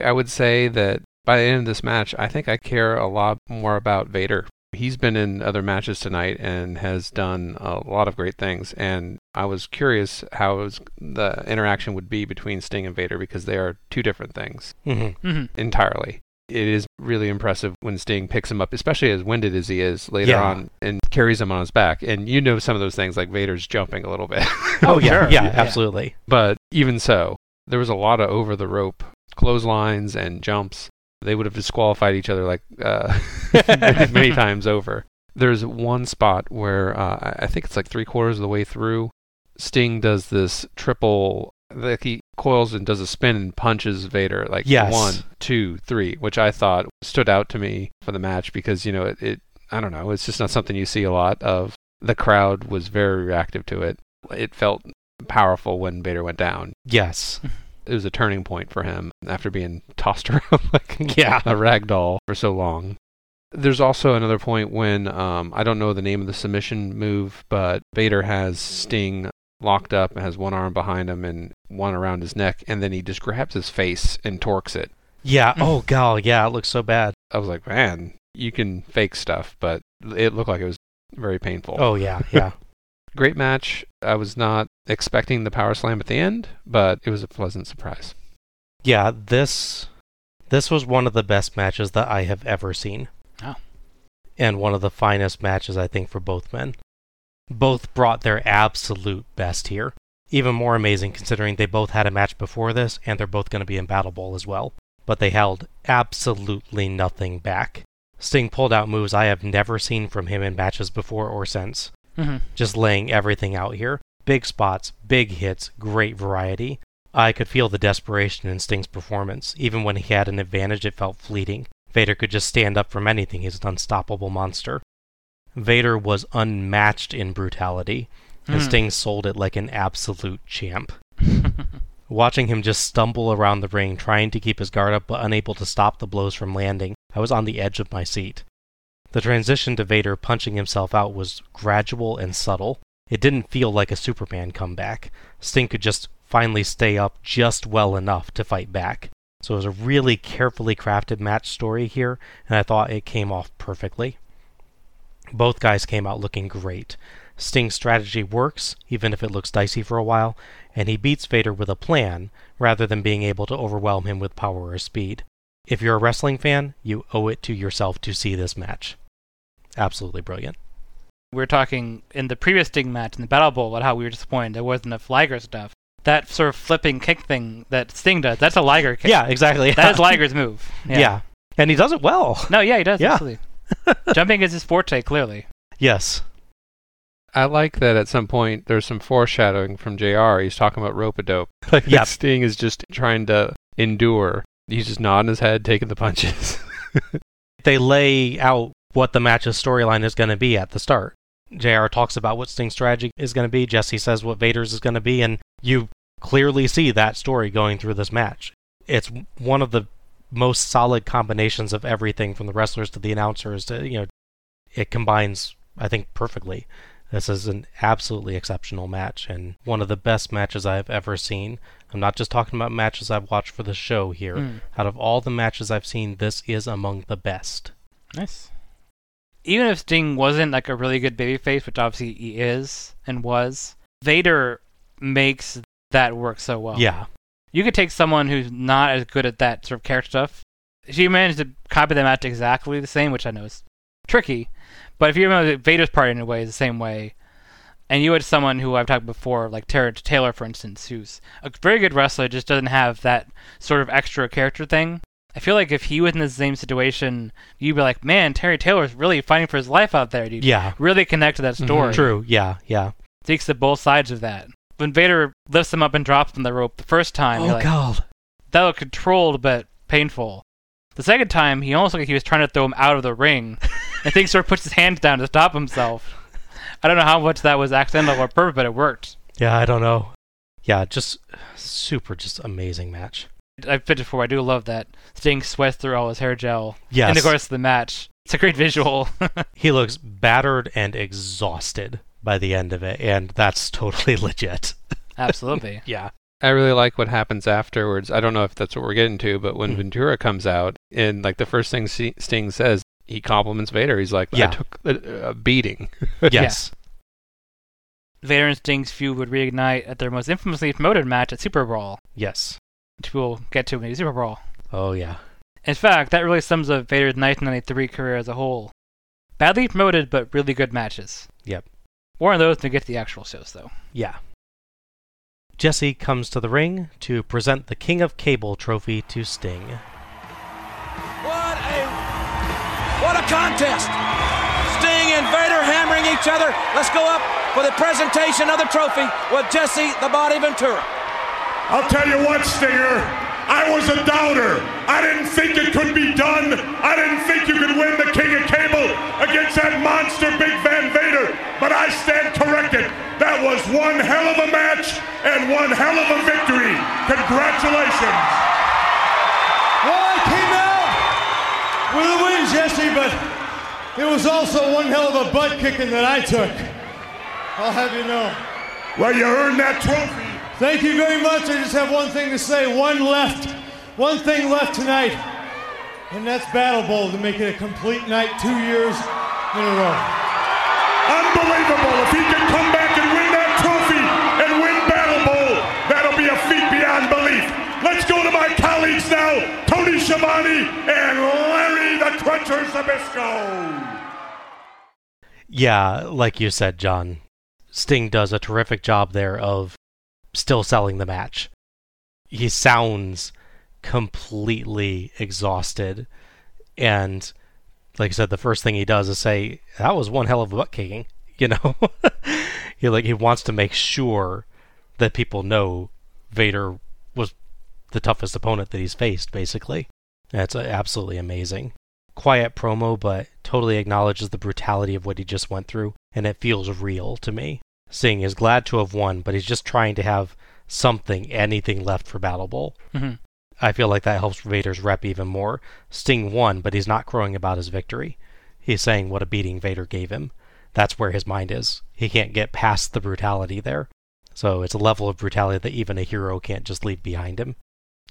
I would say that by the end of this match, I think I care a lot more about Vader. He's been in other matches tonight and has done a lot of great things. And I was curious how was, the interaction would be between Sting and Vader because they are two different things Mhm. hmm entirely. It is really impressive when Sting picks him up, especially as winded as he is later Yeah. on, and carries him on his back. And you know some of those things, like Vader's jumping a little bit. Oh, yeah. sure. Yeah, Yeah. absolutely. But even so, there was a lot of over the rope clotheslines and jumps. They would have disqualified each other like uh, many, many times over. There's one spot where uh, I- I think it's like three quarters of the way through. Sting does this triple. Like he coils and does a spin and punches Vader like Yes. one, two, three, which I thought stood out to me for the match because you know it, it. I don't know. It's just not something you see a lot of. The crowd was very reactive to it. It felt powerful when Vader went down. Yes. It was a turning point for him after being tossed around like Yeah. a rag doll for so long. There's also another point when um, I don't know the name of the submission move, but Vader has Sting locked up and has one arm behind him and one around his neck, and then he just grabs his face and torques it. Yeah. Oh, God. Yeah, it looks so bad. I was like, man, you can fake stuff, but it looked like it was very painful. Oh, yeah. Yeah. Great match. I was not expecting the power slam at the end, but it was a pleasant surprise. yeah, this this was one of the best matches that I have ever seen. Oh. And one of the finest matches I think for both men. Both brought their absolute best here. Even more amazing considering they both had a match before this and they're both going to be in Battle Bowl as well. But they held absolutely nothing back. Sting pulled out moves I have never seen from him in matches before or since. hmm just laying everything out here. Big spots, big hits, great variety. I could feel the desperation in Sting's performance. Even when he had an advantage, it felt fleeting. Vader could just stand up from anything. He's an unstoppable monster. Vader was unmatched in brutality, and Hmm. Sting sold it like an absolute champ. Watching him just stumble around the ring, trying to keep his guard up but unable to stop the blows from landing, I was on the edge of my seat. The transition to Vader punching himself out was gradual and subtle. It didn't feel like a Superman comeback. Sting could just finally stay up just well enough to fight back. So it was a really carefully crafted match story here, and I thought it came off perfectly. Both guys came out looking great. Sting's strategy works, even if it looks dicey for a while, and he beats Vader with a plan, rather than being able to overwhelm him with power or speed. If you're a wrestling fan, you owe it to yourself to see this match. Absolutely brilliant. We were talking in the previous Sting match in the Battle Bowl about how we were disappointed there wasn't enough Liger stuff. That sort of flipping kick thing that Sting does, that's a Liger kick. Yeah, exactly. That is Liger's move. Yeah. Yeah. And he does it well. No, yeah, he does. Yeah. Absolutely. Jumping is his forte, clearly. Yes. I like that at some point there's some foreshadowing from JR. He's talking about rope a dope. Like Yep. Sting is just trying to endure. He's just nodding his head, taking the punches. They lay out what the match's storyline is going to be at the start. JR talks about what Sting's strategy is going to be. Jesse says what Vader's is going to be, and you clearly see that story going through this match. It's one of the most solid combinations of everything from the wrestlers to the announcers to, you know, it combines, I think, perfectly. This is an absolutely exceptional match and one of the best matches I've ever seen. I'm not just talking about matches I've watched for the show here. Mm. Out of all the matches I've seen, this is among the best. Nice. Even if Sting wasn't like a really good babyface, which obviously he is and was, Vader makes that work so well. Yeah. You could take someone who's not as good at that sort of character stuff. If you manage to copy them out exactly the same, which I know is tricky, but if you remember Vader's part in a way is the same way, and you had someone who I've talked before, like Terry Taylor, for instance, who's a very good wrestler, just doesn't have that sort of extra character thing. I feel like if he was in the same situation, you'd be like, man, Terry Taylor's really fighting for his life out there, dude. Yeah. Really connect to that mm-hmm. story. True. Yeah. Yeah. Takes to both sides of that. When Vader lifts him up and drops him on the rope the first time, Oh like, God. that looked controlled but painful. The second time, he almost looked like he was trying to throw him out of the ring. and Sting sort of puts his hands down to stop himself. I don't know how much that was accidental or purpose, but it worked. Yeah. I don't know. Yeah. Just super. Just amazing match. I've said before, I do love that Sting sweats through all his hair gel Yes. in the course of the match. It's a great visual. He looks battered and exhausted by the end of it, and that's totally legit. Absolutely. Yeah. I really like what happens afterwards. I don't know if that's what we're getting to, but when Mhm. Ventura comes out and like the first thing Sting says, he compliments Vader. He's like, Yeah. "I took a, a beating." Yes. Vader and Sting's feud would reignite at their most infamously promoted match at Super Brawl, Yes. Which we'll get to maybe Super Brawl. Oh yeah. In fact, that really sums up Vader's 1993 career as a whole. Badly promoted, but really good matches. Yep. More on those when we get to the actual shows, though. Yeah. Jesse comes to the ring to present the King of Cable trophy to Sting. What a what a contest! Sting and Vader hammering each other. Let's go up for the presentation of the trophy with Jesse the Body Ventura. I'll tell you what, Stinger. I was a doubter. I didn't think it could be done. I didn't think you could win the King of Cable against that monster Big Van Vader. But I stand corrected. That was one hell of a match and one hell of a victory. Congratulations. Well, I came out with a win, Jesse, but it was also one hell of a butt kicking that I took. I'll have you know. Well, you earned that trophy. Thank you very much. I just have one thing to say. One left. One thing left tonight. And that's Battle Bowl to make it a complete night two years in a row. Unbelievable. If he can come back and win that trophy and win Battle Bowl, that'll be a feat beyond belief. Let's go to my colleagues now, Tony Schiavone and Larry the Cruncher Zbyszko. Yeah, like you said, John, Sting does a terrific job there of still selling the match. He sounds completely exhausted, and like I said, the first thing he does is say, "That was one hell of a butt kicking." You know, he like he wants to make sure that people know Vader was the toughest opponent that he's faced. Basically, that's uh, absolutely amazing quiet promo, but totally acknowledges the brutality of what he just went through, and it feels real to me. Sting is glad to have won, but he's just trying to have something, anything left for Battle Bowl. Mhm. I feel like that helps Vader's rep even more. Sting won, but he's not crowing about his victory. He's saying what a beating Vader gave him. That's where his mind is. He can't get past the brutality there. So it's a level of brutality that even a hero can't just leave behind him.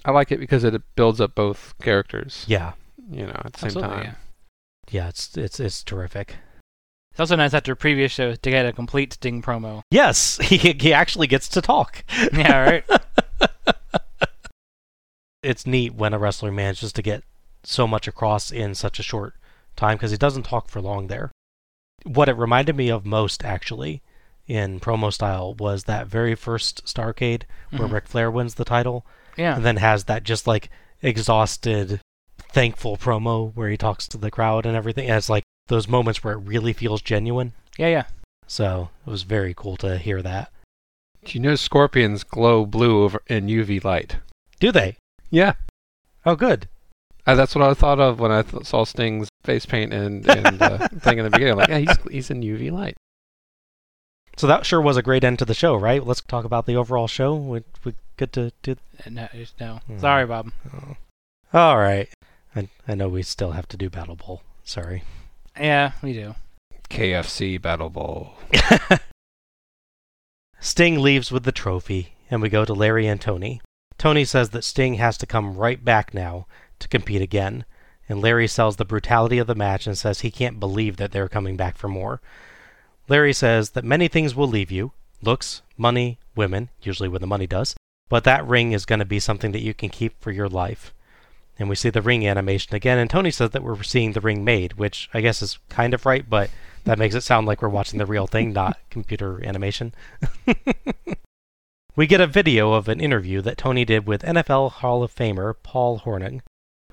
I like it because it builds up both characters. Yeah. You know, at the same Absolutely, time. yeah. Yeah, it's it's it's terrific. It's also nice after previous shows to get a complete Sting promo. Yes, he he actually gets to talk. Yeah, right. it's neat when a wrestler manages to get so much across in such a short time because he doesn't talk for long there. What it reminded me of most, actually, in promo style, was that very first Starrcade where Mhm. Ric Flair wins the title, Yeah. and then has that just like exhausted, thankful promo where he talks to the crowd and everything. And it's like those moments where it really feels genuine. Yeah, yeah. So it was very cool to hear that. Do you know scorpions glow blue over in UV light? Do they? Yeah. Oh, good. Uh, that's what I thought of when I th- saw Sting's face paint and, and uh, thing in the beginning. I'm like, yeah, he's, he's in UV light. So that sure was a great end to the show, right? Let's talk about the overall show. We we good to do. No, no. Hmm. Sorry, Bob. All right. I I know we still have to do Battle Bowl. Sorry. Yeah, we do. KFC Battle Bowl. Sting leaves with the trophy, and we go to Larry and Tony. Tony says that Sting has to come right back now to compete again, and Larry sells the brutality of the match and says he can't believe that they're coming back for more. Larry says that many things will leave you looks, money, women, usually when the money does, but that ring is going to be something that you can keep for your life. And we see the ring animation again, and Tony says that we're seeing the ring made, which I guess is kind of right, but that makes it sound like we're watching the real thing, not computer animation. we get a video of an interview that Tony did with NFL Hall of Famer Paul Hornung,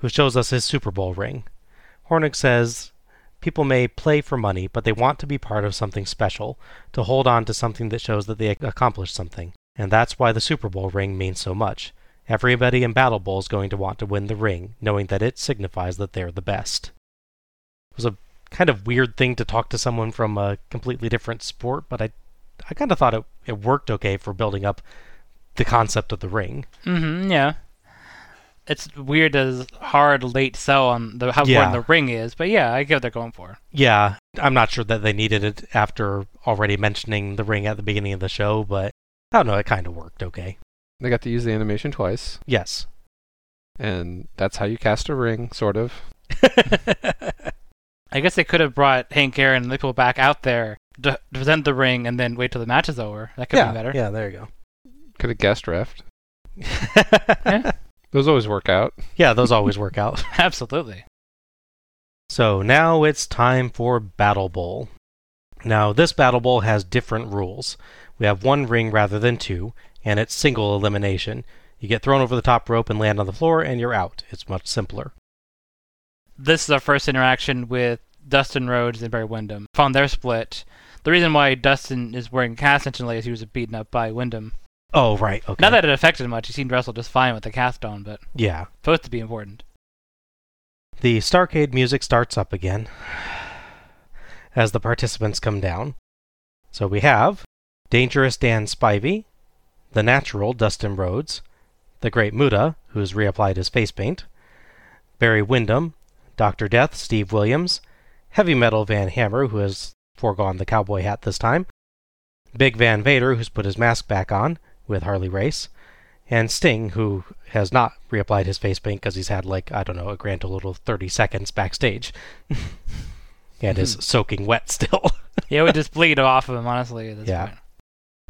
who shows us his Super Bowl ring. Hornung says people may play for money, but they want to be part of something special, to hold on to something that shows that they accomplished something. And that's why the Super Bowl ring means so much. Everybody in Battle Bowl is going to want to win the ring, knowing that it signifies that they're the best. It was a kind of weird thing to talk to someone from a completely different sport, but I, I kind of thought it, it worked okay for building up the concept of the ring. Mm-hmm, yeah. It's weird as hard late sell on the how Yeah. important the ring is, but yeah, I get what they're going for. Yeah, I'm not sure that they needed it after already mentioning the ring at the beginning of the show, but I don't know, it kind of worked okay. They got to use the animation twice, Yes. and that's how you cast a ring, sort of. I guess they could have brought Hank Aaron and the people back out there to to present the ring and then wait till the match is over. That could yeah, be better. yeah, there you go. Could have guest refed. go. Those always work out. yeah, those always work out. Absolutely. So now it's time for Battle Bowl. Now, this Battle Bowl has different rules. We have one ring rather than two, and it's single elimination. You get thrown over the top rope and land on the floor, and you're out. It's much simpler. This is our first interaction with Dustin Rhodes and Barry Windham. Found their split. The reason why Dustin is wearing cast intentionally is he was beaten up by Windham. Oh, right. Okay. Not that it affected much. He seemed to wrestle just fine with the cast on, but yeah. supposed to be important. The Starrcade music starts up again as the participants come down. So we have Dangerous Dan Spivey, The Natural Dustin Rhodes, The Great Muta, who's reapplied his face paint, Barry Windham, Dr. Death Steve Williams, Heavy Metal Van Hammer, who has foregone the cowboy hat this time, Big Van Vader, who's put his mask back on with Harley Race, and Sting, who has not reapplied his face paint because he's had like I don't know a grand total of thirty seconds backstage, and is soaking wet still. Yeah, it would just bleed off of him, honestly, at this Yeah. point.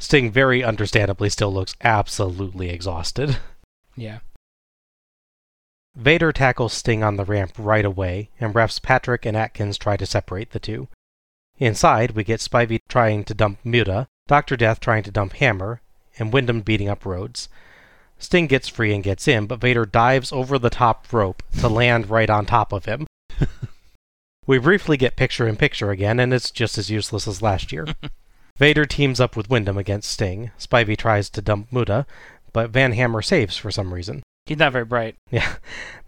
Sting very understandably still looks absolutely exhausted. Yeah. Vader tackles Sting on the ramp right away, and refs Patrick and Atkins try to separate the two. Inside, we get Spivey trying to dump Muta, Dr. Death trying to dump Hammer, and Windham beating up Rhodes. Sting gets free and gets in, but Vader dives over the top rope to land right on top of him. we briefly get picture in picture again, and it's just as useless as last year. Vader teams up with Windham against Sting. Spivey tries to dump Muta, but Van Hammer saves for some reason. He's not very bright. Yeah.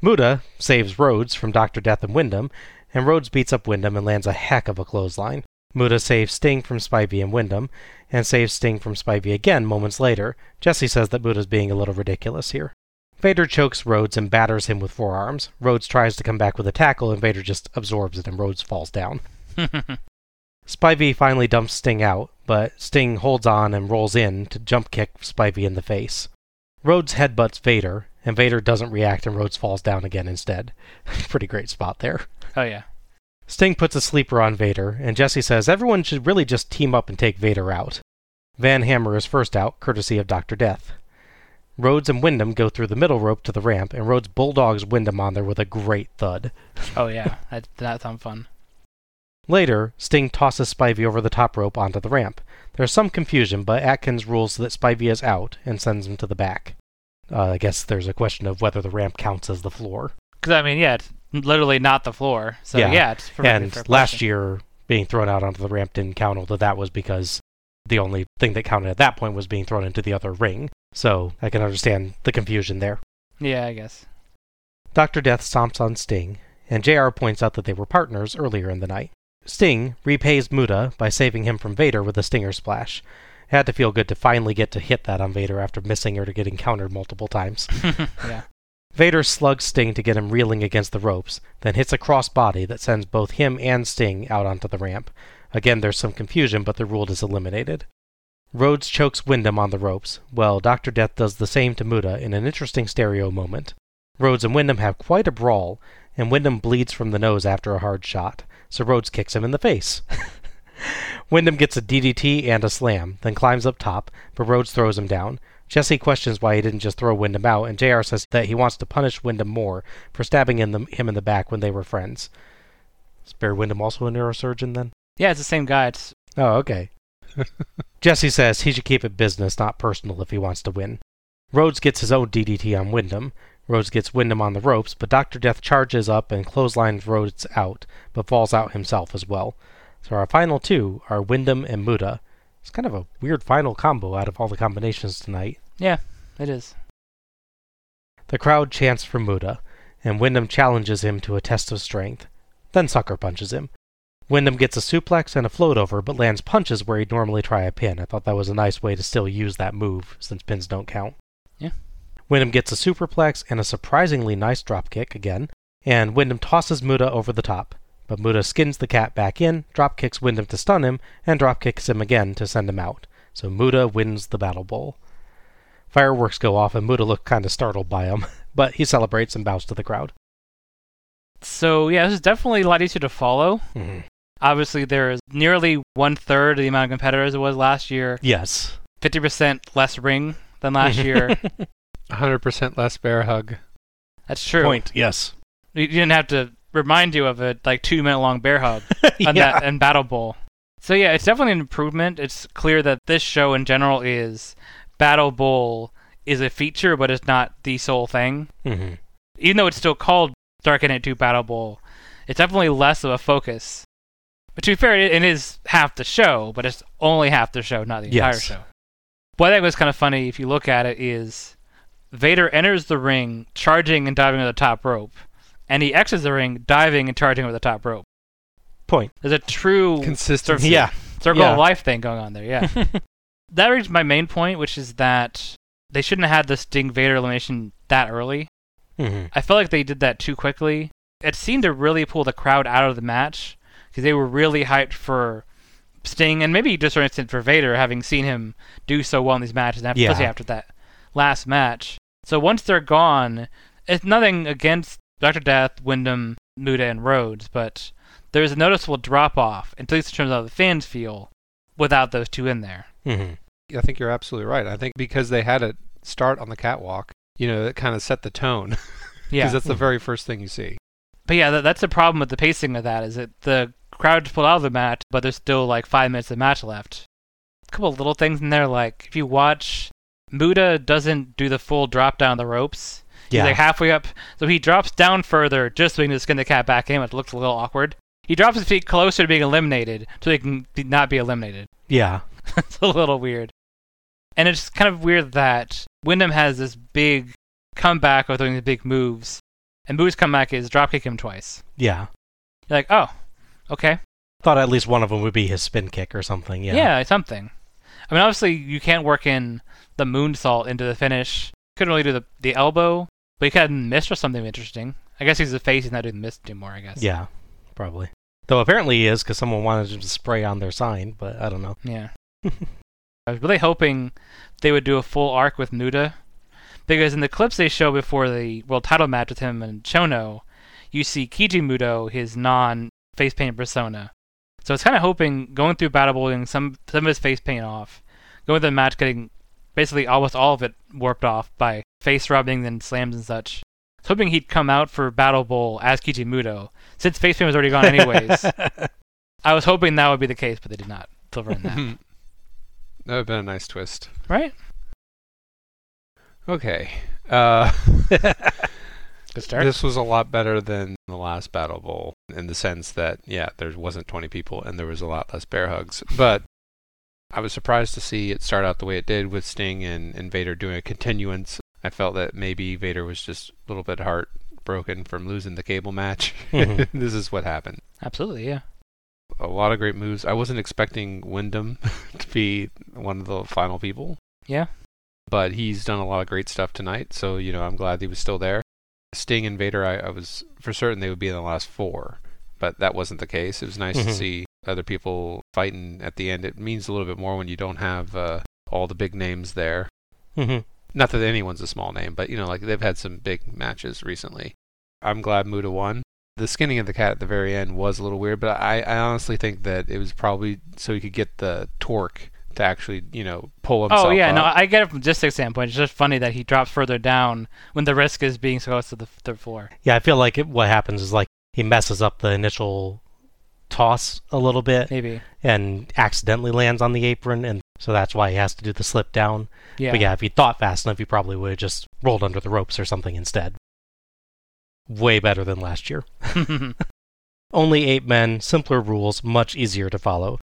Muta saves Rhodes from Dr. Death and Windham, and Rhodes beats up Windham and lands a heck of a clothesline. Muta saves Sting from Spivey and Windham, and saves Sting from Spivey again moments later. Jesse says that Muta's being a little ridiculous here. Vader chokes Rhodes and batters him with forearms. Rhodes tries to come back with a tackle, and Vader just absorbs it, and Rhodes falls down. Spivey finally dumps Sting out, but Sting holds on and rolls in to jump kick Spivey in the face. Rhodes headbutts Vader, and Vader doesn't react, and Rhodes falls down again instead. Pretty great spot there. Oh yeah. Sting puts a sleeper on Vader, and Jesse says everyone should really just team up and take Vader out. Van Hammer is first out, courtesy of Dr. Death. Rhodes and Windham go through the middle rope to the ramp, and Rhodes bulldogs Windham on there with a great thud. Oh yeah. that that sounds fun. Later, Sting tosses Spivey over the top rope onto the ramp. There's some confusion, but Atkins rules that Spivey is out and sends him to the back. Uh, I guess there's a question of whether the ramp counts as the floor. Because I mean, yeah, it's literally not the floor. So yeah, it's perfectly and last year being thrown out onto the ramp didn't count, although that was because the only thing that counted at that point was being thrown into the other ring. So I can understand the confusion there. Yeah, I guess. Dr. Death stomps on Sting, and JR points out that they were partners earlier in the night. Sting repays Muta by saving him from Vader with a stinger splash. It had to feel good to finally get to hit that on Vader after missing or to getting countered multiple times. yeah. Vader slugs Sting to get him reeling against the ropes, then hits a cross body that sends both him and Sting out onto the ramp. Again, there's some confusion, but the rule is eliminated. Rhodes chokes Windham on the ropes, while Dr. Death does the same to Muta in an interesting stereo moment. Rhodes and Windham have quite a brawl, and Windham bleeds from the nose after a hard shot, so Rhodes kicks him in the face. Windham gets a DDT and a slam, then climbs up top, but Rhodes throws him down. Jesse questions why he didn't just throw Windham out, and JR says that he wants to punish Windham more for stabbing in the, him in the back when they were friends. Is Barry Windham also a neurosurgeon then? Yeah, it's the same guy. It's Oh, okay. Jesse says he should keep it business, not personal, if he wants to win. Rhodes gets his own DDT on Windham. Rhodes gets Windham on the ropes, but Dr. Death charges up and clotheslines Rhodes out, but falls out himself as well. So our final two are Windham and Muta. It's kind of a weird final combo out of all the combinations tonight. yeah, it is. The crowd chants for Muta, and Windham challenges him to a test of strength, then sucker punches him. Windham gets a suplex and a float over, but lands punches where he'd normally try a pin. I thought that was a nice way to still use that move, since pins don't count. Yeah. Windham gets a superplex and a surprisingly nice dropkick again, and Windham tosses Muta over the top. But Muta skins the cat back in, dropkicks Windham to stun him, and dropkicks him again to send him out. So Muta wins the Battle Bowl. Fireworks go off, and Muta looks kind of startled by them, but he celebrates and bows to the crowd. So yeah, this is definitely a lot easier to follow. Mhm. Obviously, there is nearly one third of the amount of competitors it was last year. Yes. Fifty percent less ring than last year. 100% less bear hug. That's true. Point. Yes. You you didn't have to remind you of a like two minute long bear hug on that and Battle Bowl. So yeah, it's definitely an improvement. It's clear that this show in general is Battle Bowl is a feature, but it's not the sole thing. Mhm. Even though it's still called Dark Knight 2 Battle Bowl, it's definitely less of a focus. But to be fair, it, it is half the show, but it's only half the show, not the entire show. What I think was kind of funny, if you look at it, is Vader enters the ring charging and diving over the top rope, and he exits the ring diving and charging over the top rope. Point. There's a true Consistency. Yeah. circle Yeah. of life thing going on there. Yeah. that reached my main point, which is that they shouldn't have had the Sting Vader elimination that early. Mhm. I felt like they did that too quickly. It seemed to really pull the crowd out of the match because they were really hyped for Sting and maybe a certain extent for Vader, having seen him do so well in these matches, and Yeah. especially after that last match. So once they're gone, it's nothing against Doctor Death, Windham, Muta, and Rhodes, but there's a noticeable drop off, at least in terms of how the fans feel, without those two in there. Mhm. I think you're absolutely right. I think because they had it start on the catwalk, you know, it kind of set the tone. Because Yeah. that's the very first thing you see. But yeah, that, that's the problem with the pacing of that is that the crowd pulled out of the match, but there's still like five minutes of match left. A couple of little things in there, like if you watch, Muta doesn't do the full drop down the ropes. He's Yeah. like halfway up, so he drops down further just so he can skin the cat back in, which looks a little awkward. He drops his feet closer to being eliminated, so he can not be eliminated. Yeah. it's a little weird. And it's kind of weird that Windham has this big comeback of doing the big moves, and Muta's comeback is dropkick him twice. Yeah. You're like, oh, okay. Thought at least one of them would be his spin kick or something. Yeah. Yeah, something. I mean, obviously you can't work in the moonsault into the finish. Couldn't really do the the elbow, but he could have missed or something interesting. I guess he's the face. He's not doing the mist anymore. I guess. Yeah, probably. Though apparently he is because someone wanted him to spray on their sign, but I don't know. Yeah. I was really hoping they would do a full arc with Muta, because in the clips they show before the world title match with him and Chono, you see Keiji Muto, his non face paint persona. So I was kind of hoping going through Battle Bowl, getting some some of his face paint off, going through the match, getting basically almost all of it warped off by face rubbing and slams and such. I was hoping he'd come out for Battle Bowl as Keiji Muto, since face paint was already gone anyways. I was hoping that would be the case, but they did not deliver in that. that would have been a nice twist. right? Okay. Uh, Good start. this was a lot better than the last Battle Bowl in the sense that, yeah, there wasn't 20 people and there was a lot less bear hugs. But I was surprised to see it start out the way it did with Sting and, and Vader doing a continuance. I felt that maybe Vader was just a little bit heartbroken from losing the cable match. Mhm. this is what happened. Absolutely, yeah. A lot of great moves. I wasn't expecting Windham to be one of the final people. Yeah. But he's done a lot of great stuff tonight, so you know I'm glad he was still there. Sting and Vader, I, I was for certain they would be in the last four, but that wasn't the case. It was nice to Mhm. see other people fighting at the end. It means a little bit more when you don't have uh, all the big names there. hmm Not that anyone's a small name, but you know, like they've had some big matches recently. I'm glad Muta won. The skinning of the cat at the very end was a little weird, but I, I honestly think that it was probably so he could get the torque to actually, you know, pull himself Oh yeah, up. no, I get it from logistics standpoint. It's just funny that he drops further down when the risk is being so close to the third floor. Yeah, I feel like it, what happens is like he messes up the initial toss a little bit Maybe. and accidentally lands on the apron, and so that's why he has to do the slip down. Yeah. But yeah, if he thought fast enough, he probably would have just rolled under the ropes or something instead. Way better than last year. Only eight men, simpler rules, much easier to follow.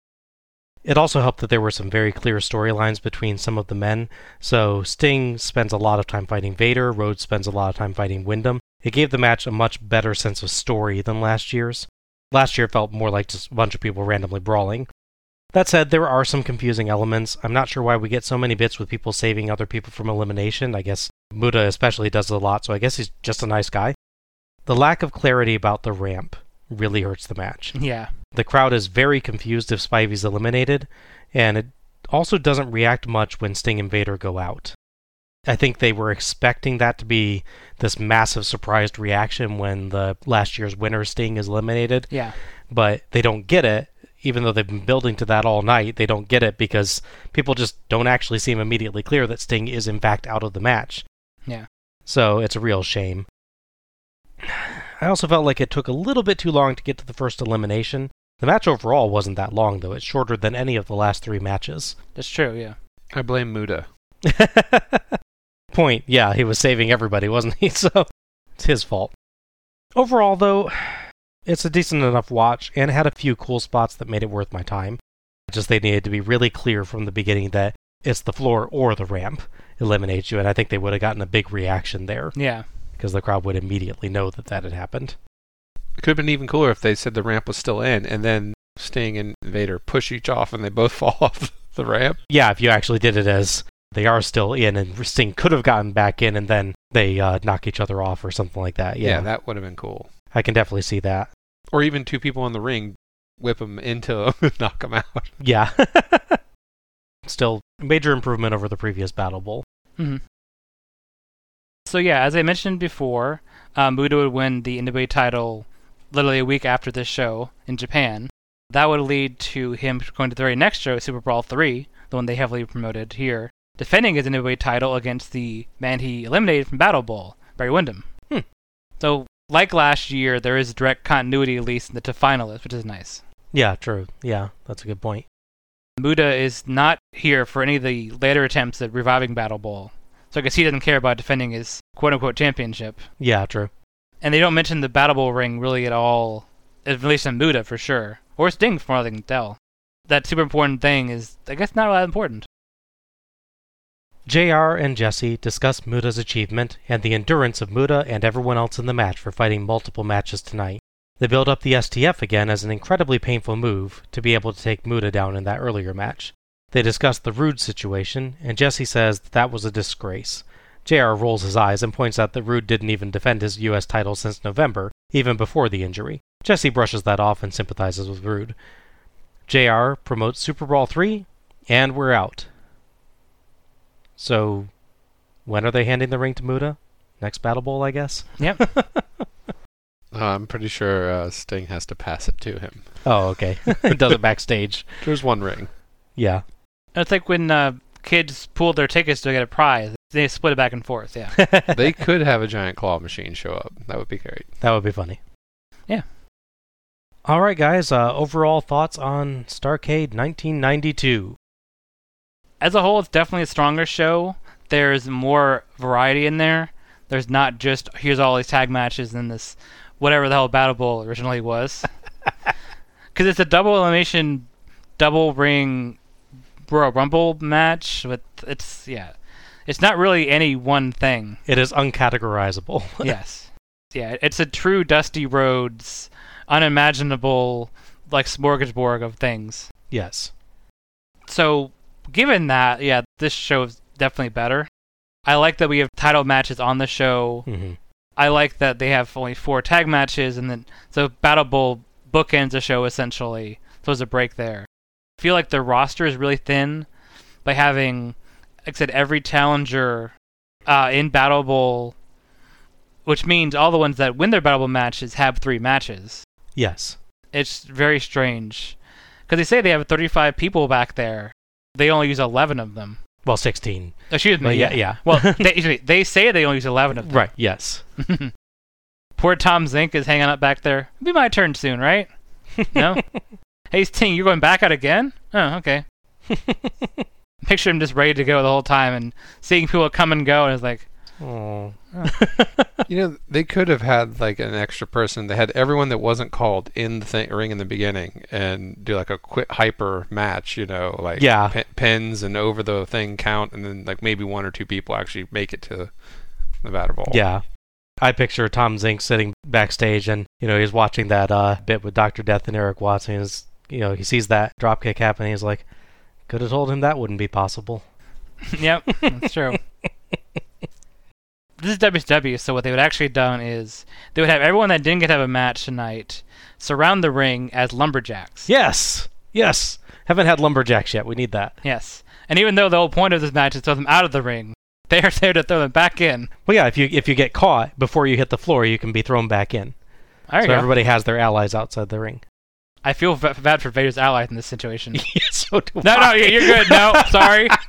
It also helped that there were some very clear storylines between some of the men. So Sting spends a lot of time fighting Vader, Rhodes spends a lot of time fighting Windham. It gave the match a much better sense of story than last year's. Last year felt more like just a bunch of people randomly brawling. That said, there are some confusing elements. I'm not sure why we get so many bits with people saving other people from elimination. I guess Muta especially does it a lot, so I guess he's just a nice guy. The lack of clarity about the ramp really hurts the match. yeah. The crowd is very confused if Spivey's eliminated, and it also doesn't react much when Sting and Vader go out. I think they were expecting that to be this massive surprised reaction when the last year's winner Sting is eliminated, Yeah. but they don't get it. Even though they've been building to that all night, they don't get it because people just don't actually seem immediately clear that Sting is in fact out of the match. Yeah. So it's a real shame. I also felt like it took a little bit too long to get to the first elimination. The match overall wasn't that long, though. It's shorter than any of the last three matches. That's true, yeah. I blame Muta. Point, yeah, he was saving everybody, wasn't he? So it's his fault. Overall, though, it's a decent enough watch, and it had a few cool spots that made it worth my time. Just they needed to be really clear from the beginning that it's the floor or the ramp eliminates you, and I think they would have gotten a big reaction there Yeah. because the crowd would immediately know that that had happened. It could have been even cooler if they said the ramp was still in, and then Sting and Vader push each off, and they both fall off the ramp. Yeah, if you actually did it as they are still in, and Sting could have gotten back in, and then they uh, knock each other off or something like that. Yeah, that would have been cool. I can definitely see that. Or even two people in the ring whip them into him and knock them out. Yeah. Still, major improvement over the previous Battle Bowl. hmm So yeah, as I mentioned before, uh, Muta would win the NWA title literally a week after this show in Japan. That would lead to him going to the very next show, Super Brawl 3, the one they heavily promoted here, defending his NWA title against the man he eliminated from Battle Bowl, Barry Windham. Hmm. So, like last year, there is direct continuity at least in the two finalists, which is nice. Yeah, true. Yeah, that's a good point. Muta is not here for any of the later attempts at reviving Battle Bowl. So I guess he doesn't care about defending his quote unquote championship. Yeah, true. And they don't mention the Battle Bowl ring really at all, at least in Muta for sure. Or Sting from what I can tell. That super important thing is, I guess, not all that important. JR and Jesse discuss Muta's achievement and the endurance of Muta and everyone else in the match for fighting multiple matches tonight. They build up the STF again as an incredibly painful move to be able to take Muta down in that earlier match. They discuss the Rude situation, and Jesse says that, that was a disgrace. JR rolls his eyes and points out that Rude didn't even defend his US title since November, even before the injury. Jesse brushes that off and sympathizes with Rude. JR promotes Super Brawl 3, and we're out. So, when are they handing the ring to Muta? Next Battle Bowl, I guess? Yep. Uh, I'm pretty sure uh, Sting has to pass it to him. Oh, okay. he does it backstage. There's one ring. Yeah. it's like when uh, kids pool their tickets to get a prize. They split it back and forth. Yeah. they could have a giant claw machine show up. That would be great. That would be funny. Yeah. All right, guys. Uh, overall thoughts on Starrcade 1992? As a whole, it's definitely a stronger show. There's more variety in there. There's not just here's all these tag matches and this whatever the hell Battle Bowl originally was. Because it's a double elimination, double ring Royal Rumble match. With it's yeah, it's not really any one thing. It is uncategorizable. yes, yeah, it's a true Dusty Rhodes, unimaginable like smorgasbord of things. yes. So, given that, yeah, this show is definitely better. I like that we have title matches on the show. hmm I like that they have only four tag matches, and then so Battle Bowl bookends the show essentially. So there's a break there. I feel like the roster is really thin by having, like I said, every challenger uh, in Battle Bowl, which means all the ones that win their Battle Bowl matches have three matches. Yes. It's very strange because they say they have 35 people back there. They only use 11 of them. Well, 16. Excuse me. Well, yeah, yeah. Well, they, they say they only use 11 of them. Right, yes. Poor Tom Zenk is hanging up back there. It'll be my turn soon, right? No? hey, Sting, you're going back out again? Oh, okay. Picture him just ready to go the whole time and seeing people come and go, and it's like, Oh. You know, they could have had like an extra person. They had everyone that wasn't called in the th- ring in the beginning and do like a quick hyper match. You know, like Yeah. pi- pins and over the thing count, and then like maybe one or two people actually make it to the Battle Bowl. Yeah. I picture Tom Zenk sitting backstage and, you know, he's watching that uh, bit with Dr. Death and Eric Watson. And he's, you know, he sees that dropkick happen. He's like, could have told him that wouldn't be possible. yep, that's true. This is WCW, so what they would actually have done is they would have everyone that didn't get to have a match tonight surround the ring as lumberjacks. Yes. Yes. Haven't had lumberjacks yet. We need that. Yes. And even though the whole point of this match is to throw them out of the ring, they are there to throw them back in. Well, yeah. If you if you get caught before you hit the floor, you can be thrown back in. There you so go. everybody has their allies outside the ring. I feel v- bad for Vader's allies in this situation. yeah, so do no, no, you're good. No, sorry.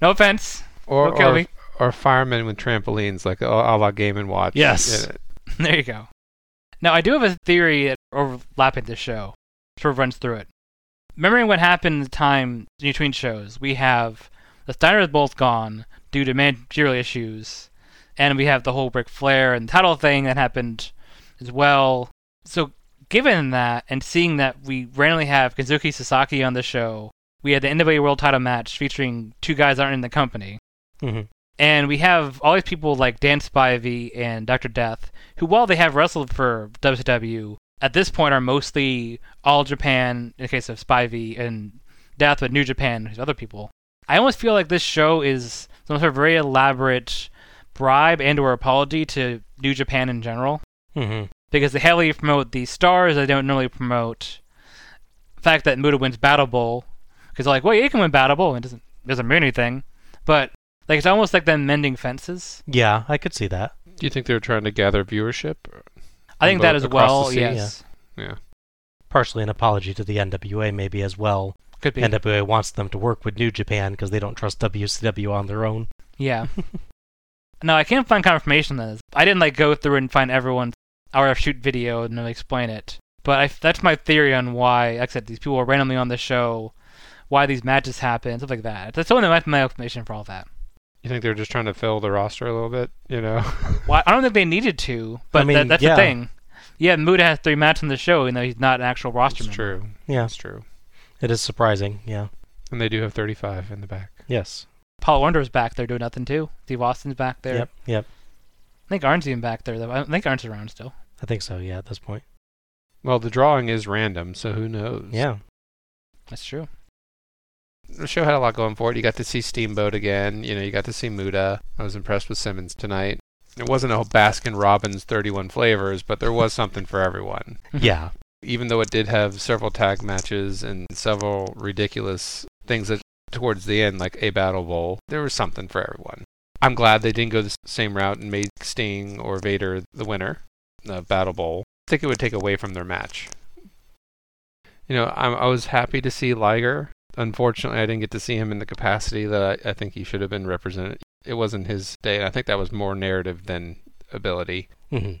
No offense. Or or, me. Or firemen with trampolines, like a, la Game and Watch. Yes. There you go. Now, I do have a theory that overlapping the show. Sort of runs through it. Remembering what happened in the time between shows, we have the Steiners both gone due to managerial issues, and we have the whole Ric Flair and title thing that happened as well. So, given that, and seeing that we randomly have Kazuki Sasaki on the show, we had the NWA World Title match featuring two guys that aren't in the company. Mm Mhm. And we have all these people like Dan Spivey and Dr. Death, who, while they have wrestled for WCW, at this point are mostly All Japan, in the case of Spivey, and Death with New Japan, and other people. I almost feel like this show is some sort of very elaborate bribe and or apology to New Japan in general, hmm because they heavily promote these stars, they don't normally promote the fact that Muta wins Battle Bowl, because they're like, well, you can win Battle Bowl, and it doesn't, doesn't mean anything. But like it's almost like them mending fences. Yeah, I could see that. Do you think they're trying to gather viewership? I think that as well. Yes, Yeah. Partially an apology to the NWA, maybe as well. could be. NWA wants them to work with New Japan because they don't trust WCW on their own. Yeah. no, I can't find confirmation on this. I didn't like go through and find everyone's hour shoot video and then explain it. But I, that's my theory on why, like I said, these people are randomly on the show, why these matches happen, stuff like that. That's only my, my explanation for all that. You think they're just trying to fill the roster a little bit? You know. Well, I don't think they needed to, but I mean, that, that's yeah. the thing. Yeah, Muta has three matches on the show, even though he's not an actual roster It's member. true. Yeah, It's true. it is surprising. Yeah. And they do have 35 in the back. Yes. Paul Wonder's back there doing nothing too. Steve Austin's back there. Yep. Yep. I think Arn's even back there though. I think Arn's around still. I think so. Yeah, at this point. Well, the drawing is random, so who knows? Yeah. That's true. The show had a lot going for it. You got to see Steamboat again. You know, you got to see Muta. I was impressed with Simmons tonight. It wasn't a Baskin Robbins 31 flavors, but there was something for everyone. Yeah. Even though it did have several tag matches and several ridiculous things that towards the end, like a Battle Bowl, there was something for everyone. I'm glad they didn't go the same route and made Sting or Vader the winner of Battle Bowl. I think it would take away from their match. You know, I, I was happy to see Liger. Unfortunately, I didn't get to see him in the capacity that I, I think he should have been represented. It wasn't his day, and I think that was more narrative than ability. hmm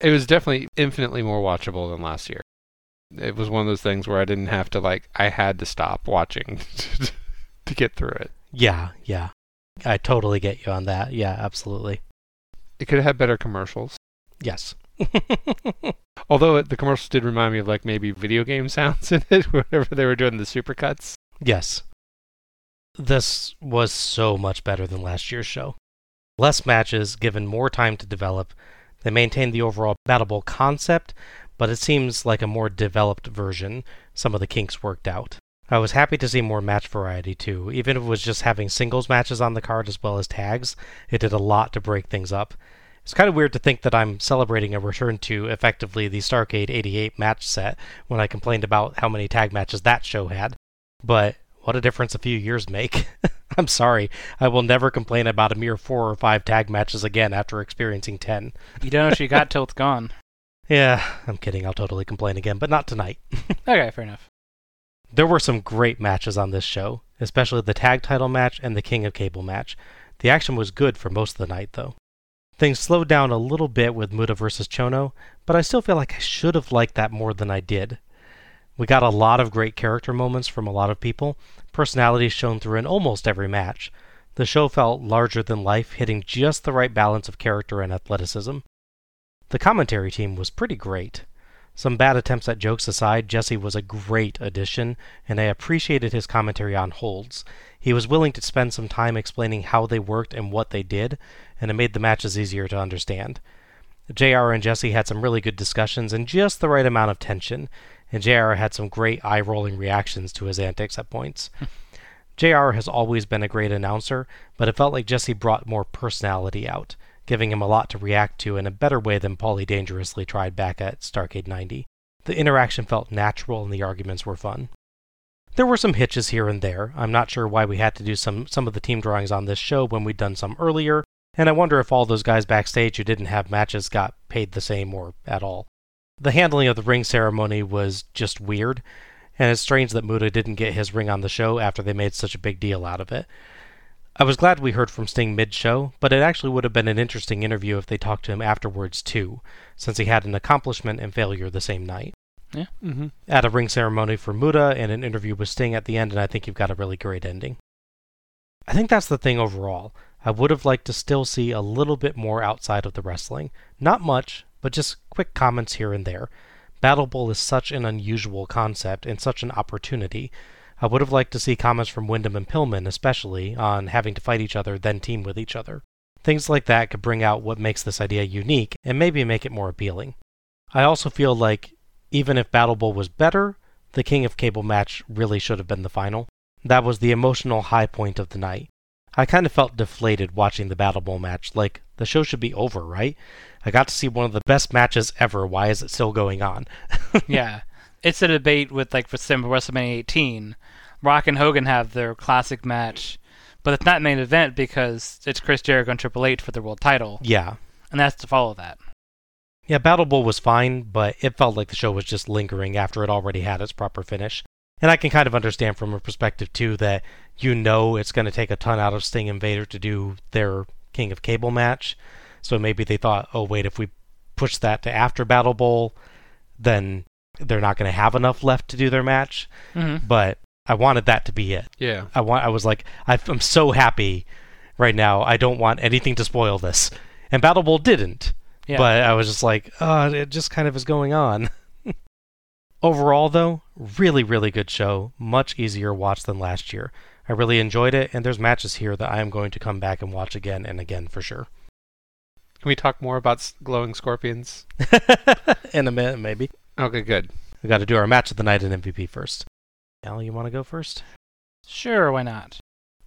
It was definitely infinitely more watchable than last year. It was one of those things where I didn't have to like I had to stop watching to get through it. Yeah, yeah. I totally get you on that. Yeah, absolutely. It could have had better commercials. Yes. Although it, the commercials did remind me of like maybe video game sounds in it, whenever they were doing the supercuts. Yes. This was so much better than last year's show. Less matches, given more time to develop. They maintained the overall Battle Bowl concept, but it seems like a more developed version. Some of the kinks worked out. I was happy to see more match variety too. Even if it was just having singles matches on the card as well as tags, it did a lot to break things up. It's kind of weird to think that I'm celebrating a return to effectively the Starrcade 88 match set when I complained about how many tag matches that show had. But what a difference a few years make. I'm sorry, I will never complain about a mere four or five tag matches again after experiencing 10. You don't know what you got till it's gone. Yeah, I'm kidding, I'll totally complain again, but not tonight. Okay, fair enough. There were some great matches on this show, especially the tag title match and the King of Cable match. The action was good for most of the night, though. Things slowed down a little bit with Muta versus Chono, but I still feel like I should have liked that more than I did. We got a lot of great character moments from a lot of people, personalities shown through in almost every match. The show felt larger than life, hitting just the right balance of character and athleticism. The commentary team was pretty great. Some bad attempts at jokes aside, Jesse was a great addition, and I appreciated his commentary on holds. He was willing to spend some time explaining how they worked and what they did, and it made the matches easier to understand. JR and Jesse had some really good discussions and just the right amount of tension, and JR had some great eye rolling reactions to his antics at points. JR has always been a great announcer, but it felt like Jesse brought more personality out, giving him a lot to react to in a better way than Paulie Dangerously tried back at Starrcade 90. The interaction felt natural and the arguments were fun. There were some hitches here and there. I'm not sure why we had to do some, some of the team drawings on this show when we'd done some earlier, and I wonder if all those guys backstage who didn't have matches got paid the same or at all. The handling of the ring ceremony was just weird, and it's strange that Muta didn't get his ring on the show after they made such a big deal out of it. I was glad we heard from Sting mid show, but it actually would have been an interesting interview if they talked to him afterwards too, since he had an accomplishment and failure the same night. Yeah. Mm-hmm. Add a ring ceremony for Muta and an interview with Sting at the end, and I think you've got a really great ending. I think that's the thing overall. I would have liked to still see a little bit more outside of the wrestling. Not much, but just quick comments here and there. Battle Bowl is such an unusual concept and such an opportunity. I would have liked to see comments from Windham and Pillman, especially, on having to fight each other, then team with each other. Things like that could bring out what makes this idea unique and maybe make it more appealing. I also feel like, even if Battle Bowl was better, the King of Cable match really should have been the final. That was the emotional high point of the night. I kind of felt deflated watching the Battle Bowl match, like, the show should be over, right? I got to see one of the best matches ever, why is it still going on? yeah. It's a debate with, like, for example, WrestleMania 18. Rock and Hogan have their classic match, but it's not main event because it's Chris Jericho and Triple H for the world title, yeah. and that's to follow that. Yeah, Battle Bowl was fine, but it felt like the show was just lingering after it already had its proper finish. And I can kind of understand from a perspective, too, that you know it's going to take a ton out of Sting and Vader to do their King of Cable match. So maybe they thought, oh, wait, if we push that to after Battle Bowl, then they're not going to have enough left to do their match. Mm-hmm. But I wanted that to be it. Yeah. I want. I was like, I'm so happy right now. I don't want anything to spoil this. And Battle Bowl didn't. Yeah. But I was just like, oh, it just kind of is going on. Overall, though, really, really good show. Much easier watch than last year. I really enjoyed it, and there's matches here that I am going to come back and watch again and again for sure. Can we talk more about glowing scorpions? In a minute, maybe. Okay, good. We got to do our match of the night and MVP first. Al, you want to go first? Sure, why not?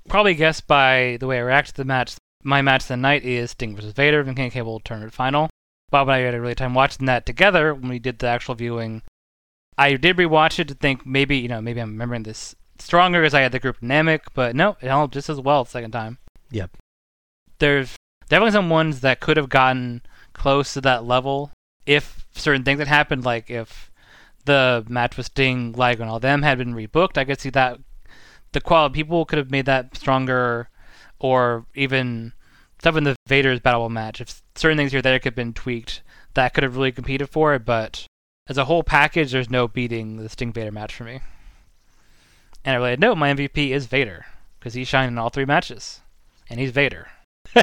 Probably guessed by the way I react to the match. My match of the night is Sting vs. Vader in the King of Cable Tournament Final. Bob and I had a really time watching that together when we did the actual viewing. I did rewatch it to think maybe, you know, maybe I'm remembering this stronger as I had the group dynamic, but no, it held just as well the second time. Yep. There's definitely some ones that could have gotten close to that level if certain things had happened, like if the match with Sting, Liger, and all them had been rebooked. I could see that the quality people could have made that stronger, or even stuff in the Vader's Battle match. If certain things here there could have been tweaked, that could have really competed for it. But as a whole package, there's no beating the Sting Vader match for me. And I really note my MVP is Vader because he's shining in all three matches, and he's Vader.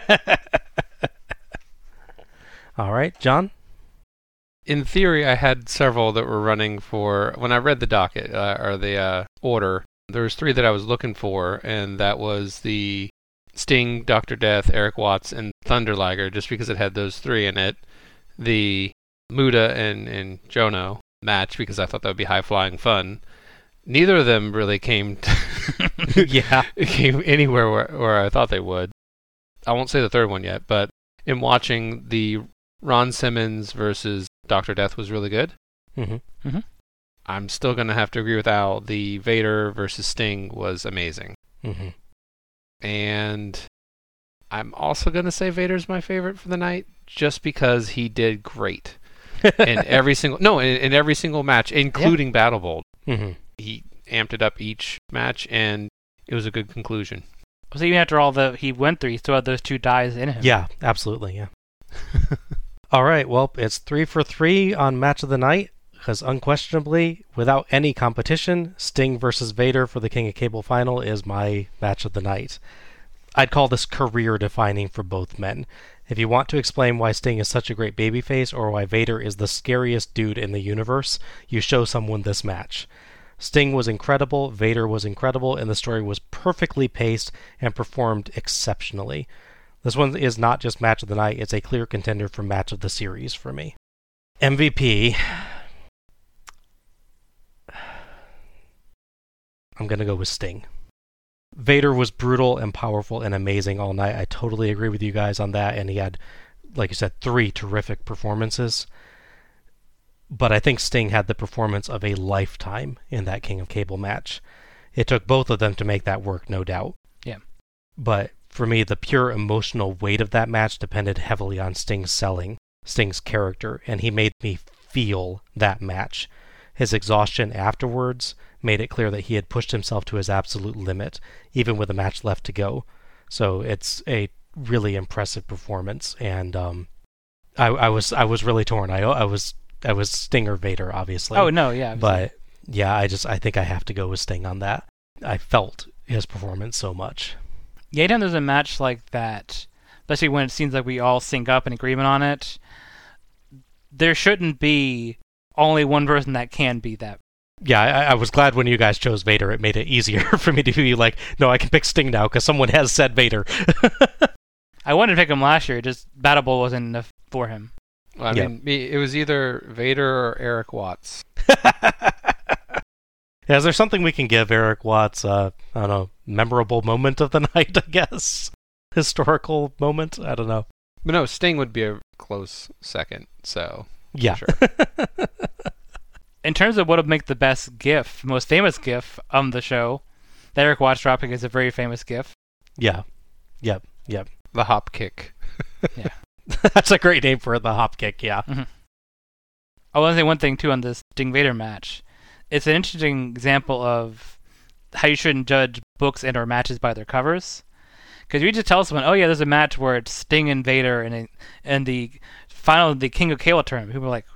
All right, John. In theory, I had several that were running for when I read the docket uh, or the uh, order. There was three that I was looking for, and that was the Sting, Doctor Death, Eric Watts, and Thunder Liger, just because it had those three in it. The Muta and and Chono match because I thought that would be high flying fun. Neither of them really came to yeah. came anywhere where, where I thought they would. I won't say the third one yet, but in watching the Ron Simmons versus Doctor Death was really good. Mm-hmm. Mm-hmm. I'm still gonna have to agree with Al. The Vader versus Sting was amazing, Mm-hmm. and I'm also gonna say Vader's my favorite for the night, just because he did great in every single no in, in every single match, including Battle Bowl. mm-hmm. He amped it up each match, and it was a good conclusion. So even after all that he went through, he still had those two dies in him. Yeah, absolutely. Yeah. All right. Well, it's three for three on match of the night because unquestionably, without any competition, Sting versus Vader for the King of Cable final is my match of the night. I'd call this career defining for both men. If you want to explain why Sting is such a great babyface or why Vader is the scariest dude in the universe, you show someone this match. Sting was incredible, Vader was incredible, and the story was perfectly paced and performed exceptionally. This one is not just match of the night, it's a clear contender for match of the series for me. MVP. I'm going to go with Sting. Vader was brutal and powerful and amazing all night. I totally agree with you guys on that. And he had, like you said, three terrific performances. But I think Sting had the performance of a lifetime in that King of Cable match. It took both of them to make that work, no doubt. Yeah. But for me, the pure emotional weight of that match depended heavily on Sting's selling, Sting's character, and he made me feel that match. His exhaustion afterwards made it clear that he had pushed himself to his absolute limit, even with a match left to go. So it's a really impressive performance, and um, I, I was I was really torn. I I was I was Stinger Vader, obviously. Oh no, yeah. But yeah, I just I think I have to go with Sting on that. I felt his performance so much. Yeah, anytime there's a match like that, especially when it seems like we all sync up in agreement on it, there shouldn't be only one person that can be that. Yeah, I, I was glad when you guys chose Vader. It made it easier for me to be like, no, I can pick Sting now because someone has said Vader. I wanted to pick him last year, just Battle Bowl wasn't enough for him. I Yeah. mean, it was either Vader or Eric Watts. Yeah, is there something we can give Eric Watts? Uh, I don't know, memorable moment of the night, I guess. Historical moment. I don't know. But no, Sting would be a close second. So Yeah. Sure. In terms of what would make the best GIF, most famous GIF on the show, the Eric Watts dropping is a very famous GIF. yeah. Yep. Yep. the hop kick. That's a great name for. The hop kick. Yeah. I want to say one thing too on this Sting Vader match. It's an interesting example of how you shouldn't judge books and or matches by their covers. Because you just tell someone, "Oh yeah, there's a match where it's Sting and Vader and and the final the King of Cable tournament." People are like,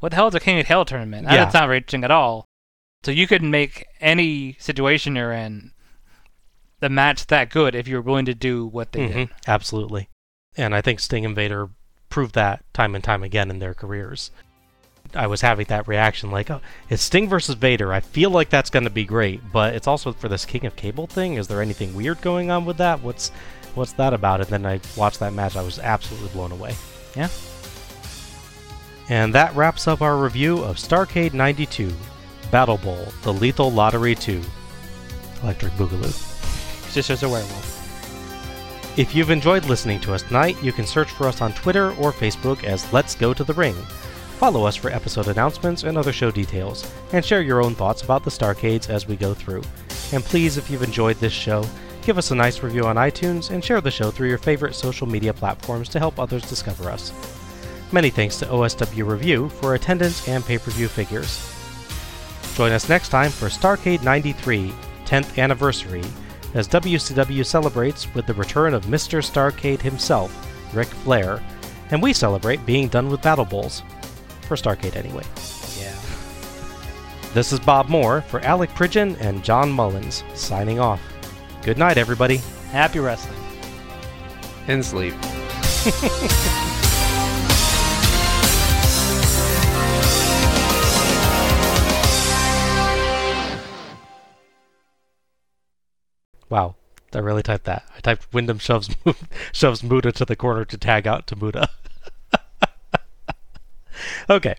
"What the hell is a King of Cable tournament?" Yeah. That's not very interesting at all. So you could make any situation you're in the match that good if you're willing to do what they did. Mhm, Absolutely. And I think Sting and Vader proved that time and time again in their careers. I was having that reaction like, oh, it's Sting versus Vader. I feel like that's going to be great, but it's also for this King of Cable thing. Is there anything weird going on with that? What's what's that about? And then I watched that match. I was absolutely blown away. Yeah. And that wraps up our review of Starrcade 92, Battle Bowl, The Lethal Lottery 2, Electric Boogaloo. Just as a werewolf. If you've enjoyed listening to us tonight, you can search for us on Twitter or Facebook as Let's Go to the Ring. Follow us for episode announcements and other show details, and share your own thoughts about the Starrcades as we go through. And please, if you've enjoyed this show, give us a nice review on iTunes and share the show through your favorite social media platforms to help others discover us. Many thanks to OSW Review for attendance and pay per view figures. Join us next time for Starrcade 93 10th Anniversary as WCW celebrates with the return of Mr. Starrcade himself, Ric Flair, and we celebrate being done with Battle Bowls. For Starrcade, anyway. Yeah. This is Bob Moore for Alec Pridgeon and John Mullins, signing off. Good night, everybody. Happy wrestling. And sleep. Wow, I really typed that. I typed Windham shoves shoves Muta to the corner to tag out to Muta. okay.